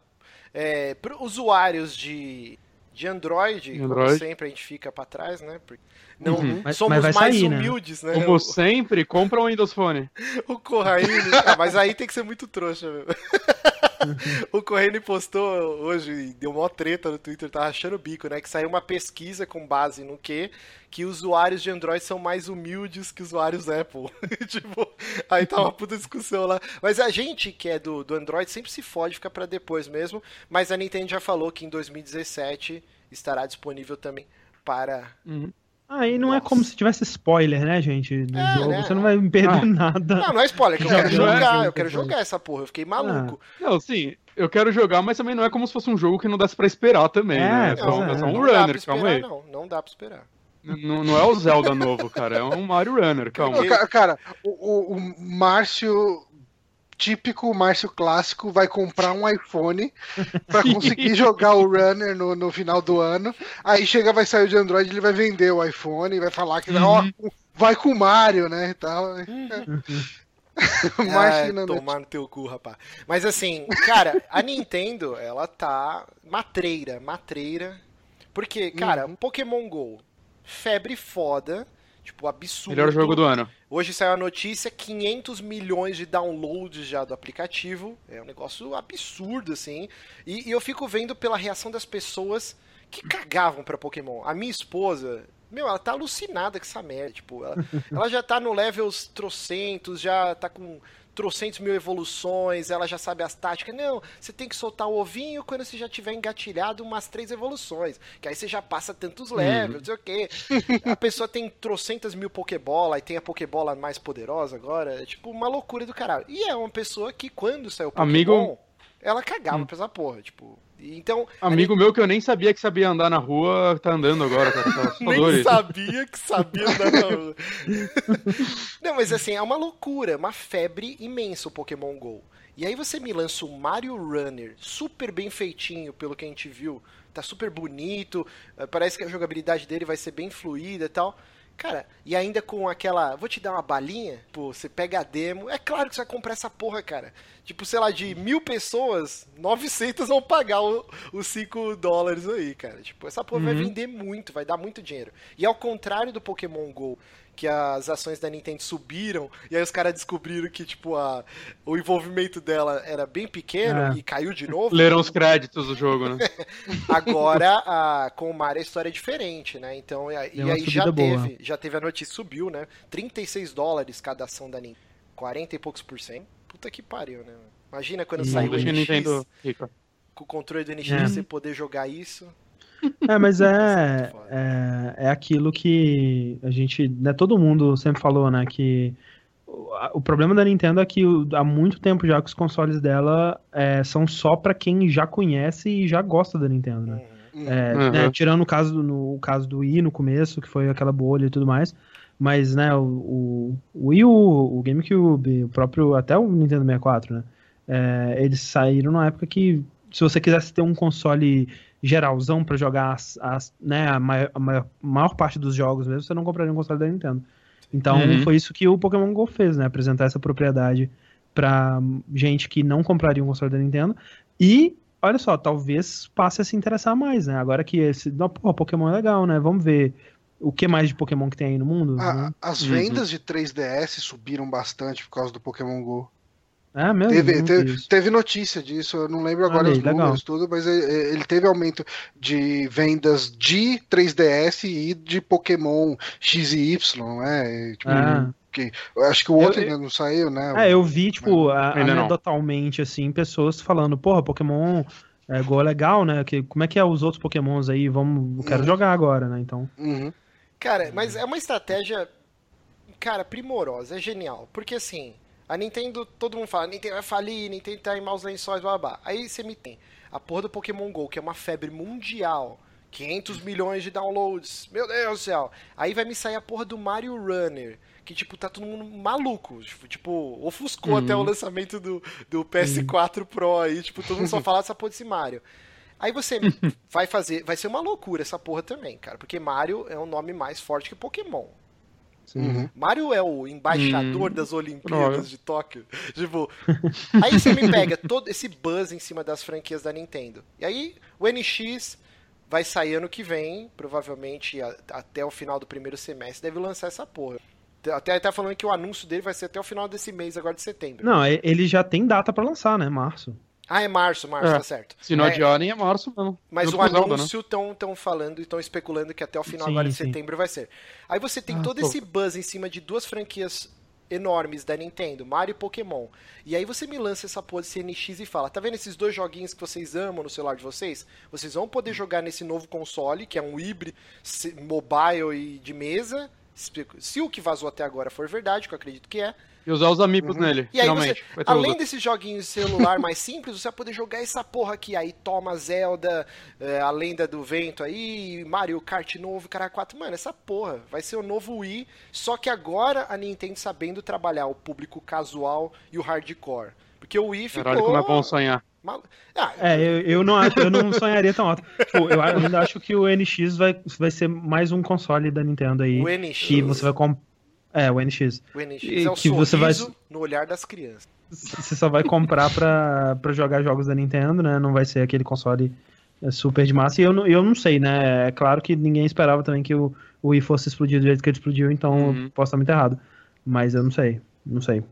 [SPEAKER 2] É, para usuários de, de Android, como
[SPEAKER 3] Android.
[SPEAKER 2] sempre a gente fica pra trás, né? Porque não
[SPEAKER 3] Uhum.
[SPEAKER 4] Mas-
[SPEAKER 2] somos
[SPEAKER 4] mas
[SPEAKER 2] mais
[SPEAKER 4] sair, né?
[SPEAKER 2] humildes, né?
[SPEAKER 3] Como sempre, compra um Windows Phone.
[SPEAKER 2] O Corraine. Ah, mas aí tem que ser muito trouxa, meu. o Corraine postou hoje, deu mó treta no Twitter, tava achando o bico, né? Que saiu uma pesquisa com base no quê? Que usuários de Android são mais humildes que usuários Apple. tipo, aí tá uma puta discussão lá. Mas a gente que é do, do Android sempre se fode, fica pra depois mesmo. Mas a Nintendo já falou que em 2017 estará disponível também para
[SPEAKER 3] Uhum.
[SPEAKER 4] Ah, e não é
[SPEAKER 2] Nossa.
[SPEAKER 4] como se tivesse spoiler, né, gente? Do
[SPEAKER 2] É,
[SPEAKER 4] jogo.
[SPEAKER 2] né?
[SPEAKER 4] Você não vai perder
[SPEAKER 3] Ah.
[SPEAKER 4] nada.
[SPEAKER 2] Não, não é spoiler, que eu quero
[SPEAKER 3] é
[SPEAKER 2] jogar, eu quero jogar essa porra, eu fiquei maluco.
[SPEAKER 3] Não, sim, eu quero jogar, mas também não é como se fosse um jogo que não desse pra esperar também,
[SPEAKER 4] É,
[SPEAKER 3] né? É só,
[SPEAKER 4] é.
[SPEAKER 3] é só um
[SPEAKER 2] não
[SPEAKER 3] runner,
[SPEAKER 2] esperar,
[SPEAKER 3] calma aí.
[SPEAKER 2] não, não dá pra esperar.
[SPEAKER 3] Não, não é o Zelda novo, cara, é um Mario Runner, calma.
[SPEAKER 1] Não, ca- Cara, o- o Márcio, típico Márcio clássico, vai comprar um iPhone pra conseguir jogar o Runner no, no final do ano. Aí chega, vai sair o de Android, ele vai vender o iPhone e vai falar que ó, vai com o Mario, né? E tal. Márcio
[SPEAKER 2] Ah,
[SPEAKER 1] não,
[SPEAKER 2] tomar no teu cu, rapaz. Mas assim, cara, a Nintendo, ela tá matreira, matreira. Porque, cara,
[SPEAKER 1] Uhum.
[SPEAKER 2] Pokémon GO, febre foda, tipo, absurdo.
[SPEAKER 3] Melhor jogo do ano.
[SPEAKER 2] Hoje saiu a notícia, 500 milhões de downloads já do aplicativo. É um negócio absurdo, assim. E, e eu fico vendo pela reação das pessoas que cagavam pra Pokémon. A minha esposa, meu, ela tá alucinada com essa merda. Tipo, ela, ela já tá no levels trocentos, já tá com trocentos mil evoluções, ela já sabe as táticas. Não, você tem que soltar o ovinho quando você já tiver engatilhado umas três evoluções. Que aí você já passa tantos levels, não sei o quê. A pessoa tem trocentas mil Pokébola e tem a Pokébola mais poderosa agora. É tipo uma loucura do caralho. E é uma pessoa que quando saiu Pokémon,
[SPEAKER 3] Amigo...
[SPEAKER 2] ela cagava hum. pra essa porra. Tipo, então,
[SPEAKER 3] Amigo meu que eu nem sabia que sabia andar na rua, tá andando agora, cara. Tá
[SPEAKER 2] nem sabia que sabia andar na rua. Não, mas assim, é uma loucura, uma febre imensa o Pokémon GO. E aí você me lança o Mario Runner, super bem feitinho, pelo que a gente viu. Tá super bonito, eh, parece que a jogabilidade dele vai ser bem fluida e tal. Cara, e ainda com aquela. Vou te dar uma balinha, pô, você pega a demo. É claro que você vai comprar essa porra, cara. Tipo, sei lá, de mil pessoas, 900 vão pagar os 5 dólares aí, cara. Tipo, essa porra uhum. vai vender muito, vai dar muito dinheiro. E ao contrário do Pokémon GO, que as ações da Nintendo subiram, e aí os caras descobriram que, tipo, a, o envolvimento dela era bem pequeno é. e caiu de novo.
[SPEAKER 3] Leram os créditos do jogo, né?
[SPEAKER 2] Agora, a, com o Mario a história é diferente, né? Então, e, e aí já teve, já teve a notícia, subiu, né? 36 dólares cada ação da Nintendo. 40 e poucos por cento. Puta que pariu, né? Imagina quando sair o NX, Nintendo... com o controle do NX, é. você poder jogar isso.
[SPEAKER 4] É, mas é, é, é aquilo que a gente, né, todo mundo sempre falou, né, que o, o problema da Nintendo é que há muito tempo já que os consoles dela é, são só para quem já conhece e já gosta da Nintendo, né? Uhum. É, uhum. né, tirando o caso, no, o caso do Wii no começo, que foi aquela bolha e tudo mais, mas, né, o, o, o Wii U, o GameCube, o próprio, até o Nintendo 64, né, é, eles saíram na época que se você quisesse ter um console geralzão para jogar as, as, né, a, maior, a maior, maior, parte dos jogos mesmo, você não compraria um console da Nintendo. Então uhum. foi isso que o Pokémon GO fez, né? Apresentar essa propriedade para gente que não compraria um console da Nintendo. E, olha só, talvez passe a se interessar mais, né? Agora que esse. Não, pô, Pokémon é legal, né? Vamos ver o que mais de Pokémon que tem aí no mundo.
[SPEAKER 1] Ah, né? As vendas uhum. de 3DS subiram bastante por causa do Pokémon GO.
[SPEAKER 4] É mesmo?
[SPEAKER 1] Teve, teve, teve, notícia disso, eu não lembro agora os números legal. tudo, mas ele teve aumento de vendas de 3DS e de Pokémon X e Y, né? Tipo, ah. que, acho que o outro eu, ainda não saiu, né?
[SPEAKER 4] É, eu vi, tipo, anedotalmente, assim, pessoas falando, porra, Pokémon é, Go é legal, né? Que, como é que é os outros Pokémons aí? Vamos, eu quero uhum. jogar agora, né? Então.
[SPEAKER 2] Uhum. Cara, mas é uma estratégia, cara, primorosa, é genial. Porque assim a Nintendo, todo mundo fala, Nintendo vai falir, Nintendo tá em maus lençóis, blá, blá. Aí você me tem a porra do Pokémon GO, que é uma febre mundial. 500 milhões de downloads. Meu Deus do céu. Aí vai me sair a porra do Mario Runner. Que, tipo, tá todo mundo maluco. Tipo, tipo ofuscou uhum. até o lançamento do, do PS4 uhum. Pro aí. Tipo, todo mundo só fala dessa porra desse Mario. Aí você vai fazer. Vai ser uma loucura essa porra também, cara. Porque Mario é um nome mais forte que Pokémon. Uhum. Mario é o embaixador uhum. das Olimpíadas de Tóquio. Tipo, aí você me pega todo esse buzz em cima das franquias da Nintendo. E aí o NX vai sair ano que vem, provavelmente a, até o final do primeiro semestre, deve lançar essa porra. Até tá falando que o anúncio dele vai ser até o final desse mês, agora de setembro.
[SPEAKER 4] Não, ele já tem data para lançar, né? Março.
[SPEAKER 2] Ah, é março, março, é. tá certo.
[SPEAKER 3] Se não é, adiarem, é março mesmo.
[SPEAKER 2] Mas o anúncio estão né? falando e estão especulando que até o final sim, agora de sim. setembro vai ser. Aí você tem ah, todo pô. esse buzz em cima de duas franquias enormes da Nintendo, Mario e Pokémon. E aí você me lança essa porra de CNX e fala: tá vendo esses dois joguinhos que vocês amam no celular de vocês? Vocês vão poder jogar nesse novo console, que é um híbrido mobile e de mesa. Se o que vazou até agora for verdade, que eu acredito que é,
[SPEAKER 3] e usar os amigos uhum. nele,
[SPEAKER 2] e finalmente. Você, além desses joguinhos de celular mais simples, você vai poder jogar essa porra aqui. Aí toma Zelda, é, a lenda do vento aí, Mario Kart novo, cara 4. Mano, essa porra vai ser o novo Wii, só que agora a Nintendo sabendo trabalhar o público casual e o hardcore. Porque o Wii ficou...
[SPEAKER 3] Caralho, como é bom sonhar.
[SPEAKER 4] Mal... Ah, é, eu, eu, não acho, eu não sonharia tão alto. Tipo, eu ainda acho que o NX vai, vai ser mais um console da Nintendo aí. O NX. Que você vai comprar é, o NX.
[SPEAKER 2] O NX e, é o que você vai no olhar das crianças.
[SPEAKER 4] Você só vai comprar pra, pra jogar jogos da Nintendo, né? Não vai ser aquele console é, super de massa. E eu, eu não sei, né? É claro que ninguém esperava também que o, o Wii fosse explodir do jeito que ele explodiu, então uhum. posso estar muito errado. Mas eu não sei. Não sei.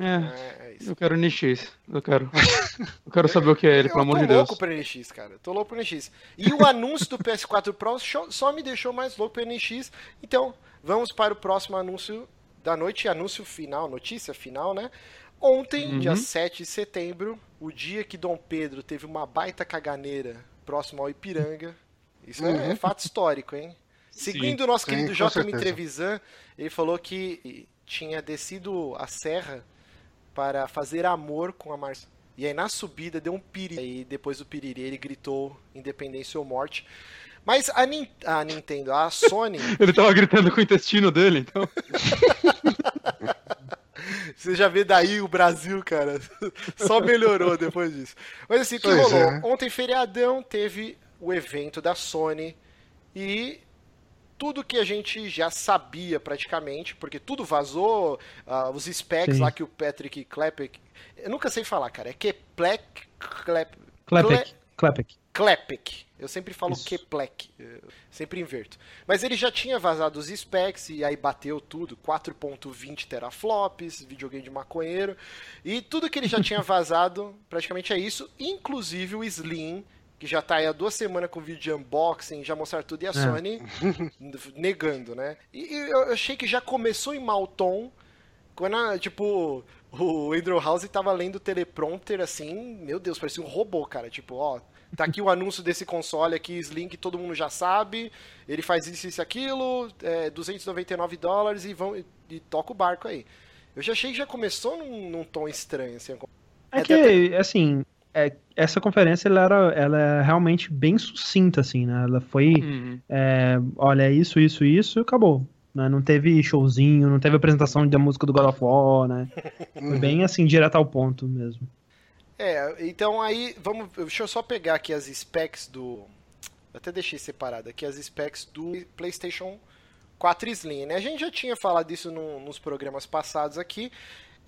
[SPEAKER 3] É. Eu quero NX. Eu quero. Eu quero saber o que é ele, pelo amor de Deus.
[SPEAKER 2] Eu tô louco pro NX, cara. Tô louco pro NX. E o anúncio do PS4 Pro só me deixou mais louco pro NX. Então, vamos para o próximo anúncio da noite. Anúncio final, notícia final, né? Ontem, uhum. dia 7 de setembro, o dia que Dom Pedro teve uma baita caganeira próximo ao Ipiranga. Isso uhum. é, é, fato histórico, hein? Seguindo o nosso querido J.M. Trevisan, ele falou que tinha descido a serra para fazer amor com a Marcia. E aí na subida deu um piriri. E depois do piriri ele gritou independência ou morte. Mas a, Nin a Nintendo, a Sony.
[SPEAKER 3] ele tava gritando com o intestino dele, então.
[SPEAKER 2] Você já vê daí o Brasil, cara. Só melhorou depois disso. Mas assim, o que pois rolou? É. Ontem, feriadão, teve o evento da Sony e tudo que a gente já sabia praticamente, porque tudo vazou, uh, os specs Sim. lá que o Patrick Klepek. Eu nunca sei falar, cara. É Keplek. Klep,
[SPEAKER 4] Klepek.
[SPEAKER 2] Klepek. Klepek. Eu sempre falo Isso. Keplek. Sempre inverto. Mas ele já tinha vazado os specs e aí bateu tudo. 4.20 teraflops, videogame de maconheiro. E tudo que ele já tinha vazado, praticamente é isso. Inclusive o Slim que já tá aí há duas semanas com vídeo de unboxing, já mostrar tudo, e a é. Sony negando, né? E, e, eu achei que já começou em mau tom, quando, tipo, o Andrew House tava lendo o teleprompter, assim, meu Deus, parecia um robô, cara, tipo, ó, tá aqui o anúncio desse console aqui, Slim, que todo mundo já sabe, ele faz isso, isso, aquilo, é, 299 dólares e, vão, e, e toca o barco aí. Eu já achei que já começou num, num tom estranho, assim.
[SPEAKER 4] É que, até... assim, é, essa conferência ela era ela é realmente bem sucinta, assim, né? Ela foi, uhum. é, olha, é isso, isso, isso, acabou. Né? Não teve showzinho, não teve apresentação da música do God of War, né? Foi bem, assim, direto ao ponto mesmo.
[SPEAKER 2] É, então aí, vamos, deixa eu só pegar aqui as specs do... Até deixei separado aqui as specs do PlayStation 4 Slim, né? A gente já tinha falado disso no, nos programas passados aqui.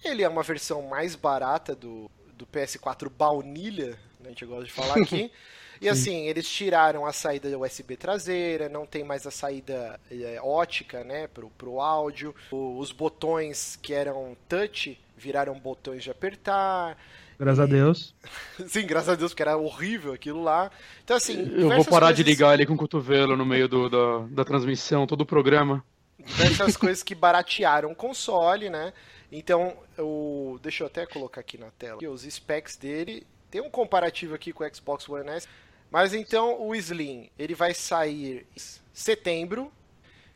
[SPEAKER 2] Ele é uma versão mais barata do, do PS4 baunilha, né, a gente gosta de falar aqui. E assim, eles tiraram a saída USB traseira, não tem mais a saída é, ótica, né, pro, pro áudio. O, os botões que eram touch viraram botões de apertar.
[SPEAKER 4] Graças e... a Deus.
[SPEAKER 2] Sim, graças a Deus, porque era horrível aquilo lá. Então, assim.
[SPEAKER 3] Eu vou parar coisas... de ligar ele com o cotovelo no meio do, da, da transmissão, todo o programa.
[SPEAKER 2] Diversas coisas que baratearam o console, né? Então, o, deixa eu até colocar aqui na tela os specs dele. Tem um comparativo aqui com o Xbox One S. Mas então o Slim, ele vai sair em setembro,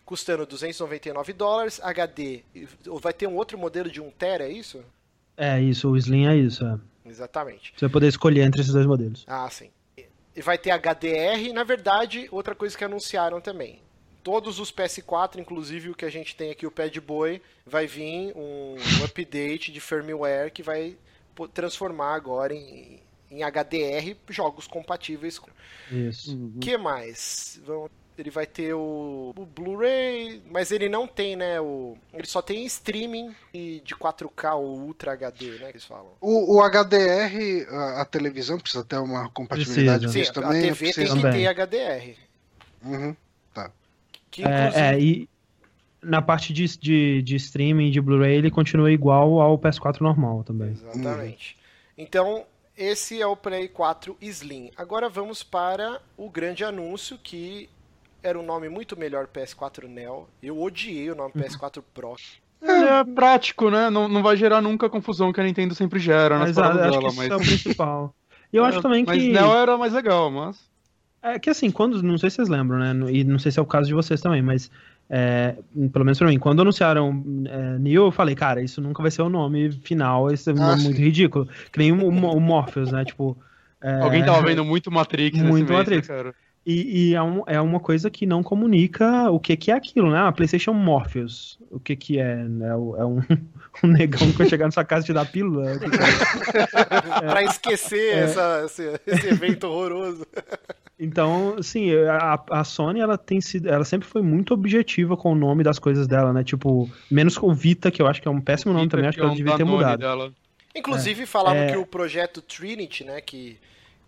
[SPEAKER 2] custando 299 dólares, HD. Vai ter um outro modelo de 1 tera, é isso?
[SPEAKER 4] É isso, o Slim é isso. É.
[SPEAKER 2] Exatamente.
[SPEAKER 4] Você vai poder escolher entre esses dois modelos.
[SPEAKER 2] Ah, sim. E vai ter HDR, na verdade, outra coisa que anunciaram também todos os PS4, inclusive o que a gente tem aqui, o Pad Boy, vai vir um, um update de firmware que vai transformar agora em, em HDR jogos compatíveis.
[SPEAKER 4] Isso.
[SPEAKER 2] O uhum. que mais? Ele vai ter o, o Blu-ray, mas ele não tem, né? O, ele só tem streaming de 4K ou Ultra HD, né? Que eles falam.
[SPEAKER 1] O, o HDR, a, a, televisão precisa ter uma compatibilidade
[SPEAKER 2] precisa. Sim, também. A TV tem que também. ter HDR.
[SPEAKER 1] Uhum.
[SPEAKER 4] Que, inclusive... é, é, e na parte de, de, de streaming de Blu-ray ele continua igual ao PS4 normal também.
[SPEAKER 2] Exatamente. Então, esse é o Play 4 Slim. Agora vamos para o grande anúncio que era um nome muito melhor PS4 Neo. Eu odiei o nome PS4 Pro.
[SPEAKER 3] É, é prático, né? Não, não vai gerar nunca a confusão que a Nintendo sempre gera
[SPEAKER 4] nas Exato, acho dela, que isso mas... é o principal. E eu é, acho também que. Mas
[SPEAKER 3] Neo era mais legal, mas.
[SPEAKER 4] É que assim, quando. Não sei se vocês lembram, né? E não sei se é o caso de vocês também, mas. É, pelo menos pra mim, quando anunciaram é, Neo, eu falei, cara, isso nunca vai ser o nome final, esse é um ah, nome muito ridículo. Que nem o, o Morpheus, né? Tipo.
[SPEAKER 3] É, Alguém tava vendo muito Matrix
[SPEAKER 4] Muito mês, Matrix. Né, cara? E, e é, um, é, uma coisa que não comunica o que, que é aquilo, né? A PlayStation Morpheus. O que, que é? Né? É um, um negão que vai chegar na sua casa e te dar pílula? É?
[SPEAKER 2] pra esquecer é. essa, esse, esse evento horroroso.
[SPEAKER 4] Então, sim, a, a, Sony ela tem sido, ela sempre foi muito objetiva com o nome das coisas dela, né? Tipo, menos com o Vita, que eu acho que é um péssimo nome também, acho que ela é devia ter mudado. Dela.
[SPEAKER 2] Inclusive é, falavam é... que o projeto Trinity, né, que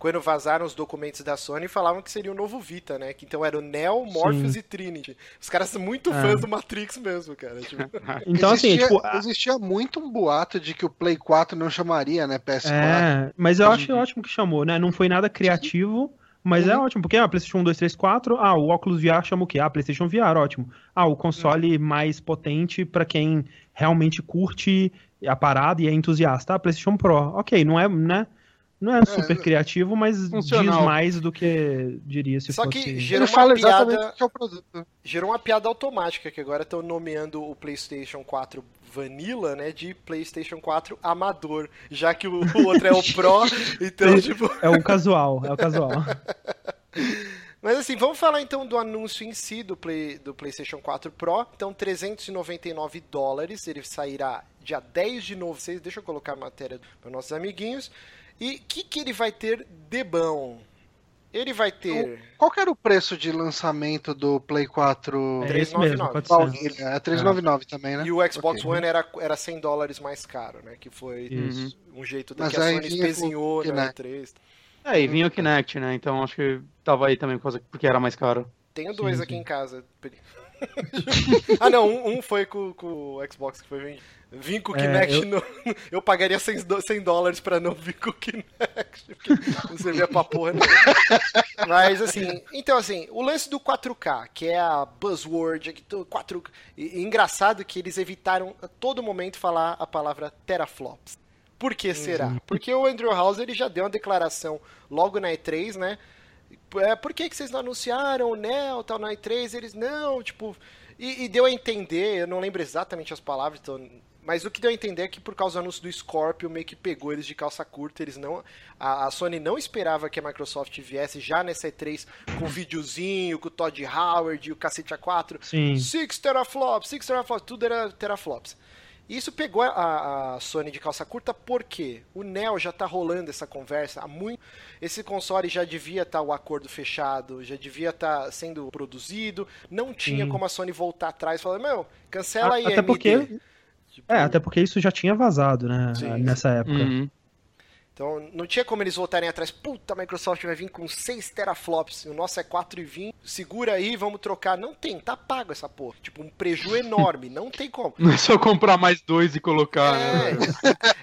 [SPEAKER 2] quando vazaram os documentos da Sony, falavam que seria o novo Vita, né? Que então era o Neo, Morpheus Sim. e Trinity. Os caras são muito é. fãs do Matrix mesmo, cara. Tipo...
[SPEAKER 1] então, assim, existia, assim, tipo. Existia muito um boato de que o Play 4 não chamaria, né? PS4.
[SPEAKER 4] É, mas eu acho ótimo que chamou, né? Não foi nada criativo. Mas é uhum. é ótimo, porque a ah, PlayStation 1, 2, 3, 4, ah, o óculos VR chama o quê? Ah, PlayStation VR, ótimo. Ah, o console uhum. mais potente para quem realmente curte a parada e é entusiasta. Ah, PlayStation Pro. Ok, não é, né? Não é, é super é, criativo, mas funcional. diz mais do que diria se
[SPEAKER 2] Só
[SPEAKER 4] fosse...
[SPEAKER 2] que gerou uma piada... Que é o produto. Gerou uma piada automática, que agora estão nomeando o PlayStation 4 Vanilla, né, de PlayStation 4 amador, já que o, o outro é o Pro, então, tipo...
[SPEAKER 4] É o casual, é o casual.
[SPEAKER 2] Mas assim, vamos falar então do anúncio em si do, Play, do PlayStation 4 Pro. Então, 399 dólares, ele sairá dia 10 de novembro. Deixa eu colocar a matéria para nossos amiguinhos. E o que, que ele vai ter de bom? Ele vai ter.
[SPEAKER 1] Qual que era o preço de lançamento do Play 4?
[SPEAKER 4] É 399.
[SPEAKER 1] É 399 é. também, né?
[SPEAKER 2] E o Xbox okay. One era, era 100 dólares mais caro, né? Que foi Isso. um jeito da que a Sony espezinhou na E3.
[SPEAKER 3] É, e vinha o Kinect, né? Então acho que tava aí também porque era mais caro.
[SPEAKER 2] Tenho dois sim, aqui sim. em casa. ah, não, um, um foi com, com, o Xbox que foi vendido. Vim com o é, Kinect. É, eu... No... eu pagaria 100, 100 dólares pra não vir com o Kinect. Porque não servia pra porra nenhuma. Mas assim, então assim, o lance do 4K, que é a buzzword, 4 e, engraçado que eles evitaram a todo momento falar a palavra teraflops. Por que será? Uhum. Porque o Andrew House ele já deu uma declaração logo na E3, né? É, por que, que vocês não anunciaram o Neo tal na E3? Eles não, tipo. E, e, deu a entender, eu não lembro exatamente as palavras, então, mas o que deu a entender é que por causa do anúncio do Scorpio meio que pegou eles de calça curta, eles não a, a Sony não esperava que a Microsoft viesse já nessa E3 com videozinho, com o Todd Howard e o cacete A4.
[SPEAKER 4] Sim.
[SPEAKER 2] Six teraflops, six teraflops, tudo era teraflops. E isso pegou a, a, Sony de calça curta porque o Neo já está rolando essa conversa há muito. Esse console já devia estar tá o acordo fechado, já devia estar tá sendo produzido. Não tinha Sim. como a Sony voltar atrás e falar: Meu, cancela a, aí,
[SPEAKER 4] até AMD. Porque, tipo... É, até porque isso já tinha vazado, né? Sim. Nessa época. Uhum.
[SPEAKER 2] Então não tinha como eles voltarem atrás. Puta, a Microsoft vai vir com 6 teraflops. O nosso é 4,20. Segura aí, vamos trocar. Não tem, tá pago essa porra. Tipo, um preju enorme. Não tem como.
[SPEAKER 3] Não é só comprar mais dois e colocar,
[SPEAKER 2] é. né?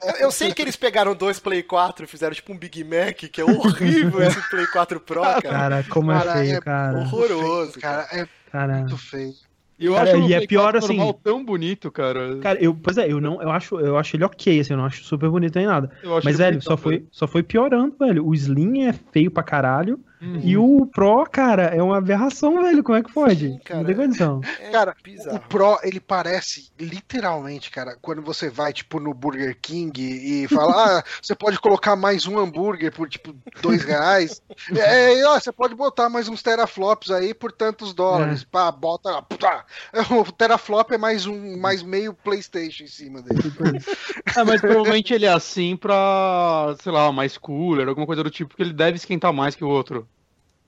[SPEAKER 2] Eu, eu, sei que eles pegaram dois Play 4 e fizeram tipo um Big Mac, que é horrível esse Play 4 Pro, cara.
[SPEAKER 4] Cara, como é feio, é cara.
[SPEAKER 2] Horroroso,
[SPEAKER 1] cara. É cara. muito feio.
[SPEAKER 4] E eu cara, acho e é pior assim.
[SPEAKER 3] tão bonito, cara.
[SPEAKER 4] Cara, eu, pois é, eu não, eu acho, eu acho ele ok, assim, eu não acho super bonito nem nada. Mas velho, só foi, só foi piorando, velho. O Slim é feio pra caralho. Uhum. E o Pro, cara, é uma aberração, velho. Como é que pode? Sim, cara, não tem condição.
[SPEAKER 1] É cara, o Pro, ele parece, literalmente, cara, quando você vai, tipo, no Burger King e fala, ah, você pode colocar mais um hambúrguer por, tipo, dois reais. é, ó, você pode botar mais uns teraflops aí por tantos dólares. É. Pá, bota. Pá. O teraflop é mais um, mais meio Playstation em cima dele.
[SPEAKER 3] é, mas provavelmente ele é assim pra, sei lá, mais cooler, alguma coisa do tipo, que ele deve esquentar mais que o outro.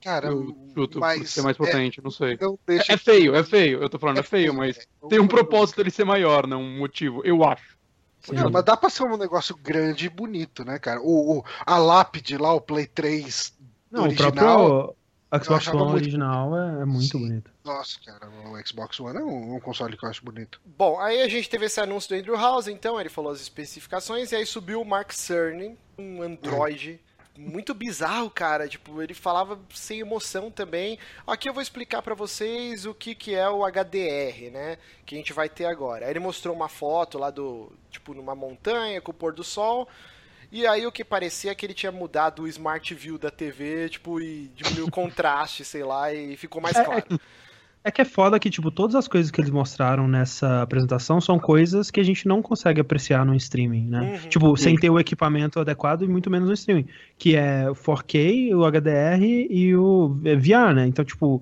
[SPEAKER 1] Cara, eu chuto mas
[SPEAKER 3] ser mais potente, é, não sei. Não é, é, feio, é feio. Eu tô falando, é, é feio, mas é, tem um propósito ele ser maior, não um motivo, eu acho.
[SPEAKER 1] Cara, mas dá pra ser um negócio grande e bonito, né, cara? O, o a lápide lá, o Play 3
[SPEAKER 4] não, original. O Xbox One muito... original é, é muito Sim. bonito.
[SPEAKER 1] Nossa, cara, o Xbox One é um, um, console que eu acho bonito.
[SPEAKER 2] Bom, aí a gente teve esse anúncio do Andrew House, então, ele falou as especificações, e aí subiu o Mark Cerny, um Android muito bizarro, cara. Tipo, ele falava sem emoção também. Aqui eu vou explicar para vocês o que, que é o HDR, né? Que a gente vai ter agora. Aí ele mostrou uma foto lá do, tipo, numa montanha com o pôr do sol. E aí o que parecia é que ele tinha mudado o Smart View da TV, tipo, e diminuiu o contraste, sei lá, e ficou mais é, é claro. É,
[SPEAKER 4] que é foda que, tipo, todas as coisas que eles mostraram nessa apresentação são coisas que a gente não consegue apreciar no streaming, né? Uhum. Tipo, sem ter o equipamento adequado e muito menos no streaming. Que é 4K, o HDR e o VR, né? Então, tipo,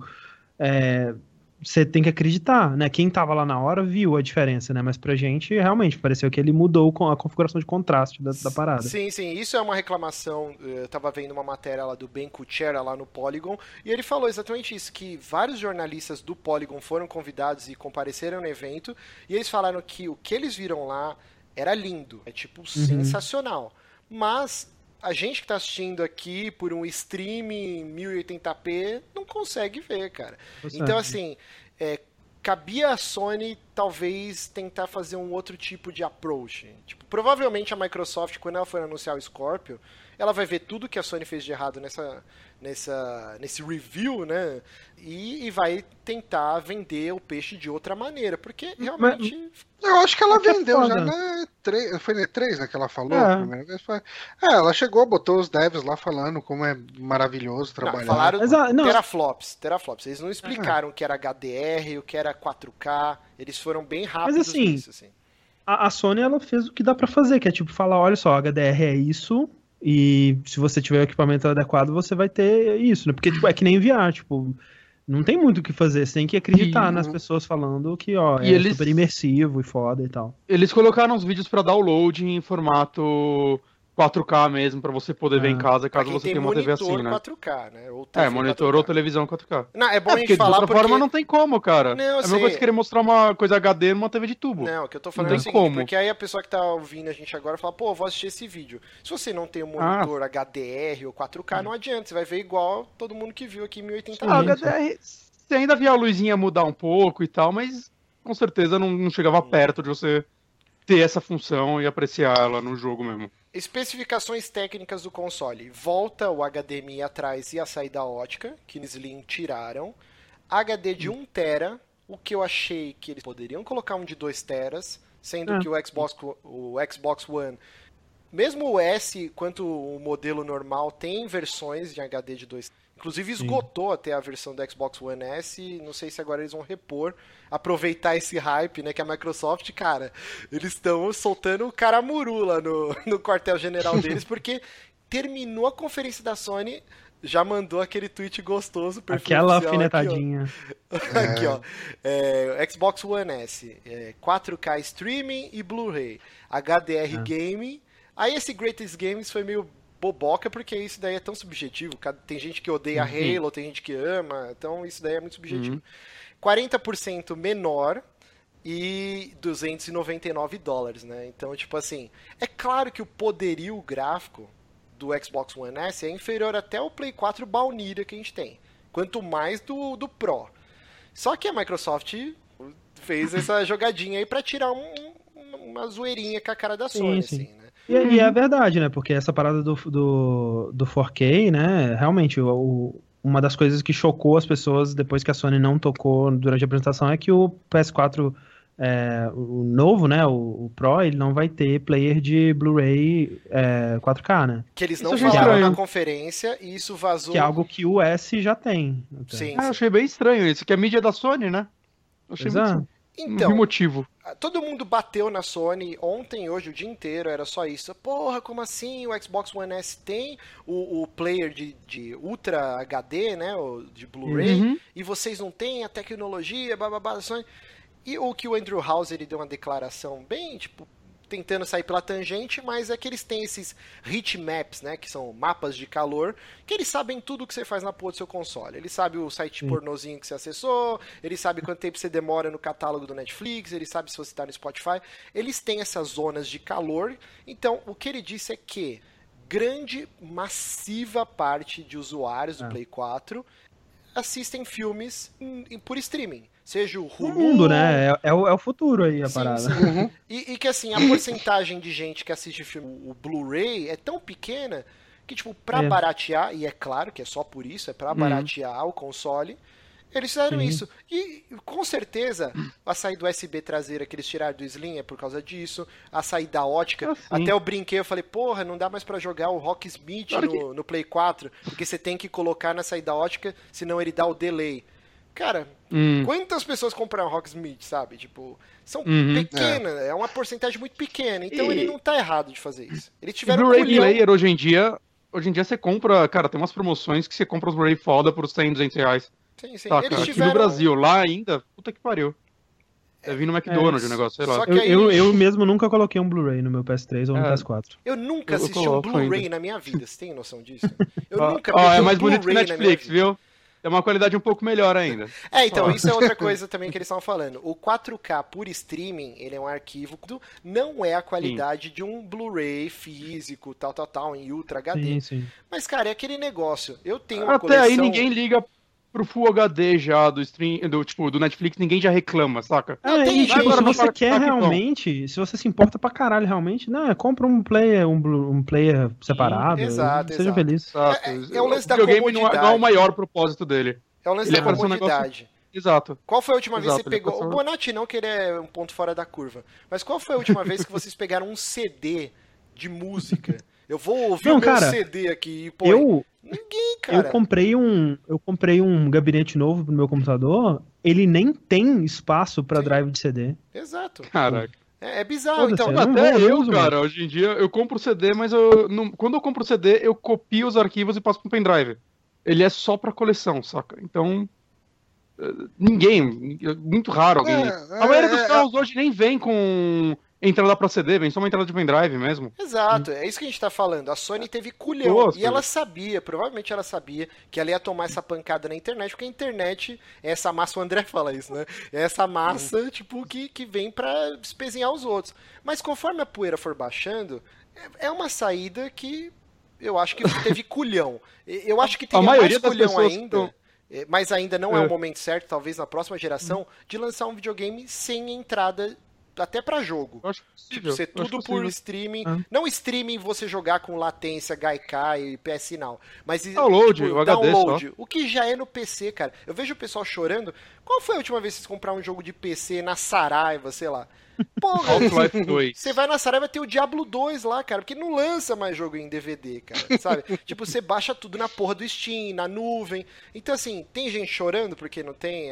[SPEAKER 4] é, você tem que acreditar, né? Quem tava lá na hora viu a diferença, né? Mas pra gente, realmente, pareceu que ele mudou a configuração de contraste da, da parada.
[SPEAKER 2] Sim, sim. Isso é uma reclamação. Eu tava vendo uma matéria lá do Ben Kuchera lá no Polygon, e ele falou exatamente isso, que vários jornalistas do Polygon foram convidados e compareceram no evento, e eles falaram que o que eles viram lá era lindo. É, tipo, uhum. sensacional. Mas a gente que tá assistindo aqui por um stream em 1080p não consegue ver, cara. Então, assim, é, cabia a Sony talvez tentar fazer um outro tipo de approach. Tipo, provavelmente a Microsoft, quando ela for anunciar o Scorpio, ela vai ver tudo que a Sony fez de errado nessa, nessa, nesse review, né? E, e vai tentar vender o peixe de outra maneira, porque realmente.
[SPEAKER 1] Mas, eu acho que ela é vendeu já na E3. Foi na E3 né, que ela falou é. a primeira vez? Foi... É, ela chegou, botou os devs lá falando como é maravilhoso trabalhar. Não,
[SPEAKER 2] falaram Mas, não. teraflops, teraflops. Eles não explicaram o que era HDR, o que era 4K. Eles foram bem rápidos
[SPEAKER 4] Mas, assim, nisso, assim. A, a Sony ela fez o que dá para fazer, que é tipo falar, olha só, HDR é isso, e se você tiver o equipamento adequado, você vai ter isso, né? Porque tipo, é que nem enviar, tipo, não tem muito o que fazer, você tem que acreditar e... nas pessoas falando que, ó, e é eles... super imersivo e foda e tal.
[SPEAKER 3] Eles colocaram os vídeos para download em formato 4K mesmo, para você poder é. ver em casa, caso você tenha uma TV assim, né?
[SPEAKER 2] 4K, né?
[SPEAKER 3] Ou TV é, monitor 4K. ou televisão 4K.
[SPEAKER 2] Não, é bom é, a gente falar
[SPEAKER 3] de outra porque... forma não tem como, cara. Não, é a mesma coisa que querer mostrar uma coisa HD numa TV de tubo.
[SPEAKER 2] Não, o que eu tô falando não é o seguinte, como. porque aí a pessoa que tá ouvindo a gente agora fala, pô, vou assistir esse vídeo. Se você não tem um monitor ah. HDR ou 4K, não adianta, você vai ver igual todo mundo que viu aqui em 1080p.
[SPEAKER 3] Ah, HDR, você ainda via a luzinha mudar um pouco e tal, mas com certeza não, não chegava perto de você ter essa função e apreciar ela no jogo mesmo.
[SPEAKER 2] Especificações técnicas do console. Volta o HDMI atrás e a saída ótica, que eles Slim tiraram. HD de 1 tera, o que eu achei que eles poderiam colocar um de 2 teras, sendo ah. que o Xbox, o Xbox One, mesmo o S quanto o modelo normal, tem versões de HD de 2 Inclusive esgotou Sim. até a versão do Xbox One S, não sei se agora eles vão repor, aproveitar esse hype, né, que a Microsoft, cara, eles estão soltando o caramuru lá no, no quartel-general deles, porque terminou a conferência da Sony, já mandou aquele tweet gostoso,
[SPEAKER 4] Aquela alfinetadinha.
[SPEAKER 2] Aqui, ó. aqui, ó. É, Xbox One S, é, 4K Streaming e Blu-ray, HDR é. Gaming. Aí esse Greatest Games foi meio boboca, porque isso daí é tão subjetivo. Tem gente que odeia uhum. Halo, tem gente que ama, então isso daí é muito subjetivo. Uhum. 40% menor e 299 dólares, né? Então, tipo assim, é claro que o poderio gráfico do Xbox One S é inferior até o Play 4 baunilha que a gente tem. Quanto mais do, do Pro. Só que a Microsoft fez essa jogadinha aí para tirar um, uma zoeirinha com a cara da Sony, sim, sim. assim,
[SPEAKER 4] E, e, é uhum. verdade, né? Porque essa parada do, do, do 4K, né? Realmente, o, o, uma das coisas que chocou as pessoas depois que a Sony não tocou durante a apresentação é que o PS4 é, o novo, né, o, o, Pro, ele não vai ter player de Blu-ray é, 4K, né?
[SPEAKER 2] Que eles não falaram na conferência e isso vazou.
[SPEAKER 4] Que é algo que o S já tem.
[SPEAKER 3] Sim, ah, sim. Eu achei bem estranho isso, que é mídia da Sony, né? Eu achei Exato. muito então, motivo.
[SPEAKER 2] Todo mundo bateu na Sony ontem, hoje, o dia inteiro, era só isso. Porra, como assim? O Xbox One S tem o, o player de, de Ultra HD, né? O, de Blu-ray, uhum. e vocês não têm a tecnologia, bababá Sony. E o que o Andrew House ele deu uma declaração bem, tipo, tentando sair pela tangente, mas é que eles têm esses heat maps, né, que são mapas de calor, que eles sabem tudo o que você faz na porra do seu console. Ele sabe o site Sim. pornozinho que você acessou, ele sabe quanto tempo você demora no catálogo do Netflix, ele sabe se você está no Spotify. Eles têm essas zonas de calor. Então, o que ele disse é que grande, massiva parte de usuários do é. Play 4 assistem filmes por streaming seja o Hulu.
[SPEAKER 4] O mundo, né? É, é, o, é o futuro aí a sim, parada. Sim.
[SPEAKER 2] Uhum. E, e, que assim, a porcentagem de gente que assiste filme, o Blu-ray, é tão pequena que, tipo, pra é. baratear, e é claro que é só por isso, é pra uhum. baratear o console, eles fizeram sim. isso. E com certeza a saída USB traseira que eles tiraram do Slim é por causa disso. A saída ótica. Ah, até eu brinquei, eu falei, porra, não dá mais para jogar o Rock Smith claro no, que... no Play 4, porque você tem que colocar na saída ótica, senão ele dá o delay. Cara, hum. quantas pessoas compraram Rocksmith, sabe? Tipo, são uhum, pequenas, é. é. uma porcentagem muito pequena. Então e... ele não tá errado de fazer isso. Eles tiveram
[SPEAKER 3] Blu-ray um Player hoje em dia, hoje em dia você compra, cara, tem umas promoções que você compra os Blu-ray foda por 100, 200 reais. Sim, sim. Tá, Eles tiveram... Aqui no Brasil, lá ainda, puta que pariu. É vir no McDonald's é, o negócio, sei lá.
[SPEAKER 4] Eu, eu, eu, mesmo nunca coloquei um Blu-ray no meu PS3 ou no é. PS4.
[SPEAKER 2] Eu nunca assisti um Blu-ray na minha vida, você tem noção disso? Eu
[SPEAKER 3] nunca oh, É mais bonito que Netflix, viu? É uma qualidade um pouco melhor ainda.
[SPEAKER 2] É, então, isso é outra coisa também que eles estavam falando. O 4K por streaming, ele é um arquivo, não é a qualidade sim. de um Blu-ray físico, tal, tal, tal, em Ultra HD. Sim, sim. Mas, cara, é aquele negócio. Eu tenho uma
[SPEAKER 3] Até coleção... aí ninguém liga pro Full HD já do stream, do tipo, do Netflix, ninguém já reclama, saca?
[SPEAKER 4] É, tem, e, agora, se você quer realmente, se você se importa pra caralho realmente, não, é compra um player, um, um player separado.
[SPEAKER 2] exato,
[SPEAKER 4] seja
[SPEAKER 2] exato.
[SPEAKER 4] feliz.
[SPEAKER 3] Exato. É, é, é o lance da comodidade. Não é, não é o maior propósito dele.
[SPEAKER 2] É o lance ele da comodidade. Um
[SPEAKER 3] Exato.
[SPEAKER 2] Qual foi a última Exato, vez que você pegou. O Bonatti não, que ele é um ponto fora da curva. Mas qual foi a última vez que vocês pegaram um CD de música? Eu vou ouvir não, cara, CD aqui e pô.
[SPEAKER 4] Eu,
[SPEAKER 2] Ninguém, cara.
[SPEAKER 4] Eu comprei um, eu comprei um gabinete novo pro meu computador, ele nem tem espaço para drive de CD.
[SPEAKER 2] Exato.
[SPEAKER 3] Caraca.
[SPEAKER 2] É, é bizarro, então.
[SPEAKER 3] Até eu, uso, cara, mano. hoje em dia eu compro CD, mas eu não, quando eu compro CD, eu copio os arquivos e passo pro pendrive. Ele é só pra coleção, saca? Então, eh, ninguém, muito raro alguém. É, a maioria dos é, carros é. hoje nem vem com entrada pra CD, vem só uma entrada de pendrive mesmo.
[SPEAKER 2] Exato, é isso que a gente tá falando. A Sony teve culhão. Nossa, e ela sabia, provavelmente ela sabia, que ela ia tomar essa pancada na internet, porque a internet é essa massa, o André fala isso, né? É essa massa, uhum. tipo, que, que vem pra espezinhar os outros. Mas conforme a poeira for baixando, é, é uma saída que eu acho que teve culhão. Eu acho que teria mais culhão ainda. É, mas ainda não é. é o momento certo, talvez na próxima geração, de lançar um videogame sem entrada até para jogo.
[SPEAKER 3] Eu acho possível. Tipo,
[SPEAKER 2] ser tudo por streaming. Ah. Não streaming você jogar com latência, Gaikai e PS não. Mas
[SPEAKER 3] download, tipo, download.
[SPEAKER 2] O que já é no PC, cara. Eu vejo o pessoal chorando. Qual foi a última vez que vocês compraram um jogo de PC na Saraiva, sei lá? Porra, você vai na Saraiva ter o Diablo 2 lá, cara, porque não lança mais jogo em DVD, cara, sabe? tipo, você baixa tudo na porra do Steam, na nuvem. Então, assim, tem gente chorando porque não tem.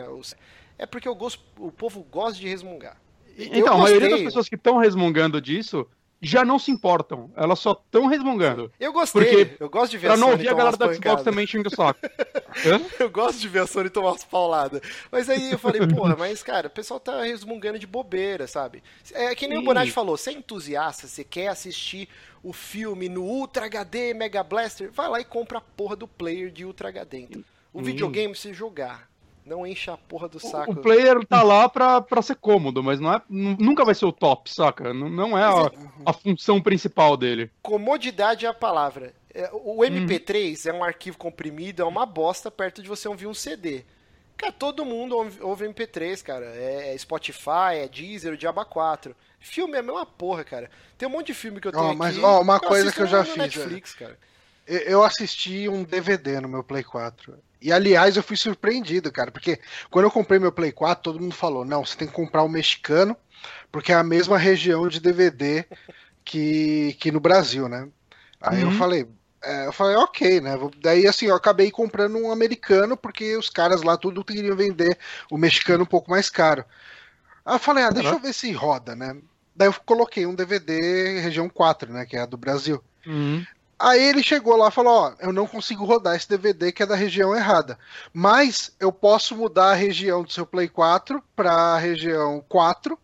[SPEAKER 2] É porque o, gosto, o povo gosta de resmungar.
[SPEAKER 3] Então, a maioria das pessoas que estão resmungando disso já não se importam. Elas só estão resmungando.
[SPEAKER 2] Eu gostei. Porque, eu gosto de ver
[SPEAKER 3] pra a Sony não ouvir a galera da Xbox também xinga o saco.
[SPEAKER 2] eu gosto de ver a Sony tomar umas pauladas. Mas aí eu falei, porra, mas cara, o pessoal tá resmungando de bobeira, sabe? É que nem Sim. o Bonatti falou, você é entusiasta, você quer assistir o filme no Ultra HD Mega Blaster, vai lá e compra a porra do player de Ultra HD. Então, o videogame você jogar não enche a porra do saco.
[SPEAKER 3] O player tá lá pra, pra ser cômodo, mas não é, nunca vai ser o top, saca? Não, não é a, a função principal dele.
[SPEAKER 2] Comodidade é a palavra. É, o MP3 hum. é um arquivo comprimido, é uma bosta perto de você ouvir um CD. Cara, todo mundo ouve, ouve MP3, cara. É, é Spotify, é Deezer, o Diaba 4. Filme é a mesma porra, cara. Tem um monte de filme que eu tenho oh,
[SPEAKER 1] mas,
[SPEAKER 2] aqui.
[SPEAKER 1] Ó, uma coisa que eu já fiz. Netflix, é. cara. Eu assisti um DVD no meu Play 4. E aliás, eu fui surpreendido, cara, porque quando eu comprei meu Play 4, todo mundo falou: não, você tem que comprar o mexicano, porque é a mesma região de DVD que, que no Brasil, né? Aí uhum. eu falei, é, eu falei, ok, né? Daí assim, eu acabei comprando um americano, porque os caras lá tudo queriam vender o mexicano um pouco mais caro. Aí eu falei, ah, deixa uhum. eu ver se roda, né? Daí eu coloquei um DVD região 4, né? Que é a do Brasil.
[SPEAKER 3] Uhum.
[SPEAKER 1] Aí ele chegou lá e falou: Ó, eu não consigo rodar esse DVD que é da região errada. Mas eu posso mudar a região do seu Play 4 para a região 4.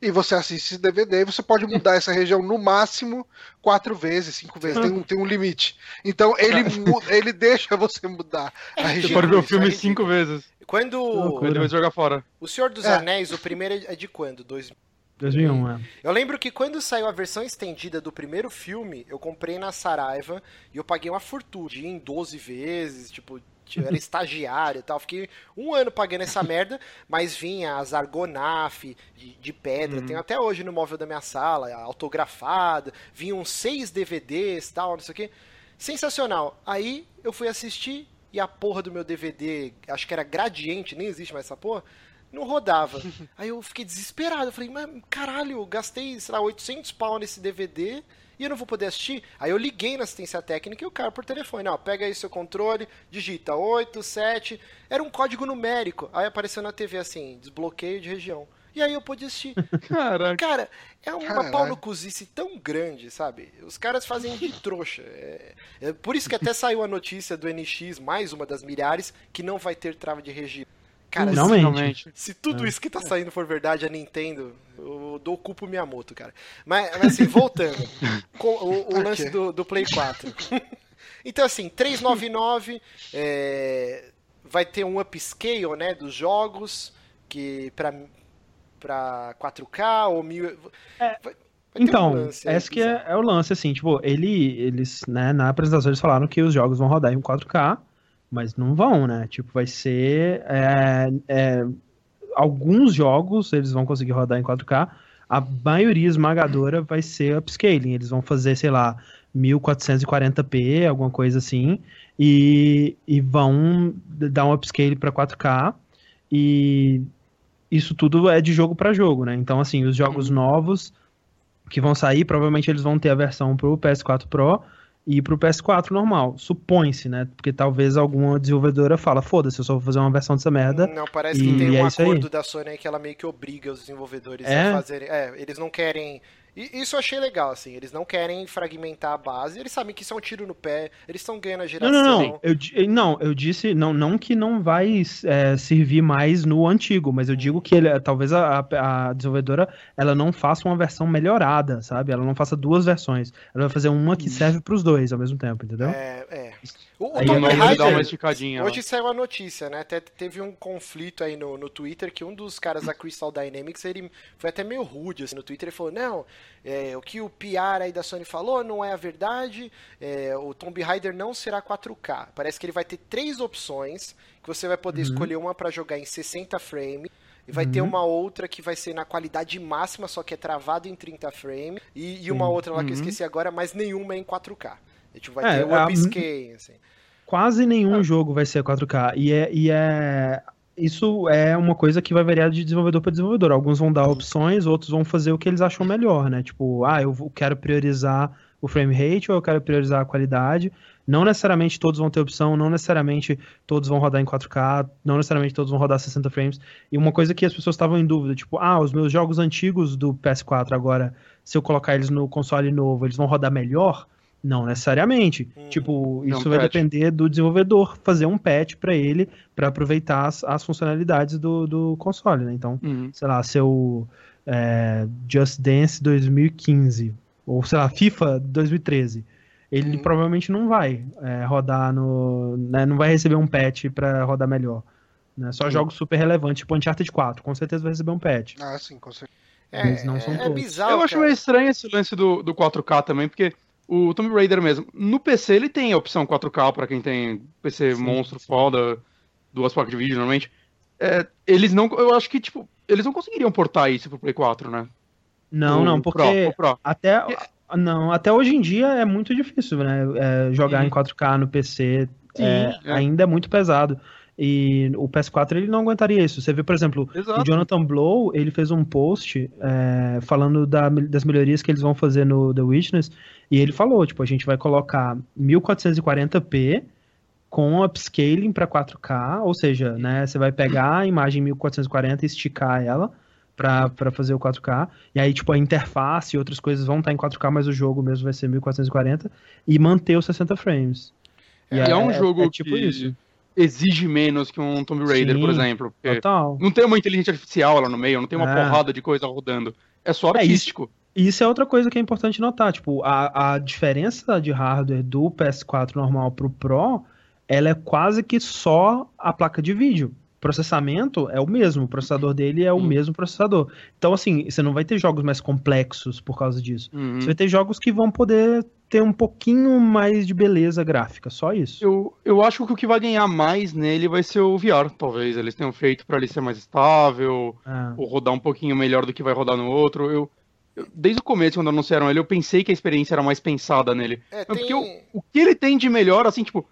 [SPEAKER 1] E você assiste esse DVD e você pode mudar essa região no máximo quatro vezes, cinco vezes. Tem um, tem um limite. Então ele, ele deixa você mudar a região.
[SPEAKER 3] Você pode ver o filme cinco vezes.
[SPEAKER 2] Quando.
[SPEAKER 3] Ele vai jogar fora.
[SPEAKER 2] O Senhor dos é. Anéis, o primeiro é de quando? Dois...
[SPEAKER 4] 2001, é.
[SPEAKER 2] Eu lembro que quando saiu a versão estendida do primeiro filme, eu comprei na Saraiva e eu paguei uma fortuna em 12 vezes, tipo, eu era estagiário e tal. Fiquei um ano pagando essa merda, mas vinha as Argonaf de, de pedra, uhum. tem até hoje no móvel da minha sala, autografada, vinham seis DVDs tal, não sei o que. Sensacional. Aí eu fui assistir e a porra do meu DVD, acho que era gradiente, nem existe mais essa porra não rodava. Aí eu fiquei desesperado. Eu falei, mas caralho, eu gastei, sei lá, 800 pau nesse DVD e eu não vou poder assistir. Aí eu liguei na assistência técnica e o cara por telefone, não, pega aí seu controle, digita 8, 7. Era um código numérico. Aí apareceu na TV assim, desbloqueio de região. E aí eu pude assistir.
[SPEAKER 3] Caraca.
[SPEAKER 2] Cara, é uma Caraca. pau no cozice tão grande, sabe? Os caras fazem de trouxa. É, é, por isso que até saiu a notícia do NX, mais uma das milhares, que não vai ter trava de região. Cara,
[SPEAKER 4] Finalmente.
[SPEAKER 2] Se, se tudo é. isso que tá saindo for verdade, a Nintendo, eu dou culpa pro Miyamoto, cara. Mas, mas assim, voltando. com o, o lance do, do Play 4. então, assim, 399, é, vai ter um upscale, né, dos jogos que para para 4K ou mil.
[SPEAKER 4] É. Vai, então, um esse que é, é, o lance, assim, tipo, ele, eles, né, na apresentação eles falaram que os jogos vão rodar em 4K, mas não vão, né? Tipo, vai ser. É, é, alguns jogos eles vão conseguir rodar em 4K, a maioria esmagadora vai ser upscaling. Eles vão fazer, sei lá, 1440p, alguma coisa assim, e, e vão dar um upscale para 4K. E isso tudo é de jogo para jogo, né? Então, assim, os jogos uhum. novos que vão sair, provavelmente eles vão ter a versão pro PS4 Pro e pro PS4 normal. Supõe-se, né? Porque talvez alguma desenvolvedora fala, foda-se, eu só vou fazer uma versão dessa merda.
[SPEAKER 2] Não, parece que tem um é acordo da Sony que ela meio que obriga os desenvolvedores é? a fazerem. É, eles não querem e isso eu achei legal, assim. Eles não querem fragmentar a base, eles sabem que isso é um tiro no pé, eles estão ganhando a geração.
[SPEAKER 4] Não, não, não. Eu, não, eu disse, não, não que não vai é, servir mais no antigo, mas eu digo que ele, talvez a, a, desenvolvedora ela não faça uma versão melhorada, sabe? Ela não faça duas versões. Ela vai fazer uma que serve para os dois ao mesmo tempo, entendeu?
[SPEAKER 2] É, é.
[SPEAKER 3] O, o Tomb Raider,
[SPEAKER 2] hoje saiu a notícia, né? Até teve um conflito aí no, no Twitter que um dos caras da Crystal Dynamics, ele foi até meio rude assim, no Twitter, ele falou, não, é, o que o PR aí da Sony falou não é a verdade, é, o Tomb Raider não será 4K. Parece que ele vai ter três opções, que você vai poder uhum. escolher uma para jogar em 60 frames, e vai uhum. ter uma outra que vai ser na qualidade máxima, só que é travado em 30 frames. E, e uma outra lá que eu uhum. esqueci agora, mas nenhuma é em 4K. A gente vai é, ter o upscale, assim.
[SPEAKER 4] Quase nenhum ah. jogo vai ser 4K. E é, e é. Isso é uma coisa que vai variar de desenvolvedor para desenvolvedor. Alguns vão dar opções, outros vão fazer o que eles acham melhor, né? Tipo, ah, eu quero priorizar o frame rate ou eu quero priorizar a qualidade. Não necessariamente todos vão ter opção, não necessariamente todos vão rodar em 4K, não necessariamente todos vão rodar 60 frames. E uma coisa que as pessoas estavam em dúvida, tipo, ah, os meus jogos antigos do PS4 agora, se eu colocar eles no console novo, eles vão rodar melhor? Não necessariamente. Hum, tipo, isso vai patch. depender do desenvolvedor fazer um patch para ele para aproveitar as, as, funcionalidades do, do console, né? Então, uhum. sei lá, seu é, Just Dance 2015 ou sei lá, FIFA 2013, ele uhum. provavelmente não vai é, rodar no, né, não vai receber um patch para rodar melhor. Né? Só uhum. jogos super relevantes, tipo Uncharted 4, com certeza vai receber um patch.
[SPEAKER 1] Ah, sim, com certeza.
[SPEAKER 2] É, não são é, bizarro.
[SPEAKER 3] Eu acho meio estranho esse lance do, do 4K também, porque o Tomb Raider mesmo, no PC ele tem a opção 4K para quem tem PC sim, monstro sim. foda, duas placas de vídeo normalmente. É, eles não, eu acho que tipo, eles não conseguiriam portar isso pro Play 4, né?
[SPEAKER 4] Não, não, porque Pro, Pro. até não, até hoje em dia é muito difícil, né? É, jogar sim. em 4K no PC é, é. ainda é muito pesado. E o PS4 ele não aguentaria isso. Você vê, por exemplo, Exato. o Jonathan Blow, ele fez um post é, falando da, das melhorias que eles vão fazer no The Witness, e ele falou, tipo, a gente vai colocar 1440p com upscaling para 4K, ou seja, né, você vai pegar a imagem 1440 e esticar ela para fazer o 4K, e aí, tipo, a interface e outras coisas vão estar em 4K, mas o jogo mesmo vai ser 1440, e manter os 60 frames.
[SPEAKER 3] E é, é um jogo é, tipo que... isso exige menos que um Tomb Raider, Sim, por exemplo. Total. Não tem uma inteligência artificial lá no meio, não tem uma é. porrada de coisa rodando. É só artístico.
[SPEAKER 4] É, isso, isso é outra coisa que é importante notar. Tipo, a, a diferença de hardware do PS4 normal pro Pro, ela é quase que só a placa de vídeo processamento é o mesmo, o processador dele é o uhum. mesmo processador. Então, assim, você não vai ter jogos mais complexos por causa disso. Uhum. Você vai ter jogos que vão poder ter um pouquinho mais de beleza gráfica, só isso.
[SPEAKER 3] Eu, eu acho que o que vai ganhar mais nele vai ser o VR, talvez. Eles tenham feito para ele ser mais estável, é. ou rodar um pouquinho melhor do que vai rodar no outro. Eu, eu, desde o começo, quando anunciaram ele, eu pensei que a experiência era mais pensada nele. É, tem... Porque o, o que ele tem de melhor, assim, tipo,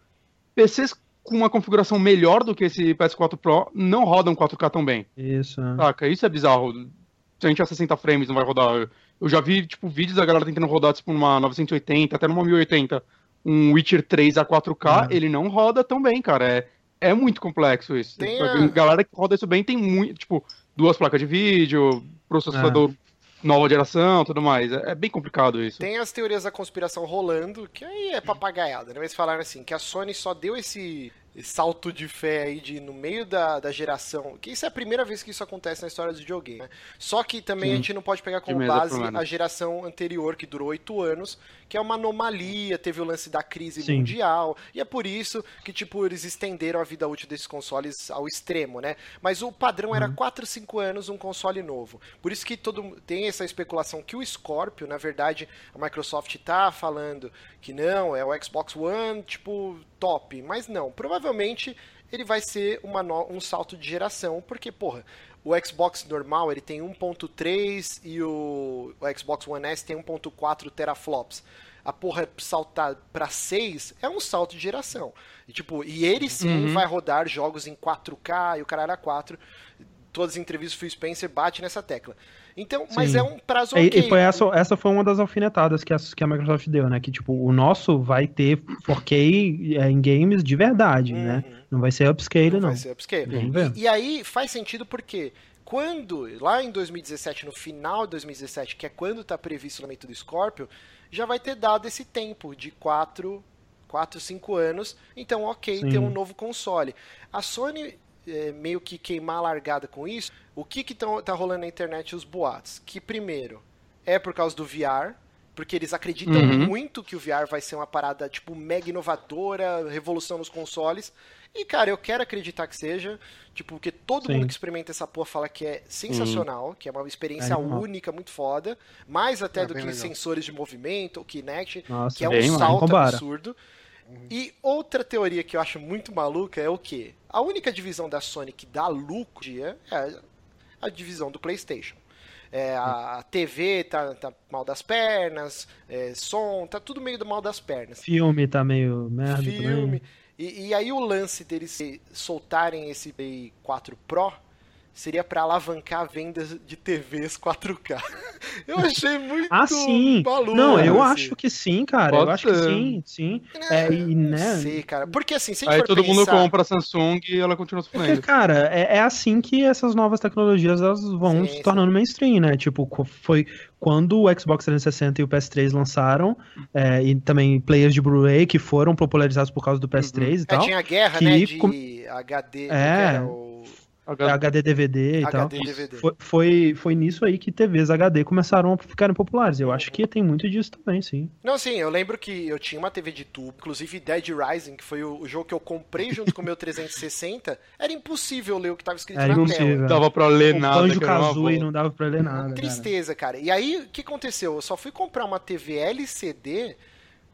[SPEAKER 3] PCs com uma configuração melhor do que esse PS4 Pro não rodam 4K tão bem.
[SPEAKER 4] Isso. É.
[SPEAKER 3] Saca? Isso é bizarro. Se a gente a 60 frames não vai rodar. Eu já vi, tipo, vídeos da galera tentando rodar, tipo, numa 980, até numa 1080, um Witcher 3 a 4K, é. ele não roda tão bem, cara. É, é muito complexo isso. Tem a... galera que roda isso bem tem muito, tipo, duas placas de vídeo, processador é nova geração tudo mais. É, é, bem complicado isso.
[SPEAKER 2] Tem as teorias da conspiração rolando, que aí é papagaiada, né? Mas falaram assim, que a Sony só deu esse salto de fé aí de no meio da, da geração. Que isso é a primeira vez que isso acontece na história do videogame. Né? Só que também Sim. a gente não pode pegar como base a geração anterior, que durou oito anos, que é uma anomalia, teve o lance da crise Sim. mundial, e é por isso que, tipo, eles estenderam a vida útil desses consoles ao extremo, né? Mas o padrão uhum. era 4, 5 anos um console novo. Por isso que todo tem essa especulação que o Scorpio, na verdade, a Microsoft tá falando que não, é o Xbox One, tipo, top. Mas não, provavelmente ele vai ser uma um salto de geração, porque, porra, o Xbox normal ele tem 1.3 e o... o Xbox One S tem 1.4 teraflops. A porra saltar para 6 é um salto de geração. E, tipo, e ele sim uhum. vai rodar jogos em 4K e o caralho a 4. Todas as entrevistas do Phil Spencer bate nessa tecla. Então, Sim. mas é um prazo ok.
[SPEAKER 4] E, foi essa, essa foi uma das alfinetadas que a, que a Microsoft deu, né? Que, tipo, o nosso vai ter 4K é, em games de verdade, né? uhum. né? Não vai ser upscale, não. não. Vai ser
[SPEAKER 2] upscale. E, e aí faz sentido porque quando, lá em 2017, no final de 2017, que é quando está previsto o lançamento do Scorpio, já vai ter dado esse tempo de 4, 4 5 anos. Então, ok, Sim. ter um novo console. A Sony é, meio que queimar a largada com isso, o que que tão, tá rolando na internet os boatos? Que primeiro é por causa do VR, porque eles acreditam uhum. muito que o VR vai ser uma parada tipo mega inovadora, revolução nos consoles. E cara, eu quero acreditar que seja, tipo, porque todo Sim. mundo que experimenta essa porra fala que é sensacional, uhum. que é uma experiência é única, muito foda, mais até é do que legal. sensores de movimento, o Kinect, Nossa, que é um salto absurdo. Uhum. E outra teoria que eu acho muito maluca é o que? A única divisão da Sony que dá lucro é a divisão do PlayStation. É, a TV tá, tá mal das pernas, é, som, tá tudo meio do mal das pernas.
[SPEAKER 4] Filme tá meio merda.
[SPEAKER 2] Filme. E, e, aí o lance deles soltarem esse Play 4 Pro seria para alavancar vendas de TVs 4K. Eu achei muito
[SPEAKER 4] ah, sim. maluco. Não, eu assim. acho que sim, cara. Pode eu acho que sim, sim.
[SPEAKER 2] É, e, né? Não sei, cara. Porque assim, se a
[SPEAKER 3] gente Aí todo pensar... mundo compra a Samsung e ela continua sofrendo. Porque,
[SPEAKER 4] cara, é, é, assim que essas novas tecnologias elas vão sim, se tornando sim. mainstream, né? Tipo, foi quando o Xbox 360 e o PS3 lançaram, é, e também players de Blu-ray que foram popularizados por causa do PS3 uhum. e é, tal. É,
[SPEAKER 2] tinha guerra, né, de com... HD,
[SPEAKER 4] é, o HD DVD e HD tal. DVD. Foi, foi, foi nisso aí que TVs HD começaram a ficarem populares. Eu acho que tem muito disso também, sim.
[SPEAKER 2] Não, sim, eu lembro que eu tinha uma TV de tubo, inclusive Dead Rising, que foi o, o jogo que eu comprei junto com o meu 360. Era impossível ler o que estava escrito era na impossível. tela. Não
[SPEAKER 3] dava pra ler o nada.
[SPEAKER 4] Banjo Kazooie não dava pra ler nada.
[SPEAKER 2] Tristeza, cara. cara. E aí, o que aconteceu? Eu só fui comprar uma TV LCD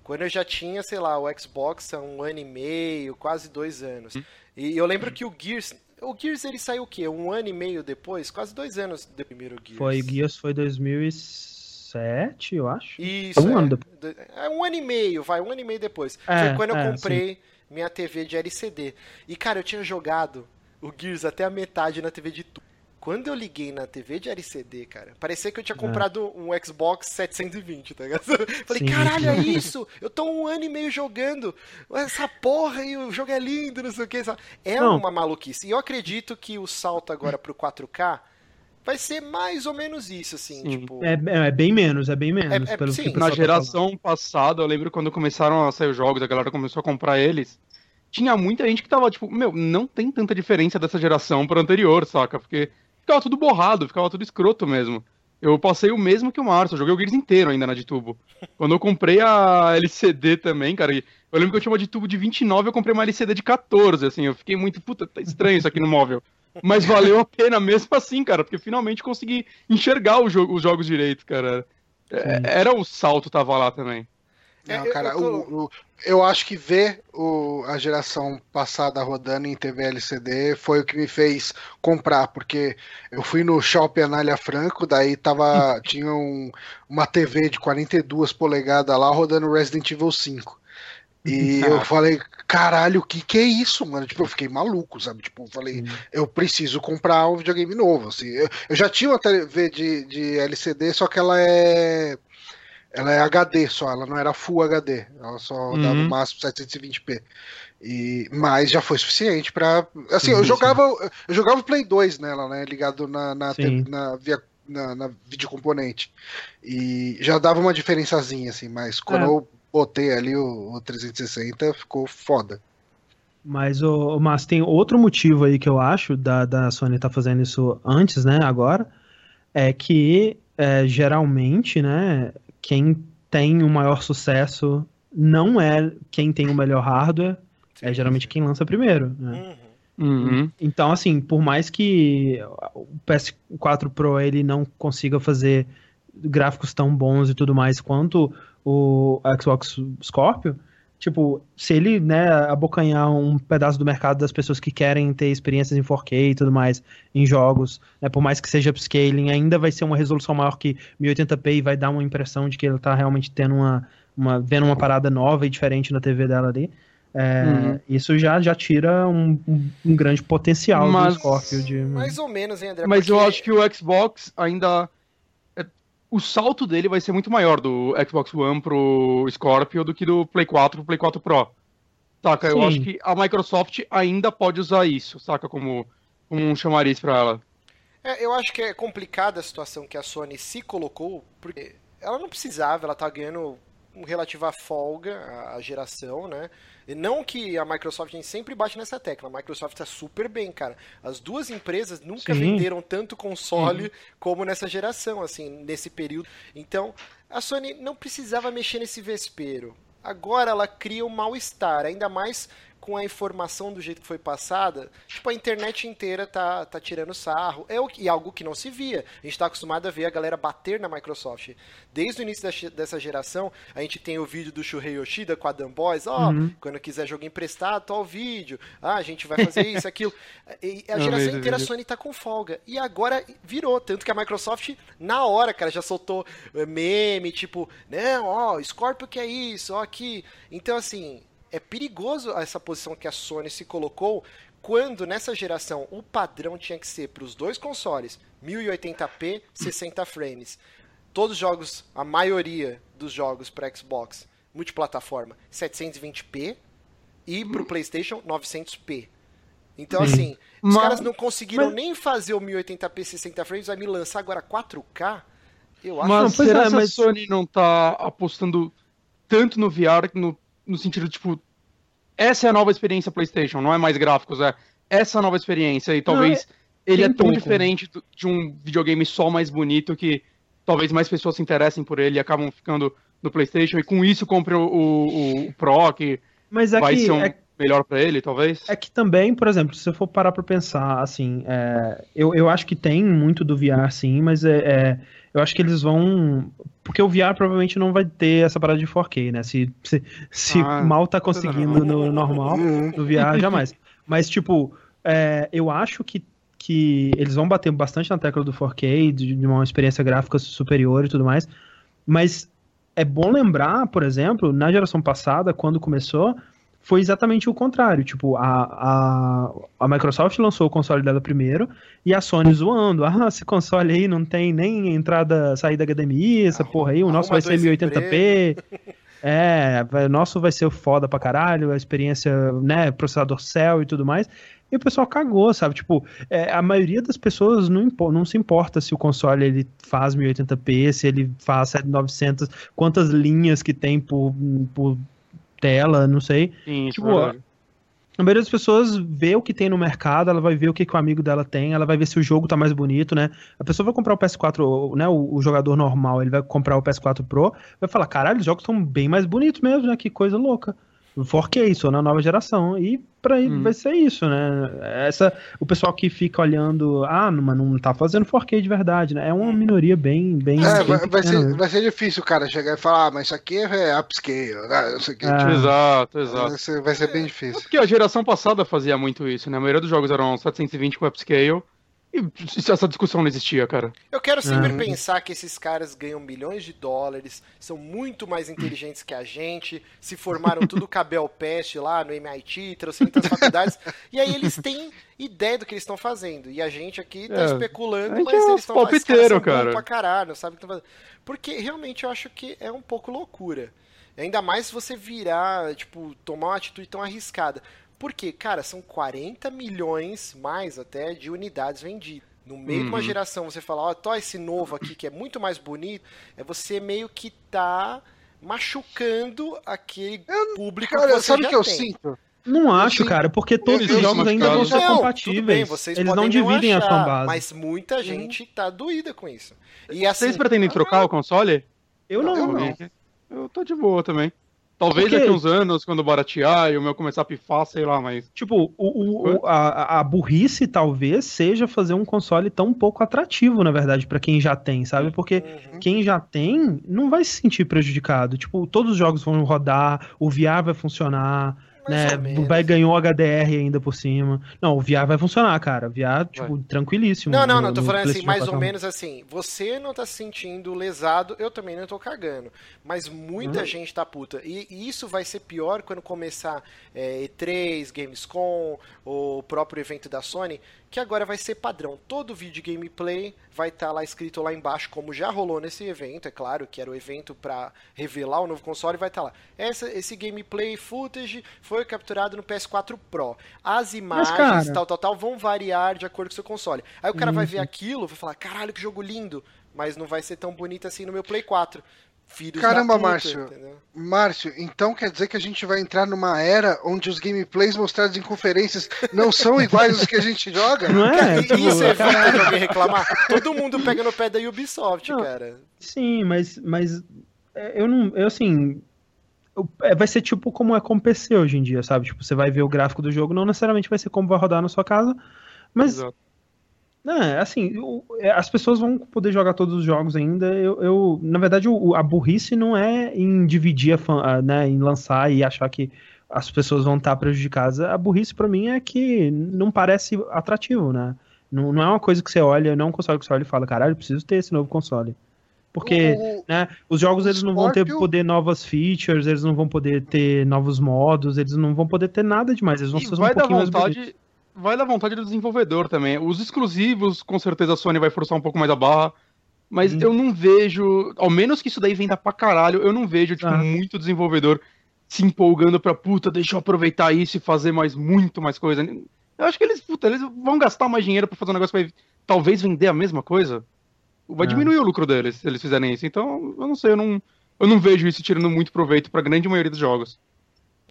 [SPEAKER 2] quando eu já tinha, sei lá, o Xbox há um ano e meio, quase dois anos. Hum. E eu lembro que o Gears o Gears ele saiu o quê? Um ano e meio depois? Quase dois anos do primeiro Gears.
[SPEAKER 4] Foi, Gears foi 2007, eu acho.
[SPEAKER 2] Isso. Um é, ano depois. É um ano e meio, vai, um ano e meio depois. É, foi quando eu é, comprei sim. minha TV de LCD. E, cara, eu tinha jogado o Gears até a metade na TV de tubo. Quando eu liguei na TV de LCD, cara, parecia que eu tinha é. comprado um Xbox 720, tá ligado? Falei, Sim. caralho, é isso? Eu tô um ano e meio jogando essa porra e o jogo é lindo, não sei o que. É não. uma maluquice. E eu acredito que o salto agora pro 4K vai ser mais ou menos isso, assim, tipo...
[SPEAKER 4] É, é, é, bem menos, é bem menos. É, é, pelo sim,
[SPEAKER 3] que Na tá geração tá passada, eu lembro quando começaram a sair os jogos, a galera começou a comprar eles, tinha muita gente que tava, tipo, meu, não tem tanta diferença dessa geração pro anterior, saca? Porque ficava tudo borrado, ficava tudo escroto mesmo. Eu passei o mesmo que o Márcio, eu joguei o Gears inteiro ainda na de tubo. Quando eu comprei a LCD também, cara, eu lembro que eu tinha uma de tubo de 29, eu comprei uma LCD de 14, assim, eu fiquei muito, puta, tá estranho isso aqui no móvel. Mas valeu a pena mesmo assim, cara, porque finalmente consegui enxergar jogo, os jogos direito, cara. É, era o salto tava lá também.
[SPEAKER 1] Não, cara, eu, tô... o, o, eu acho que ver o, a geração passada rodando em TV LCD foi o que me fez comprar, porque eu fui no Shopping Anália Franco, daí tava, tinha um, uma TV de 42 polegadas lá rodando Resident Evil 5. E eu falei, caralho, o que que é isso, mano? Tipo, eu fiquei maluco, sabe? Tipo, eu falei, eu preciso comprar um videogame novo, assim. Eu, eu já tinha uma TV de, de LCD, só que ela é ela é HD só, ela não era Full HD, ela só uhum. dava o máximo 720p. E, mas já foi suficiente para Assim, eu jogava eu jogava Play 2 nela, né? Ligado na, na, na, via, na, na videocomponente. E já dava uma diferençazinha, assim, mas quando é. eu botei ali o, o 360, ficou foda.
[SPEAKER 4] Mas, o, mas tem outro motivo aí que eu acho da, da Sony estar tá fazendo isso antes, né, agora, é que é, geralmente, né, quem tem o maior sucesso não é quem tem o melhor hardware, sim, é geralmente sim. quem lança primeiro, né? Uhum. Uhum. Então, assim, por mais que o PS4 Pro ele não consiga fazer gráficos tão bons e tudo mais quanto o Xbox Scorpio, tipo, se ele, né, abocanhar um pedaço do mercado das pessoas que querem ter experiências em 4K e tudo mais em jogos, né, por mais que seja upscaling, ainda vai ser uma resolução maior que 1080p e vai dar uma impressão de que ele tá realmente tendo uma, uma vendo uma parada nova e diferente na TV dela ali. É, uhum. Isso já, já tira um, um, um grande potencial
[SPEAKER 3] mas,
[SPEAKER 4] do Scorpio. De...
[SPEAKER 2] Mais ou menos, hein, André?
[SPEAKER 3] Mas porque... eu acho que o Xbox ainda o salto dele vai ser muito maior do Xbox One pro Scorpio do que do Play 4 pro Play 4 Pro. Saca? Sim. Eu acho que a Microsoft ainda pode usar isso, saca? Como, como um chamariz pra ela.
[SPEAKER 2] É, eu acho que é complicada a situação que a Sony se colocou, porque ela não precisava, ela tá ganhando um relativa folga a geração, né? E não que a Microsoft a gente sempre bate nessa tecla, a Microsoft está super bem, cara. As duas empresas nunca Sim. venderam tanto console Sim. como nessa geração, assim, nesse período. Então, a Sony não precisava mexer nesse vespeiro. Agora ela cria um mal-estar, ainda mais com a informação do jeito que foi passada, tipo, a internet inteira tá, tá tirando sarro. É o, e algo que não se via. A gente tá acostumado a ver a galera bater na Microsoft. Desde o início da, dessa geração, a gente tem o vídeo do Shuhei Yoshida com a Dan Boys, ó, oh, uhum. quando quiser jogo emprestado, tá o vídeo. Ah, a gente vai fazer isso, aquilo. E a geração inteira a Sony tá com folga. E agora virou, tanto que a Microsoft, na hora, cara, já soltou eh, meme, tipo, não, ó, Scorpio que é isso, ó, aqui. Então, assim, é perigoso essa posição que a Sony se colocou quando nessa geração o padrão tinha que ser para os dois consoles 1080p 60 frames. Todos os jogos, a maioria dos jogos para Xbox multiplataforma 720p e para o PlayStation 900p. Então Sim. assim, os mas, caras não conseguiram mas... nem fazer o 1080p 60 frames, vai me lançar agora 4K.
[SPEAKER 3] Eu acho mas que será que a Sony não tá apostando tanto no VR no no sentido, tipo, essa é a nova experiência PlayStation, não é mais gráficos, é essa nova experiência. E talvez não, é... ele é tão pouco. diferente de um videogame só mais bonito que talvez mais pessoas se interessem por ele e acabam ficando no PlayStation. E com isso compre o, o, o Pro, que
[SPEAKER 4] Mas é
[SPEAKER 3] vai
[SPEAKER 4] que,
[SPEAKER 3] ser um
[SPEAKER 4] é...
[SPEAKER 3] melhor para ele, talvez.
[SPEAKER 4] É que também, por exemplo, se você for parar pra pensar, assim, é... eu, eu acho que tem muito do VR, sim, mas é, é eu acho que eles vão. Porque o VR provavelmente não vai ter essa parada de 4K, né? Se, se, se ah, mal tá conseguindo no normal, uhum. no VR, jamais. Mas, tipo, é, eu acho que, que eles vão bater bastante na tecla do 4K, de, de uma experiência gráfica superior e tudo mais. Mas é bom lembrar, por exemplo, na geração passada, quando começou, foi exatamente o contrário. Tipo, a, a, a Microsoft lançou o console dela primeiro e a Sony zoando. Ah, esse console aí não tem nem entrada, saída HDMI, essa porra aí, o nosso vai ser 1080p. É, o nosso vai ser foda pra caralho, a experiência, né, processador Cell e tudo mais. E o pessoal cagou, sabe? Tipo, é, a maioria das pessoas não, não se importa se o console ele faz 1080p, se ele faz 7900, quantas linhas que tem por, por tela, não sei. Sim, tipo, é a maioria das pessoas vê o que tem no mercado, ela vai ver o que, que o amigo dela tem, ela vai ver se o jogo tá mais bonito, né? A pessoa vai comprar o PS4, né? O, o jogador normal, ele vai comprar o PS4 Pro, vai falar, caralho, os jogos estão bem mais bonitos mesmo, né? Que coisa louca. 4K, isso, na nova geração. E para hum. vai ser isso, né? Essa, o pessoal que fica olhando, ah, mas não tá fazendo 4K de verdade, né? É uma minoria bem. bem
[SPEAKER 1] é, vai, vai, ser, né? vai ser difícil o cara chegar e falar, ah, mas isso aqui é upscale, né? Isso aqui,
[SPEAKER 3] é. Tipo, exato, exato. Vai
[SPEAKER 1] ser, vai ser bem difícil. É
[SPEAKER 3] porque a geração passada fazia muito isso, né? A maioria dos jogos eram 720 com upscale. E essa discussão não existia, cara.
[SPEAKER 2] Eu quero sempre uhum. pensar que esses caras ganham milhões de dólares, são muito mais inteligentes que a gente, se formaram tudo cabel peste lá no MIT, trocentas faculdades, e aí eles têm ideia do que eles estão fazendo. E a gente aqui tá é, especulando, mas é eles estão
[SPEAKER 3] fazendo cara.
[SPEAKER 2] pra caralho, sabe o que estão fazendo. Porque realmente eu acho que é um pouco loucura. Ainda mais se você virar, tipo, tomar uma atitude tão arriscada. Porque, cara, são 40 milhões mais até de unidades vendidas. No meio uhum. de uma uhum. geração, você falar, ó, oh, esse novo aqui que é muito mais bonito, é você meio que tá machucando aquele eu, público
[SPEAKER 1] cara,
[SPEAKER 2] que você
[SPEAKER 1] sabe
[SPEAKER 2] o
[SPEAKER 1] que eu sinto?
[SPEAKER 4] Não acho, assim, cara, porque todos os jogos ainda vão ser não, compatíveis. Bem, vocês Eles não dividem achar, a fanbase.
[SPEAKER 2] Mas muita gente tá doída com isso. E assim,
[SPEAKER 3] vocês pretendem trocar o console?
[SPEAKER 4] Eu não. Eu, não.
[SPEAKER 3] eu tô de boa também. Talvez Porque... daqui uns anos, quando baratear e o meu começar a pifar, sei lá, mas.
[SPEAKER 4] Tipo, o, o a, a, burrice talvez seja fazer um console tão pouco atrativo, na verdade, para quem já tem, sabe? Porque uhum. quem já tem não vai se sentir prejudicado. Tipo, todos os jogos vão rodar, o VR vai funcionar né? Vai ganhou HDR ainda por cima. Não, o VR vai funcionar, cara. VR, tipo, vai. tranquilíssimo.
[SPEAKER 2] Não, não, no, não, tô falando assim, mais ou menos assim. Você não tá se sentindo lesado, eu também não tô cagando. Mas muita uhum. gente tá puta. E, e, isso vai ser pior quando começar é, E3, Gamescom, o próprio evento da Sony que agora vai ser padrão. Todo vídeo gameplay vai estar tá lá escrito lá embaixo, como já rolou nesse evento, é claro, que era o evento para revelar o novo console, vai estar tá lá. Essa, esse gameplay footage foi capturado no PS4 Pro. As imagens, Mas, tal, tal, tal, vão variar de acordo com o seu console. Aí o cara uhum. vai ver aquilo, vai falar, caralho, que jogo lindo, mas não vai ser tão bonito assim no meu Play 4
[SPEAKER 1] filhos Caramba, puta, Márcio. Entendeu? Márcio, então quer dizer que a gente vai entrar numa era onde os gameplays mostrados em conferências não são iguais aos que a gente joga?
[SPEAKER 2] Não é? Tipo, isso é verdade alguém reclamar? Todo mundo pega no pé da Ubisoft, não, cara.
[SPEAKER 4] Sim, mas, mas é, eu não. Eu assim. É, vai ser tipo como é com PC hoje em dia, sabe? Tipo, você vai ver o gráfico do jogo, não necessariamente vai ser como vai rodar na sua casa, mas Exato. Não, é, assim, é, as pessoas vão poder jogar todos os jogos ainda. Eu, eu na verdade, a burrice não é em dividir, a, né, em lançar e achar que as pessoas vão estar prejudicadas. A burrice para mim é que não parece atrativo, né? Não, não é uma coisa que você olha, não é um console que você olha e fala, caralho, preciso ter esse novo console. Porque, o, né, os jogos eles não vão ter poder novas features, eles não vão poder ter novos modos, eles não vão poder ter nada demais, eles vão ser um pouquinho vontade, mais bonitos
[SPEAKER 3] vai da vontade do desenvolvedor também. Os exclusivos, com certeza a Sony vai forçar um pouco mais a barra. Mas hum. eu não vejo, ao menos que isso daí venda pra caralho, eu não vejo, tipo, ah. muito desenvolvedor se empolgando pra, puta, deixa eu aproveitar isso e fazer mais, muito mais coisa. Eu acho que eles, puta, eles vão gastar mais dinheiro pra fazer um negócio que vai talvez vender a mesma coisa. Vai ah. diminuir o lucro deles se eles fizerem isso. Então, eu não sei, eu não, eu não vejo isso tirando muito proveito pra grande maioria dos jogos.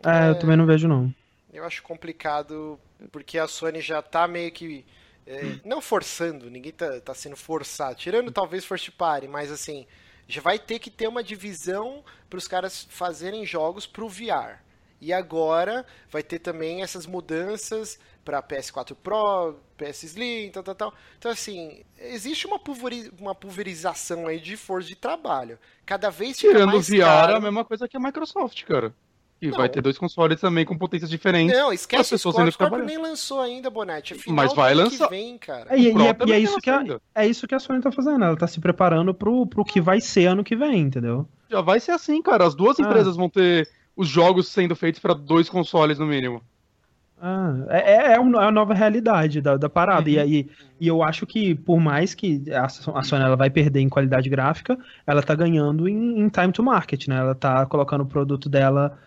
[SPEAKER 4] É, eu também não vejo, não.
[SPEAKER 2] Eu acho complicado porque a Sony já tá meio que. É, não forçando, ninguém tá, tá sendo forçado. Tirando talvez First Party, mas assim, já vai ter que ter uma divisão para os caras fazerem jogos pro VR. E agora vai ter também essas mudanças para PS4 Pro, PS Slim, tal, tal, tal. Então, assim, existe uma, pulveri uma pulverização aí de força de trabalho. Cada vez fica
[SPEAKER 3] Tirando
[SPEAKER 2] mais
[SPEAKER 3] o VR caro... é a mesma coisa que a Microsoft, cara. E não. vai ter dois consoles também com potências diferentes.
[SPEAKER 2] Não, esquece o Scorpio. Scorpio nem lançou ainda, Bonatti. É
[SPEAKER 3] Mas vai lançar.
[SPEAKER 4] Vem, cara. É, e, e, é, e é, isso que a, é isso que a Sony tá fazendo. Ela tá se preparando pro, pro que vai ser ano que vem, entendeu?
[SPEAKER 3] Já vai ser assim, cara. As duas ah. empresas vão ter os jogos sendo feitos para dois consoles no mínimo.
[SPEAKER 4] Ah, é, é, é, é a nova realidade da, da parada. Uhum. E, aí, e eu acho que, por mais que a, a Sony ela vai perder em qualidade gráfica, ela tá ganhando em, em time to market, né? Ela tá colocando o produto dela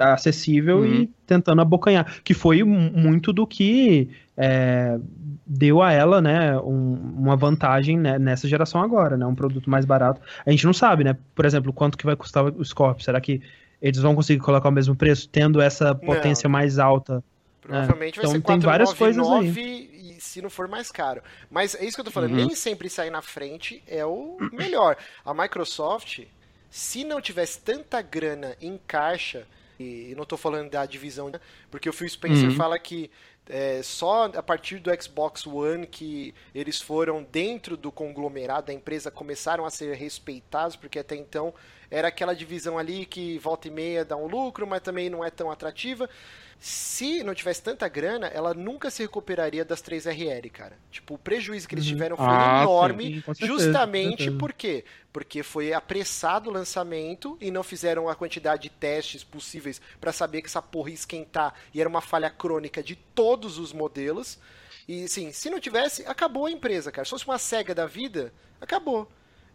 [SPEAKER 4] acessível uhum. e tentando abocanhar, que foi muito do que é, deu a ela, né, um, uma vantagem né, nessa geração agora, né, um produto mais barato. A gente não sabe, né, por exemplo, quanto que vai custar o Scorpio, será que eles vão conseguir colocar o mesmo preço, tendo essa potência não. mais alta?
[SPEAKER 2] Provavelmente é. vai então, ser 4, tem várias 9, coisas 9, aí. E se não for mais caro. Mas é isso que eu tô falando, uhum. nem sempre sair na frente é o melhor. A Microsoft, se não tivesse tanta grana em caixa e não estou falando da divisão, porque o Phil Spencer uhum. fala que é, só a partir do Xbox One que eles foram dentro do conglomerado da empresa começaram a ser respeitados, porque até então era aquela divisão ali que volta e meia dá um lucro, mas também não é tão atrativa se não tivesse tanta grana, ela nunca se recuperaria das 3RL, cara. Tipo, o prejuízo que eles uhum. tiveram foi ah, enorme, sim, justamente por quê? Porque foi apressado o lançamento e não fizeram a quantidade de testes possíveis para saber que essa porra ia esquentar e era uma falha crônica de todos os modelos. E sim, se não tivesse, acabou a empresa, cara. Se fosse uma cega da vida, acabou.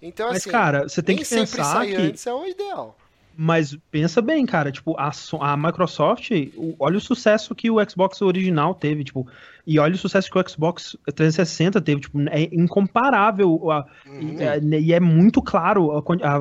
[SPEAKER 2] Então,
[SPEAKER 4] Mas,
[SPEAKER 2] assim,
[SPEAKER 4] cara, você tem que pensar que
[SPEAKER 2] antes é o ideal.
[SPEAKER 4] Mas pensa bem, cara, tipo, a, a Microsoft, o, olha o sucesso que o Xbox original teve, tipo, e olha o sucesso que o Xbox 360 teve, tipo, é incomparável a, uhum. e, é, e, é, muito claro a, a,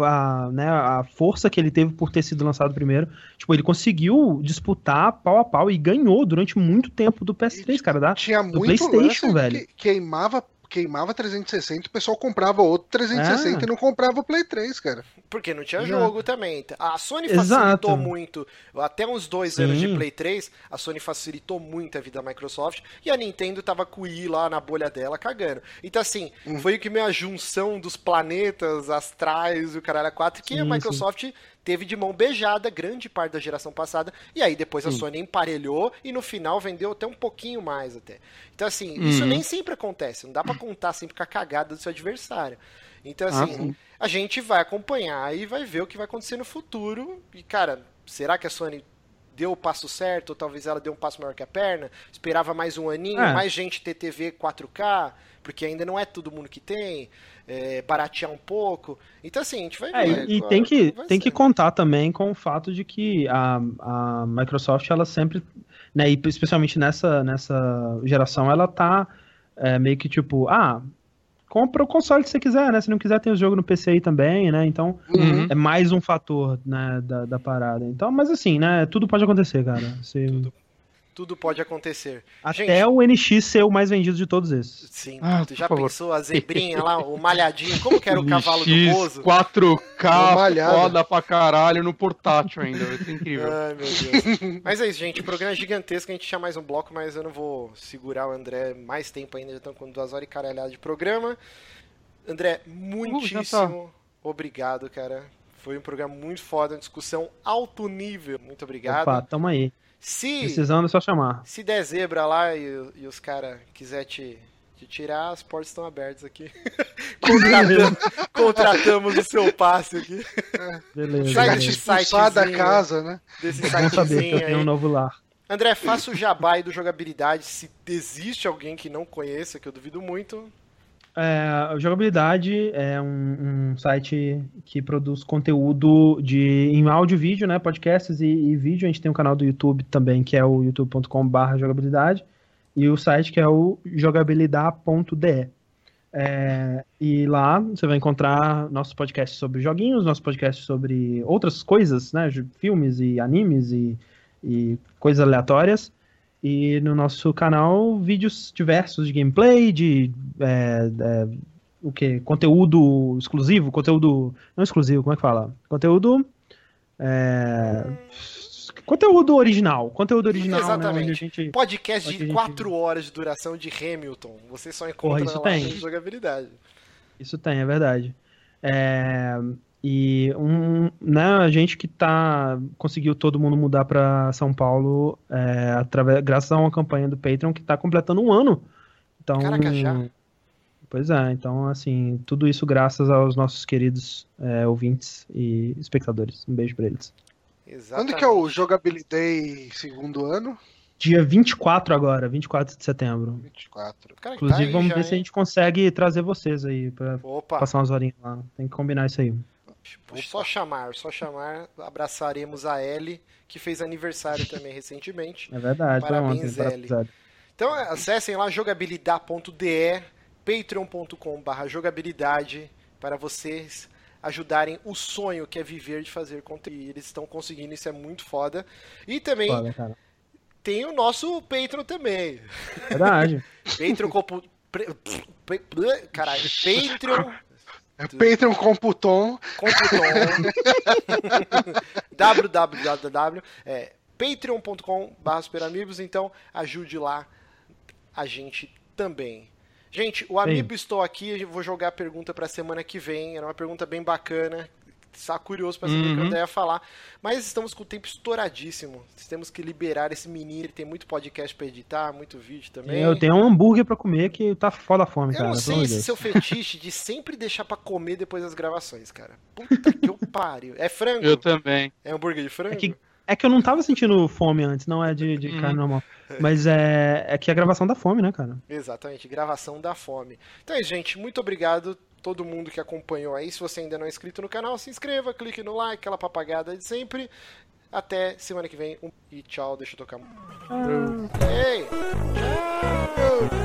[SPEAKER 4] a, né, a força que ele teve por ter sido lançado primeiro. Tipo, ele conseguiu disputar pau a pau e ganhou durante muito tempo do PS3, cara, da,
[SPEAKER 1] Tinha
[SPEAKER 4] do
[SPEAKER 1] muito PlayStation, velho. Que queimava queimava 360, o pessoal comprava outro 360 é. e não comprava o Play 3, cara.
[SPEAKER 2] Porque não tinha Exato. jogo também. A Sony facilitou Exato. muito, até uns dois Sim. anos de Play 3, a Sony facilitou muito a vida da Microsoft e a Nintendo tava com o Wii lá na bolha dela cagando. Então, assim, hum. foi que meio a junção dos planetas astrais e o caralho 4 que sim, a Microsoft sim teve de mão beijada grande parte da geração passada, e aí depois a Sim. Sony emparelhou e no final vendeu até um pouquinho mais até. Então assim, uhum. isso nem sempre acontece, não dá para contar sempre com a cagada do seu adversário. Então assim, ah, a gente vai acompanhar e vai ver o que vai acontecer no futuro. E cara, será que a Sony deu o passo certo, ou talvez ela deu um passo maior que a perna, esperava mais um aninho, é. mais gente ter TV 4K, porque ainda não é todo mundo que tem, é, baratear um pouco. Então, assim, a gente vai
[SPEAKER 4] é, ver. E, tem, que, tem que contar também com o fato de que a, a Microsoft, ela sempre, né, e especialmente nessa, nessa geração, ela tá é, meio que tipo, ah, compra o console que você quiser, né? Se não quiser, tem o jogo no PC aí também, né? Então, uhum. é mais um fator, né, da, da parada. Então, mas assim, né? Tudo pode acontecer, cara.
[SPEAKER 2] Se... Tudo tudo pode acontecer.
[SPEAKER 4] Até Gente, o NX ser o mais vendido de todos esses.
[SPEAKER 2] Sim, ah, tu já favor. pensou a zebrinha lá, o malhadinho, como que era o cavalo do Bozo?
[SPEAKER 3] 4K, foda pra caralho no portátil ainda, vai ser incrível. Ai, meu
[SPEAKER 2] Deus. mas é isso, gente, o programa é gigantesco, a gente tinha mais um bloco, mas eu não vou segurar o André mais tempo ainda, já estão com duas horas e caralhada de programa. André, muitíssimo uh, obrigado, cara. Foi um programa muito foda, uma discussão alto nível. Muito obrigado.
[SPEAKER 4] Opa, tamo aí.
[SPEAKER 2] Se,
[SPEAKER 4] Precisando é só chamar.
[SPEAKER 2] Se der zebra lá e, e os caras quiser te, te tirar, as portas estão abertas aqui. Contratamos, contratamos o seu passe aqui.
[SPEAKER 1] Beleza. Sai desse site da casa, né?
[SPEAKER 4] Desse é saber que aí. um novo lar.
[SPEAKER 2] André, faça o jabá do jogabilidade. Se existe alguém que não conheça, que eu duvido muito,
[SPEAKER 4] é, jogabilidade é um, um, site que produz conteúdo de, em áudio e vídeo, né? Podcasts e, e, vídeo. A gente tem um canal do YouTube também, que é o youtube.com.br jogabilidade. E o site que é o jogabilidade.de. É, e lá você vai encontrar nossos podcasts sobre joguinhos, nossos podcasts sobre outras coisas, né? Filmes e animes e, e coisas aleatórias. E no nosso canal, vídeos diversos de gameplay, de é, é, o que? Conteúdo exclusivo, conteúdo. Não exclusivo, como é que fala? Conteúdo. É, conteúdo original. Conteúdo original. Né,
[SPEAKER 2] Exatamente. Né, gente, Podcast de 4 gente... horas de duração de Hamilton. Você só encontra Porra,
[SPEAKER 4] isso tem.
[SPEAKER 2] jogabilidade.
[SPEAKER 4] Isso tem, é verdade. É, e um, né, a gente que tá conseguiu todo mundo mudar para São Paulo é, através, graças a uma campanha do Patreon que está completando um ano. Então,
[SPEAKER 2] Caraca, já.
[SPEAKER 4] Pois é, então assim, tudo isso graças aos nossos queridos é, ouvintes e espectadores. Um beijo para eles.
[SPEAKER 1] Exatamente. Quando que é o Jogability segundo ano?
[SPEAKER 4] Dia 24 agora, 24 de setembro.
[SPEAKER 1] 24.
[SPEAKER 4] Cara, Inclusive, tá vamos ver hein? se a gente consegue trazer vocês aí pra Opa. passar umas horinhas lá. Tem que combinar isso aí.
[SPEAKER 2] Só chamar, só chamar. Abraçaremos a Ellie, que fez aniversário também recentemente.
[SPEAKER 4] É verdade,
[SPEAKER 2] parabéns, Ellie. Então acessem lá jogabilidade.de, patreon.com.br jogabilidade para vocês ajudarem o sonho que é viver de fazer conteúdo. E eles estão conseguindo, isso é muito foda. E também foda, tem o nosso Patreon também.
[SPEAKER 4] Verdade.
[SPEAKER 2] Patreon. Caralho, Patreon.
[SPEAKER 1] É Patreon Computon.
[SPEAKER 2] Computon. www. É, patreon.com.br. Então, ajude lá a gente também. Gente, o amigo estou aqui, vou jogar a pergunta para a semana que vem. Era uma pergunta bem bacana. Está curioso para saber uhum. o que o André ia falar. Mas estamos com o tempo estouradíssimo. Temos que liberar esse menino. Ele tem muito podcast para editar, muito vídeo também.
[SPEAKER 4] Eu tenho um hambúrguer para comer que tá foda a fome,
[SPEAKER 2] eu
[SPEAKER 4] cara.
[SPEAKER 2] Eu não sei esse seu fetiche de sempre deixar para comer depois das gravações, cara. Puta que eu pariu. É frango?
[SPEAKER 3] Eu também.
[SPEAKER 2] É hambúrguer de frango?
[SPEAKER 4] É que, é que eu não tava sentindo fome antes, não é de, de uhum. carne normal. Mas é, é que a gravação da fome, né, cara?
[SPEAKER 2] Exatamente, gravação da fome. Então é gente, muito obrigado todo mundo que acompanhou aí. Se você ainda não é inscrito no canal, se inscreva, clique no like, aquela papagada de sempre. Até semana que vem. Um... E tchau, deixa eu tocar. Ei! Tchau!